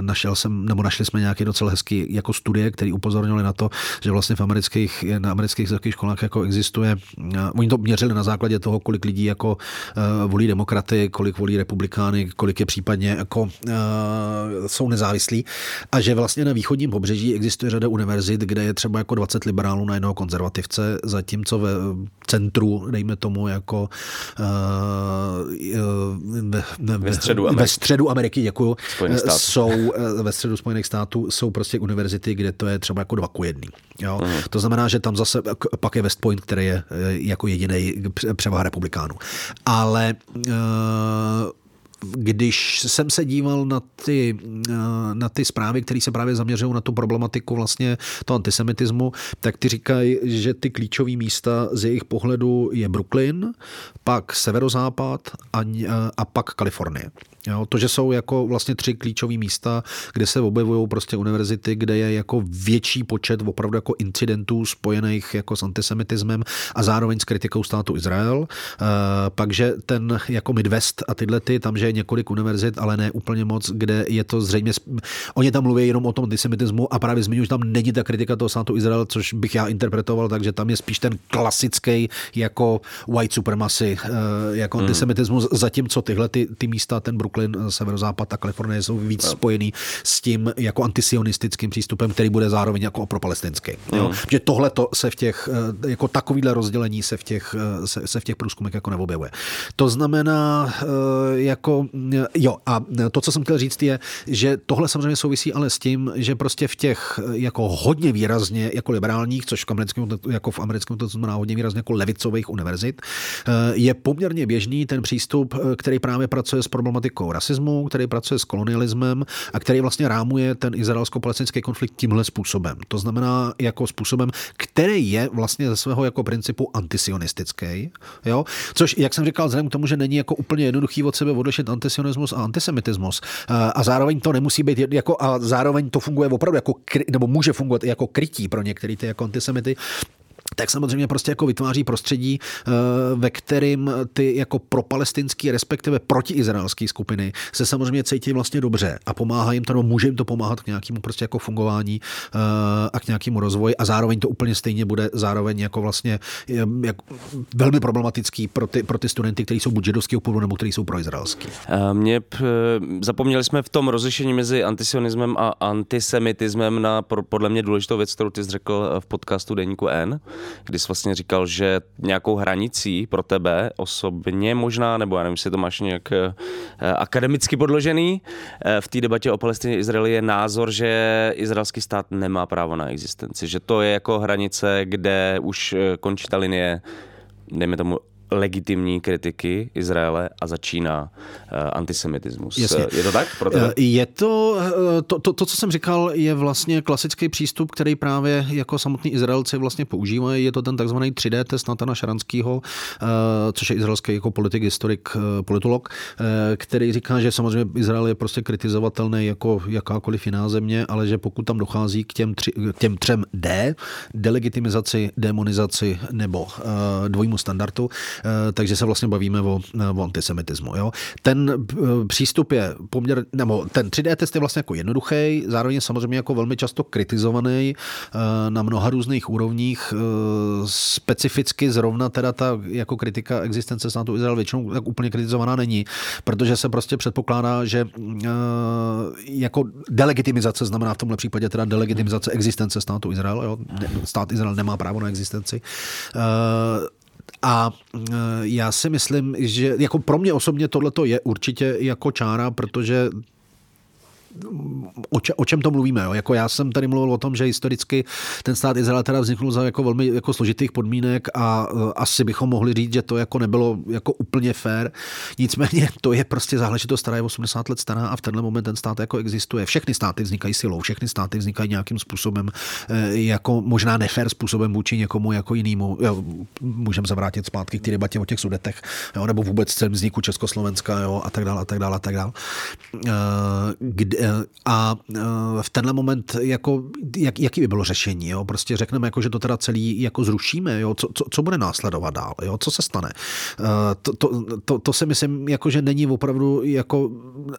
našel jsem, nebo našli jsme nějaký docela hezký jako studie, který upozornili na to, že vlastně v amerických, na amerických vysokých školách jako existuje, oni to měřili na základě toho, kolik lidí jako volí demokraty, kolik volí republikány, kolik je případně jako jsou nezávislí a že vlastně na východním pobřeží existuje řada univerzit, kde je třeba jako 20 liberálů na jednoho konzervativce, zatímco ve centru, dejme tomu, jako uh, ve, ve, ve, středu Ameriky, ve středu Ameriky děkuju, jsou ve středu Spojených států jsou prostě univerzity, kde to je třeba jako dva ku jedný. Jo? Mm. To znamená, že tam zase pak je West Point, který je jako jediný převaha republikánů. Ale uh, když jsem se díval na ty, eh, na ty zprávy, které se právě zaměřují na tu problematiku vlastně toho antisemitismu, tak ty říkají, že ty klíčové místa z jejich pohledu je Brooklyn, pak severozápad a, a pak Kalifornie. Jo, to, že jsou jako vlastně tři klíčové místa, kde se objevují prostě univerzity, kde je jako větší počet opravdu jako incidentů spojených jako s antisemitismem a zároveň s kritikou státu Izrael. Uh, pak, že ten jako Midwest a tyhle ty, tam, že je několik univerzit, ale ne úplně moc, kde je to zřejmě, oni tam mluví jenom o tom antisemitismu a právě zmiňuji, že tam není ta kritika toho státu Izrael, což bych já interpretoval, takže tam je spíš ten klasický jako white supremacy, uh, jako hmm. antisemitismus, zatímco tyhle ty, ty místa, ten Brooklyn, severozápad a Kalifornie jsou víc no. spojený s tím jako antisionistickým přístupem, který bude zároveň jako propalestinský. Jo? Mm. Že tohle se v těch, eh, jako takovýhle rozdělení se v těch, eh, se, se v těch průzkumech jako neobjevuje. To znamená, eh, jako, jo, a to, co jsem chtěl říct, je, že tohle samozřejmě souvisí ale s tím, že prostě v těch jako hodně výrazně jako liberálních, což v americkém, jako v americkém to znamená hodně výrazně jako levicových univerzit, je poměrně běžný ten přístup, který právě pracuje s problematikou problematikou rasismu, který pracuje s kolonialismem a který vlastně rámuje ten izraelsko-palestinský konflikt tímhle způsobem. To znamená jako způsobem, který je vlastně ze svého jako principu antisionistický. Jo? Což, jak jsem říkal, vzhledem k tomu, že není jako úplně jednoduchý od sebe odlišit antisionismus a antisemitismus. Eh, a zároveň to nemusí být jako, a zároveň to funguje opravdu jako, nebo může fungovat jako krytí pro některé ty jako antisemity, tak samozřejmě prostě jako vytváří prostředí, eh, ve kterým ty jako propalestinský, respektive protiizraelské skupiny se samozřejmě cítí vlastně dobře a pomáhá jim to, nebo může jim to pomáhat k nějakému prostě jako fungování eh, a k nějakému rozvoji a zároveň to úplně stejně bude zároveň jako vlastně jako velmi problematický pro ty, pro ty studenty, kteří jsou buď židovského původu nebo kteří jsou proizraelský. Eh, mě zapomněli jsme v tom rozlišení mezi antisionismem a antisemitismem na podle mě důležitou věc, kterou ty jsi řekl v podcastu Deníku N kdy jsi vlastně říkal, že nějakou hranicí pro tebe osobně možná, nebo já nevím, jestli to máš nějak eh, akademicky podložený, eh, v té debatě o Palestině Izraeli je názor, že izraelský stát nemá právo na existenci, že to je jako hranice, kde už eh, končí ta linie dejme tomu legitimní kritiky Izraele a začíná uh, antisemitismus. Jasně. Je to tak pro tebe? Eh, je to, eh, to, to, to, co jsem říkal, je vlastně klasický přístup, který právě jako samotní Izraelci vlastně používají. Je to ten takzvaný 3D test Natana Šaranského, což je izraelský jako politik, historik, politolog, který říká, že samozřejmě Izrael je prostě kritizovatelný jako jakákoliv jiná země, ale že pokud tam dochází k těm, tři, k těm třem D, delegitimizaci, demonizaci nebo dvojímu standardu, Eh, takže se vlastně bavíme o, eh, o antisemitismu. Jo. Ten eh, přístup je poměr, nebo ten 3D test je vlastně jako jednoduchý, zároveň samozřejmě jako velmi často kritizovaný na mnoha různých úrovních. Specificky zrovna teda ta jako kritika existence státu Izrael většinou tak úplně kritizovaná není, protože se prostě předpokládá, že jako delegitimizace znamená v tomhle případě teda delegitimizace existence státu Izrael. Jo. Stát Izrael nemá právo na existenci a e, já si myslím, že jako pro mě osobně tohle je určitě jako čára, protože o, če, o čem to mluvíme. Jo? Jako já jsem tady mluvil o tom, že historicky ten stát Izrael teda vzniknul za jako velmi jako složitých podmínek a uh, asi bychom mohli říct, že to jako nebylo jako úplně fair. Nicméně to je prostě záležitost, která je 80 let stará a v tenhle moment ten stát jako existuje. Všechny státy vznikají silou, všechny státy vznikají nějakým způsobem, e, jako možná nefér způsobem vůči někomu jako jinému. Můžeme se vrátit zpátky k té debatě o těch sudetech, jo? nebo vůbec vzniku Československa jo? a tak dále a tak dále a tak dále. E, kde, A v tenhle moment, jako, jak, jaký by bylo řešení? Jo? Prostě řekneme, jako, že to teda celý jako zrušíme, jo? Co, co, co bude následovat dál? Jo? Co se stane? To, to, to, to si myslím, jako, že není opravdu jako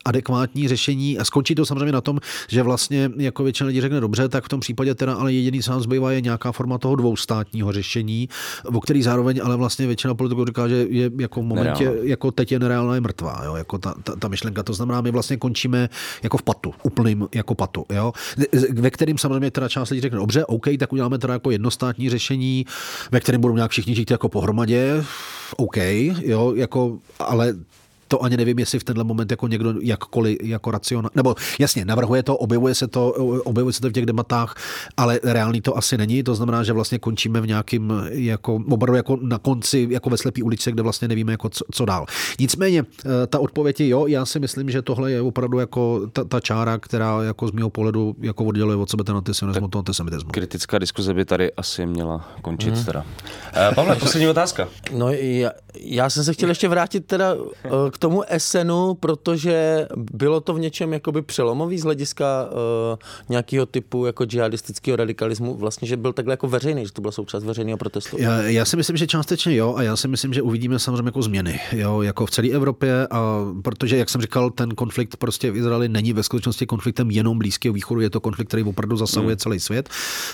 adekvátní řešení a skončí to samozřejmě na tom, že vlastně jako většina lidí řekne dobře, tak v tom případě teda ale jediný, co nám zbývá, je nějaká forma toho dvoustátního řešení, o který zároveň ale vlastně většina politiků říká, že je jako v momentě, Nereálno. jako teď je nereálná, je mrtvá, jo? jako ta, ta, ta, myšlenka. To znamená, my vlastně končíme jako v patu, úplným jako patu, jo? ve kterým samozřejmě teda část lidí řekne, dobře, OK, tak uděláme teda jako jednostátní řešení, ve kterém budou nějak všichni žít jako pohromadě, OK, jo, jako, ale to ani nevím, jestli v tenhle moment jako někdo jakkoliv jako racionál, nebo jasně, navrhuje to, objevuje se to, objevuje se to v těch debatách, ale reálný to asi není, to znamená, že vlastně končíme v nějakým jako, opravdu jako na konci, jako ve slepý ulici, kde vlastně nevíme, jako co, co dál. Nicméně, eh, ta odpověď je jo, já si myslím, že tohle je opravdu jako ta, ta čára, která jako z mého pohledu jako odděluje od sebe ten antisionismus od antisemitismu. Kritická diskuze by tady asi měla končit hmm. teda. Uh, Pavle, poslední otázka. No já, já jsem se chtěl ještě vrátit teda uh, k tomu SNu, protože bylo to v něčem jakoby přelomový z hlediska uh, nějakého typu jako džihadistického radikalismu, vlastně, že byl takhle jako veřejný, že to byla součást veřejného protestu. Já, já si myslím, že částečně jo a já si myslím, že uvidíme samozřejmě jako změny, jo, jako v celé Evropě a protože, jak jsem říkal, ten konflikt prostě v Izraeli není ve skutečnosti konfliktem jenom Blízkého východu, je to konflikt, který opravdu zasahuje hmm. celý svět,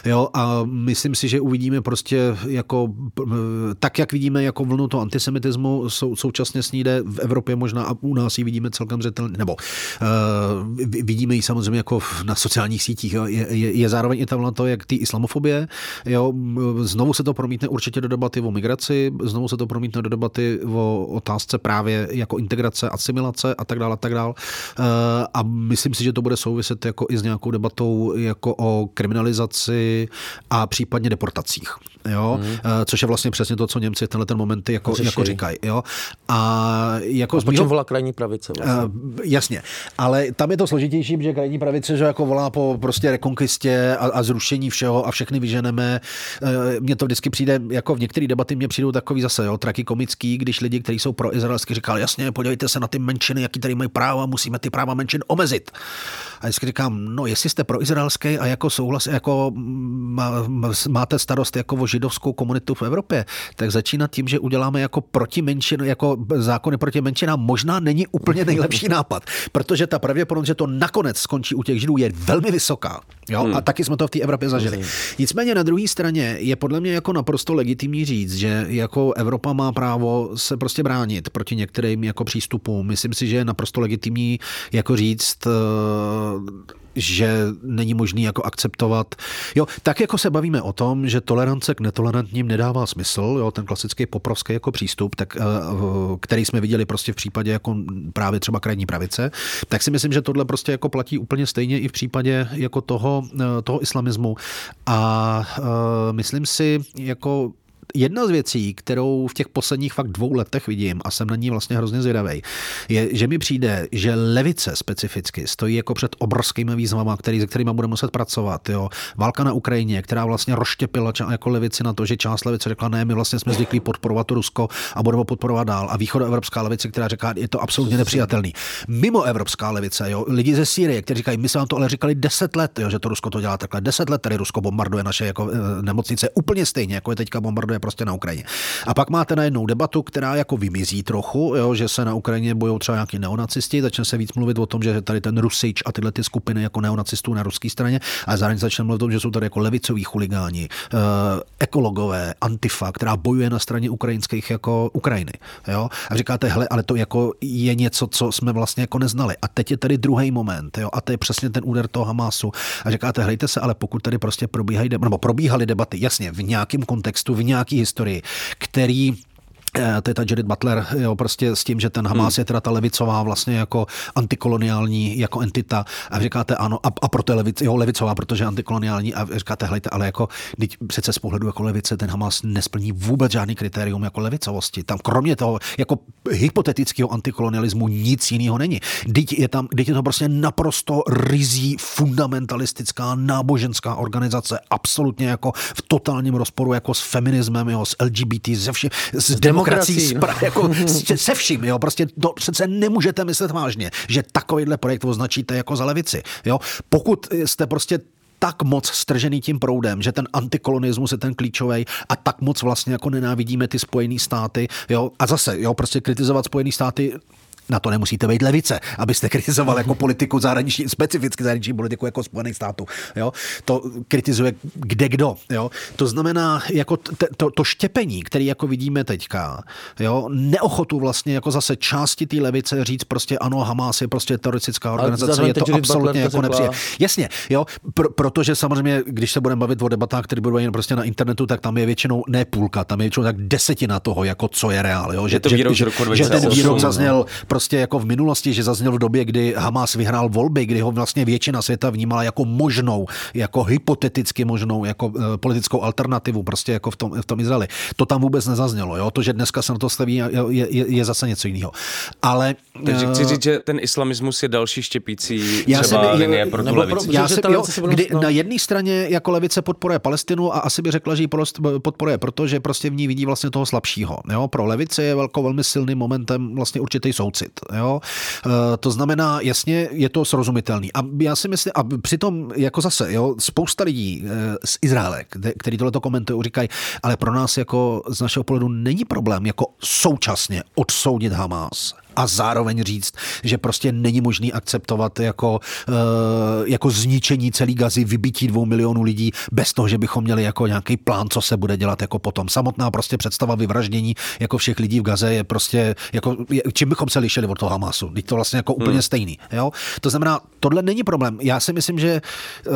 jo, a myslím si, že uvidíme prostě jako tak, jak vidíme jako vlnu toho antisemitismu, sou, současně s ní jde v Evropě možná a u nás ji vidíme celkem zřetelně, nebo uh, vidíme ji samozřejmě jako na sociálních sítích. Jo. Je, je, je zároveň i tam na to, jak ty islamofobie, jo, znovu se to promítne určitě do debaty o migraci, znovu se to promítne do debaty o otázce právě jako integrace, asimilace a tak dále, a tak dále. Uh, a myslím si, že to bude souviset jako i s nějakou debatou jako o kriminalizaci a případně deportacích. Jo? Mm. Což je vlastně přesně to, co Němci v tenhle ten moment jako, jako říkají. Jo? A jako a mýho, volá krajní pravice. Vlastně. Uh, jasně, ale tam je to složitější, že krajní pravice že jako volá po prostě rekonkistě a, a zrušení všeho a všechny vyženeme. Uh, mně to vždycky přijde, jako v některé debaty mě přijdou takový zase, jo, traky komický, když lidi, kteří jsou pro izraelsky, říkali, jasně, podívejte se na ty menšiny, jaký tady mají práva, musíme ty práva menšin omezit. A vždycky říkám, no jestli jste pro izraelské a jako souhlas, jako má, máte starost jako o židovskou komunitu v Evropě, tak začínat tím, že uděláme jako proti menšin, jako zákony proti menšinám, možná není úplně nejlepší nápad, protože ta pravděpodobnost, že to nakonec skončí u těch židů, je velmi vysoká. Jo? Hmm. A taky jsme to v té Evropě zažili. Nicméně na druhé straně je podle mě jako naprosto legitimní říct, že jako Evropa má právo se prostě bránit proti některým jako přístupům. Myslím si, že je naprosto legitimní jako říct, eh, že není možný jako akceptovat. Jo, tak jako se bavíme o tom, že tolerance k netolerantním nedává smysl, jo, ten klasický poprovský jako přístup, tak, eh, který jsme viděli prostě v případě jako právě třeba krajní pravice, tak si myslím, že tohle prostě jako platí úplně stejně i v případě jako toho, eh, toho islamismu. A myslím si, jako jedna z věcí, kterou v těch posledních fakt dvou letech vidím a jsem na ní vlastně hrozně zvědavý, je, že mi přijde, že levice specificky stojí jako před obrovskými výzvama, který, se kterými budeme muset pracovat. Jo. Válka na Ukrajině, která vlastně rozštěpila jako levici na to, že část levice řekla, ne, my vlastně jsme zvyklí podporovat Rusko a budeme podporovat dál. A východoevropská levice, která říká, je to absolutně nepřijatelný. Mimo evropská levice, jo, lidi ze Sýrie, kteří říkají, my jsme vám to ale říkali 10 let, jo, že to Rusko to dělá takhle. 10 let tady Rusko bombarduje naše jako, e, nemocnice úplně stejně, jako je teďka bombarduje prostě na Ukrajině. A pak máte najednou debatu, která jako vymizí trochu, jo, že se na Ukrajině bojují třeba nějaký neonacisti, začne se víc mluvit o tom, že tady ten Rusič a tyhle ty skupiny jako neonacistů na ruské straně, a zároveň začne mluvit o tom, že jsou tady jako levicoví chuligáni, uh, ekologové, antifa, která bojuje na straně ukrajinských jako Ukrajiny. Jo? A říkáte, hele, ale to jako je něco, co jsme vlastně jako neznali. A teď je tady druhý moment, jo? a to je přesně ten úder toho Hamásu. A říkáte, hlejte se, ale pokud tady prostě probíhají, nebo probíhaly debaty, jasně, v nějakém kontextu, v nějaký historii, který Eh, to je ta Judith Butler, jo, prostě s tím, že ten Hamas hmm. je teda ta levicová vlastně jako antikoloniální jako entita a říkáte ano, a, a proto je levic, jo, levicová, protože je antikoloniální a říkáte, hejte, ale jako teď přece z pohledu jako levice ten Hamas nesplní vůbec žádný kritérium jako levicovosti. Tam kromě toho jako hypotetického antikolonialismu nic jiného není. Teď je tam, teď je to prostě naprosto rizí fundamentalistická náboženská organizace, absolutně jako v totálním rozporu jako s feminismem, jo, s LGBT, se všem, s demokracií demokracií, spra- jako se vším, jo, prostě to přece nemůžete myslet vážně, že takovýhle projekt označíte jako za levici, jo. Pokud jste prostě tak moc stržený tím proudem, že ten antikolonismus je ten klíčový a tak moc vlastně jako nenávidíme ty Spojené státy, jo, a zase, jo, prostě kritizovat Spojené státy na to nemusíte být levice, abyste kritizoval jako politiku zahraniční, specificky zahraniční politiku jako Spojených států. Jo? To kritizuje kde kdo. Jo? To znamená, jako t- to, to štěpení, který jako vidíme teďka, jo? neochotu vlastně jako zase části té levice říct prostě ano, Hamas je prostě teroristická organizace, je to absolutně jako nepříjemné. Jasně, jo? Pr- protože samozřejmě, když se budeme bavit o debatách, které budou jen prostě na internetu, tak tam je většinou ne půlka, tam je většinou tak desetina toho, jako co je reál. Jo? Že, je to výrok, že, že, že ten výrok zazněl prostě jako v minulosti, že zazněl v době, kdy Hamas vyhrál volby, kdy ho vlastně většina světa vnímala jako možnou, jako hypoteticky možnou, jako e, politickou alternativu prostě jako v tom, v tom Izraeli. To tam vůbec nezaznělo. Jo? To, že dneska se na to staví, je, je, je zase něco jiného. Ale... Takže chci říct, že ten islamismus je další štěpící já třeba jsem, linie pro tu levici. Já jsem, jo, kdy no. na jedné straně jako levice podporuje Palestinu a asi by řekla, že ji podporuje, protože prostě v ní vidí vlastně toho slabšího. Jo? Pro levici je velko, velmi silným momentem vlastně určitý soucit. Jo? Eh, to znamená, jasně, je to srozumitelný. A já si myslím, a přitom jako zase, jo, spousta lidí eh, z Izraele, který tohleto komentují, říkají, ale pro nás jako z našeho pohledu není problém jako současně odsoudit Hamas a zároveň říct, že prostě není možný akceptovat jako, eh, jako zničení celý gazy, vybití dvou milionů lidí bez toho, že bychom měli jako nějaký plán, co se bude dělat jako potom. Samotná prostě představa vyvraždění jako všech lidí v Gaze je prostě, jako, čím bychom se lišili od toho Hamasu. Teď to vlastně jako úplně hmm. stejný. Jo? To znamená, tohle není problém. Já si myslím, že uh,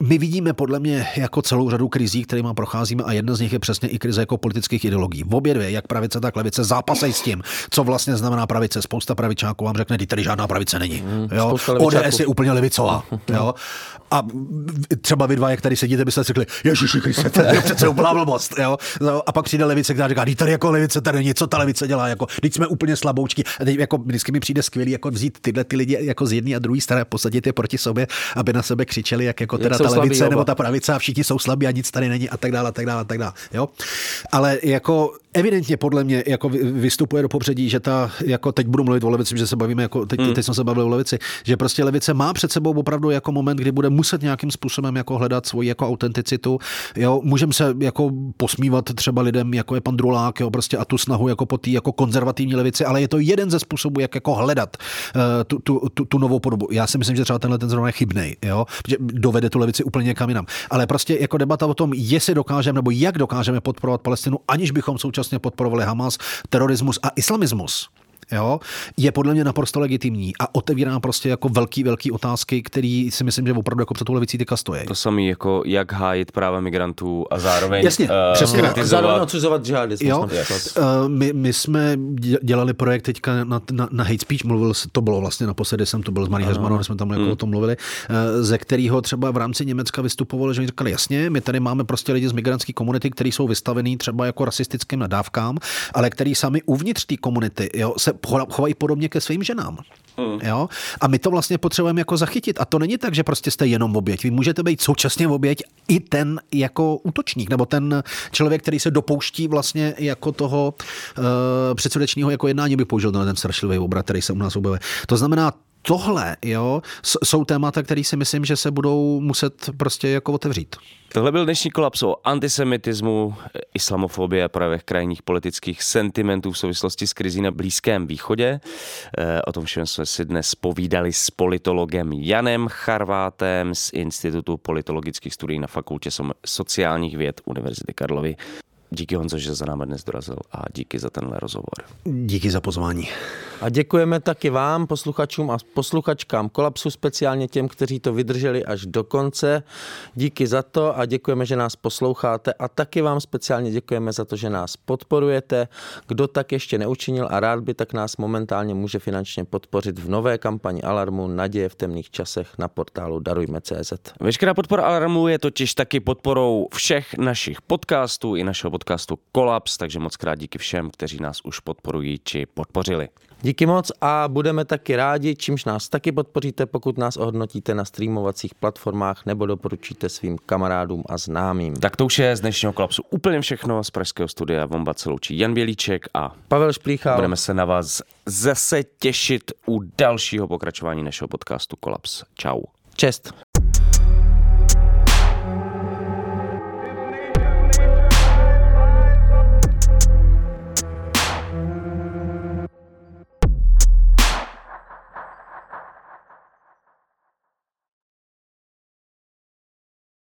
my vidíme podle mě jako celou řadu krizí, kterými procházíme a jedna z nich je přesně i krize jako politických ideologií. V obě dvě, jak pravice, tak levice, zápasejí s tím, co vlastně znamená pravice. Spousta pravičáků vám řekne, tady žádná pravice není. Mm, jo? ODS je úplně levicová. Jo? A třeba vy dva, jak tady sedíte, byste řekli, Ježiši Kriste, to je přece úplná blbost. Jo? No, a pak přijde levice, která říká, tady jako levice, tady něco ta levice dělá, jako, teď jsme úplně slaboučky. A teď jako vždycky mi přijde skvělý jako vzít tyhle ty lidi jako z jedné a druhé strany, posadit je proti sobě, aby na sebe křičeli, jak jako teda ta levice nebo ta pravice a všichni jsou slabí a nic tady není a tak dále, a tak dále, a tak dále. Jo? Ale jako evidentně podle mě jako vystupuje do popředí, že ta, jako teď budu mluvit o levici, že se bavíme, jako teď, hmm. teď jsme se bavili o levici, že prostě levice má před sebou opravdu jako moment, kdy bude muset nějakým způsobem jako hledat svoji jako autenticitu. Jo, můžeme se jako posmívat třeba lidem, jako je pan Drulák, jo, prostě a tu snahu jako po té jako konzervativní levici, ale je to jeden ze způsobů, jak jako hledat uh, tu, tu, tu, tu, novou podobu. Já si myslím, že třeba tenhle ten zrovna je chybný, jo, že dovede tu levici úplně někam jinam. Ale prostě jako debata o tom, jestli dokážeme nebo jak dokážeme podporovat Palestinu, aniž bychom současně podporovali Hamas, terorismus a islamismus jo, je podle mě naprosto legitimní a otevírá prostě jako velký, velký otázky, který si myslím, že opravdu jako před tou levicí teďka stojí. To samé jako jak hájit práva migrantů a zároveň Jasně, uh, přesně, zároveň odsuzovat žádismus. Jo, uh, my, my, jsme dělali projekt teďka na, na, na hate speech, mluvil, to bylo vlastně naposledy, jsem to byl s Marí Heřmanou, jsme tam jako hmm. o tom mluvili, uh, ze kterého třeba v rámci Německa vystupovali, že oni říkali, jasně, my tady máme prostě lidi z migrantské komunity, kteří jsou vystavení třeba jako rasistickým nadávkám, ale který sami uvnitř té komunity jo, se chovají podobně ke svým ženám. Mm. Jo? A my to vlastně potřebujeme jako zachytit. A to není tak, že prostě jste jenom oběť. Vy můžete být současně oběť i ten jako útočník, nebo ten člověk, který se dopouští vlastně jako toho uh, předsudečního jako jednání, by použil ten strašlivý obrat, který se u nás objevuje. To znamená, tohle jo, jsou témata, které si myslím, že se budou muset prostě jako otevřít. Tohle byl dnešní kolaps o antisemitismu, islamofobie a projevech krajních politických sentimentů v souvislosti s krizí na Blízkém východě. Eh, o tom všem jsme si dnes povídali s politologem Janem Charvátem z Institutu politologických studií na Fakultě sociálních věd Univerzity Karlovy. Díky Honzo, že za námi dnes dorazil a díky za tenhle rozhovor. Díky za pozvání. A děkujeme taky vám, posluchačům a posluchačkám Kolapsu, speciálně těm, kteří to vydrželi až do konce. Díky za to a děkujeme, že nás posloucháte a taky vám speciálně děkujeme za to, že nás podporujete. Kdo tak ještě neučinil a rád by, tak nás momentálně může finančně podpořit v nové kampani Alarmu Naděje v temných časech na portálu Darujme.cz. Veškerá podpora Alarmu je totiž taky podporou všech našich podcastů i našeho podcastu Kolaps, takže moc krát díky všem, kteří nás už podporují či podpořili. Díky moc a budeme taky rádi, čímž nás taky podpoříte, pokud nás ohodnotíte na streamovacích platformách nebo doporučíte svým kamarádům a známým. Tak to už je z dnešního kolapsu úplně všechno z pražského studia Vomba se loučí Jan Bělíček a Pavel Šplíchal. Budeme se na vás zase těšit u dalšího pokračování našeho podcastu Kolaps. Čau. Čest.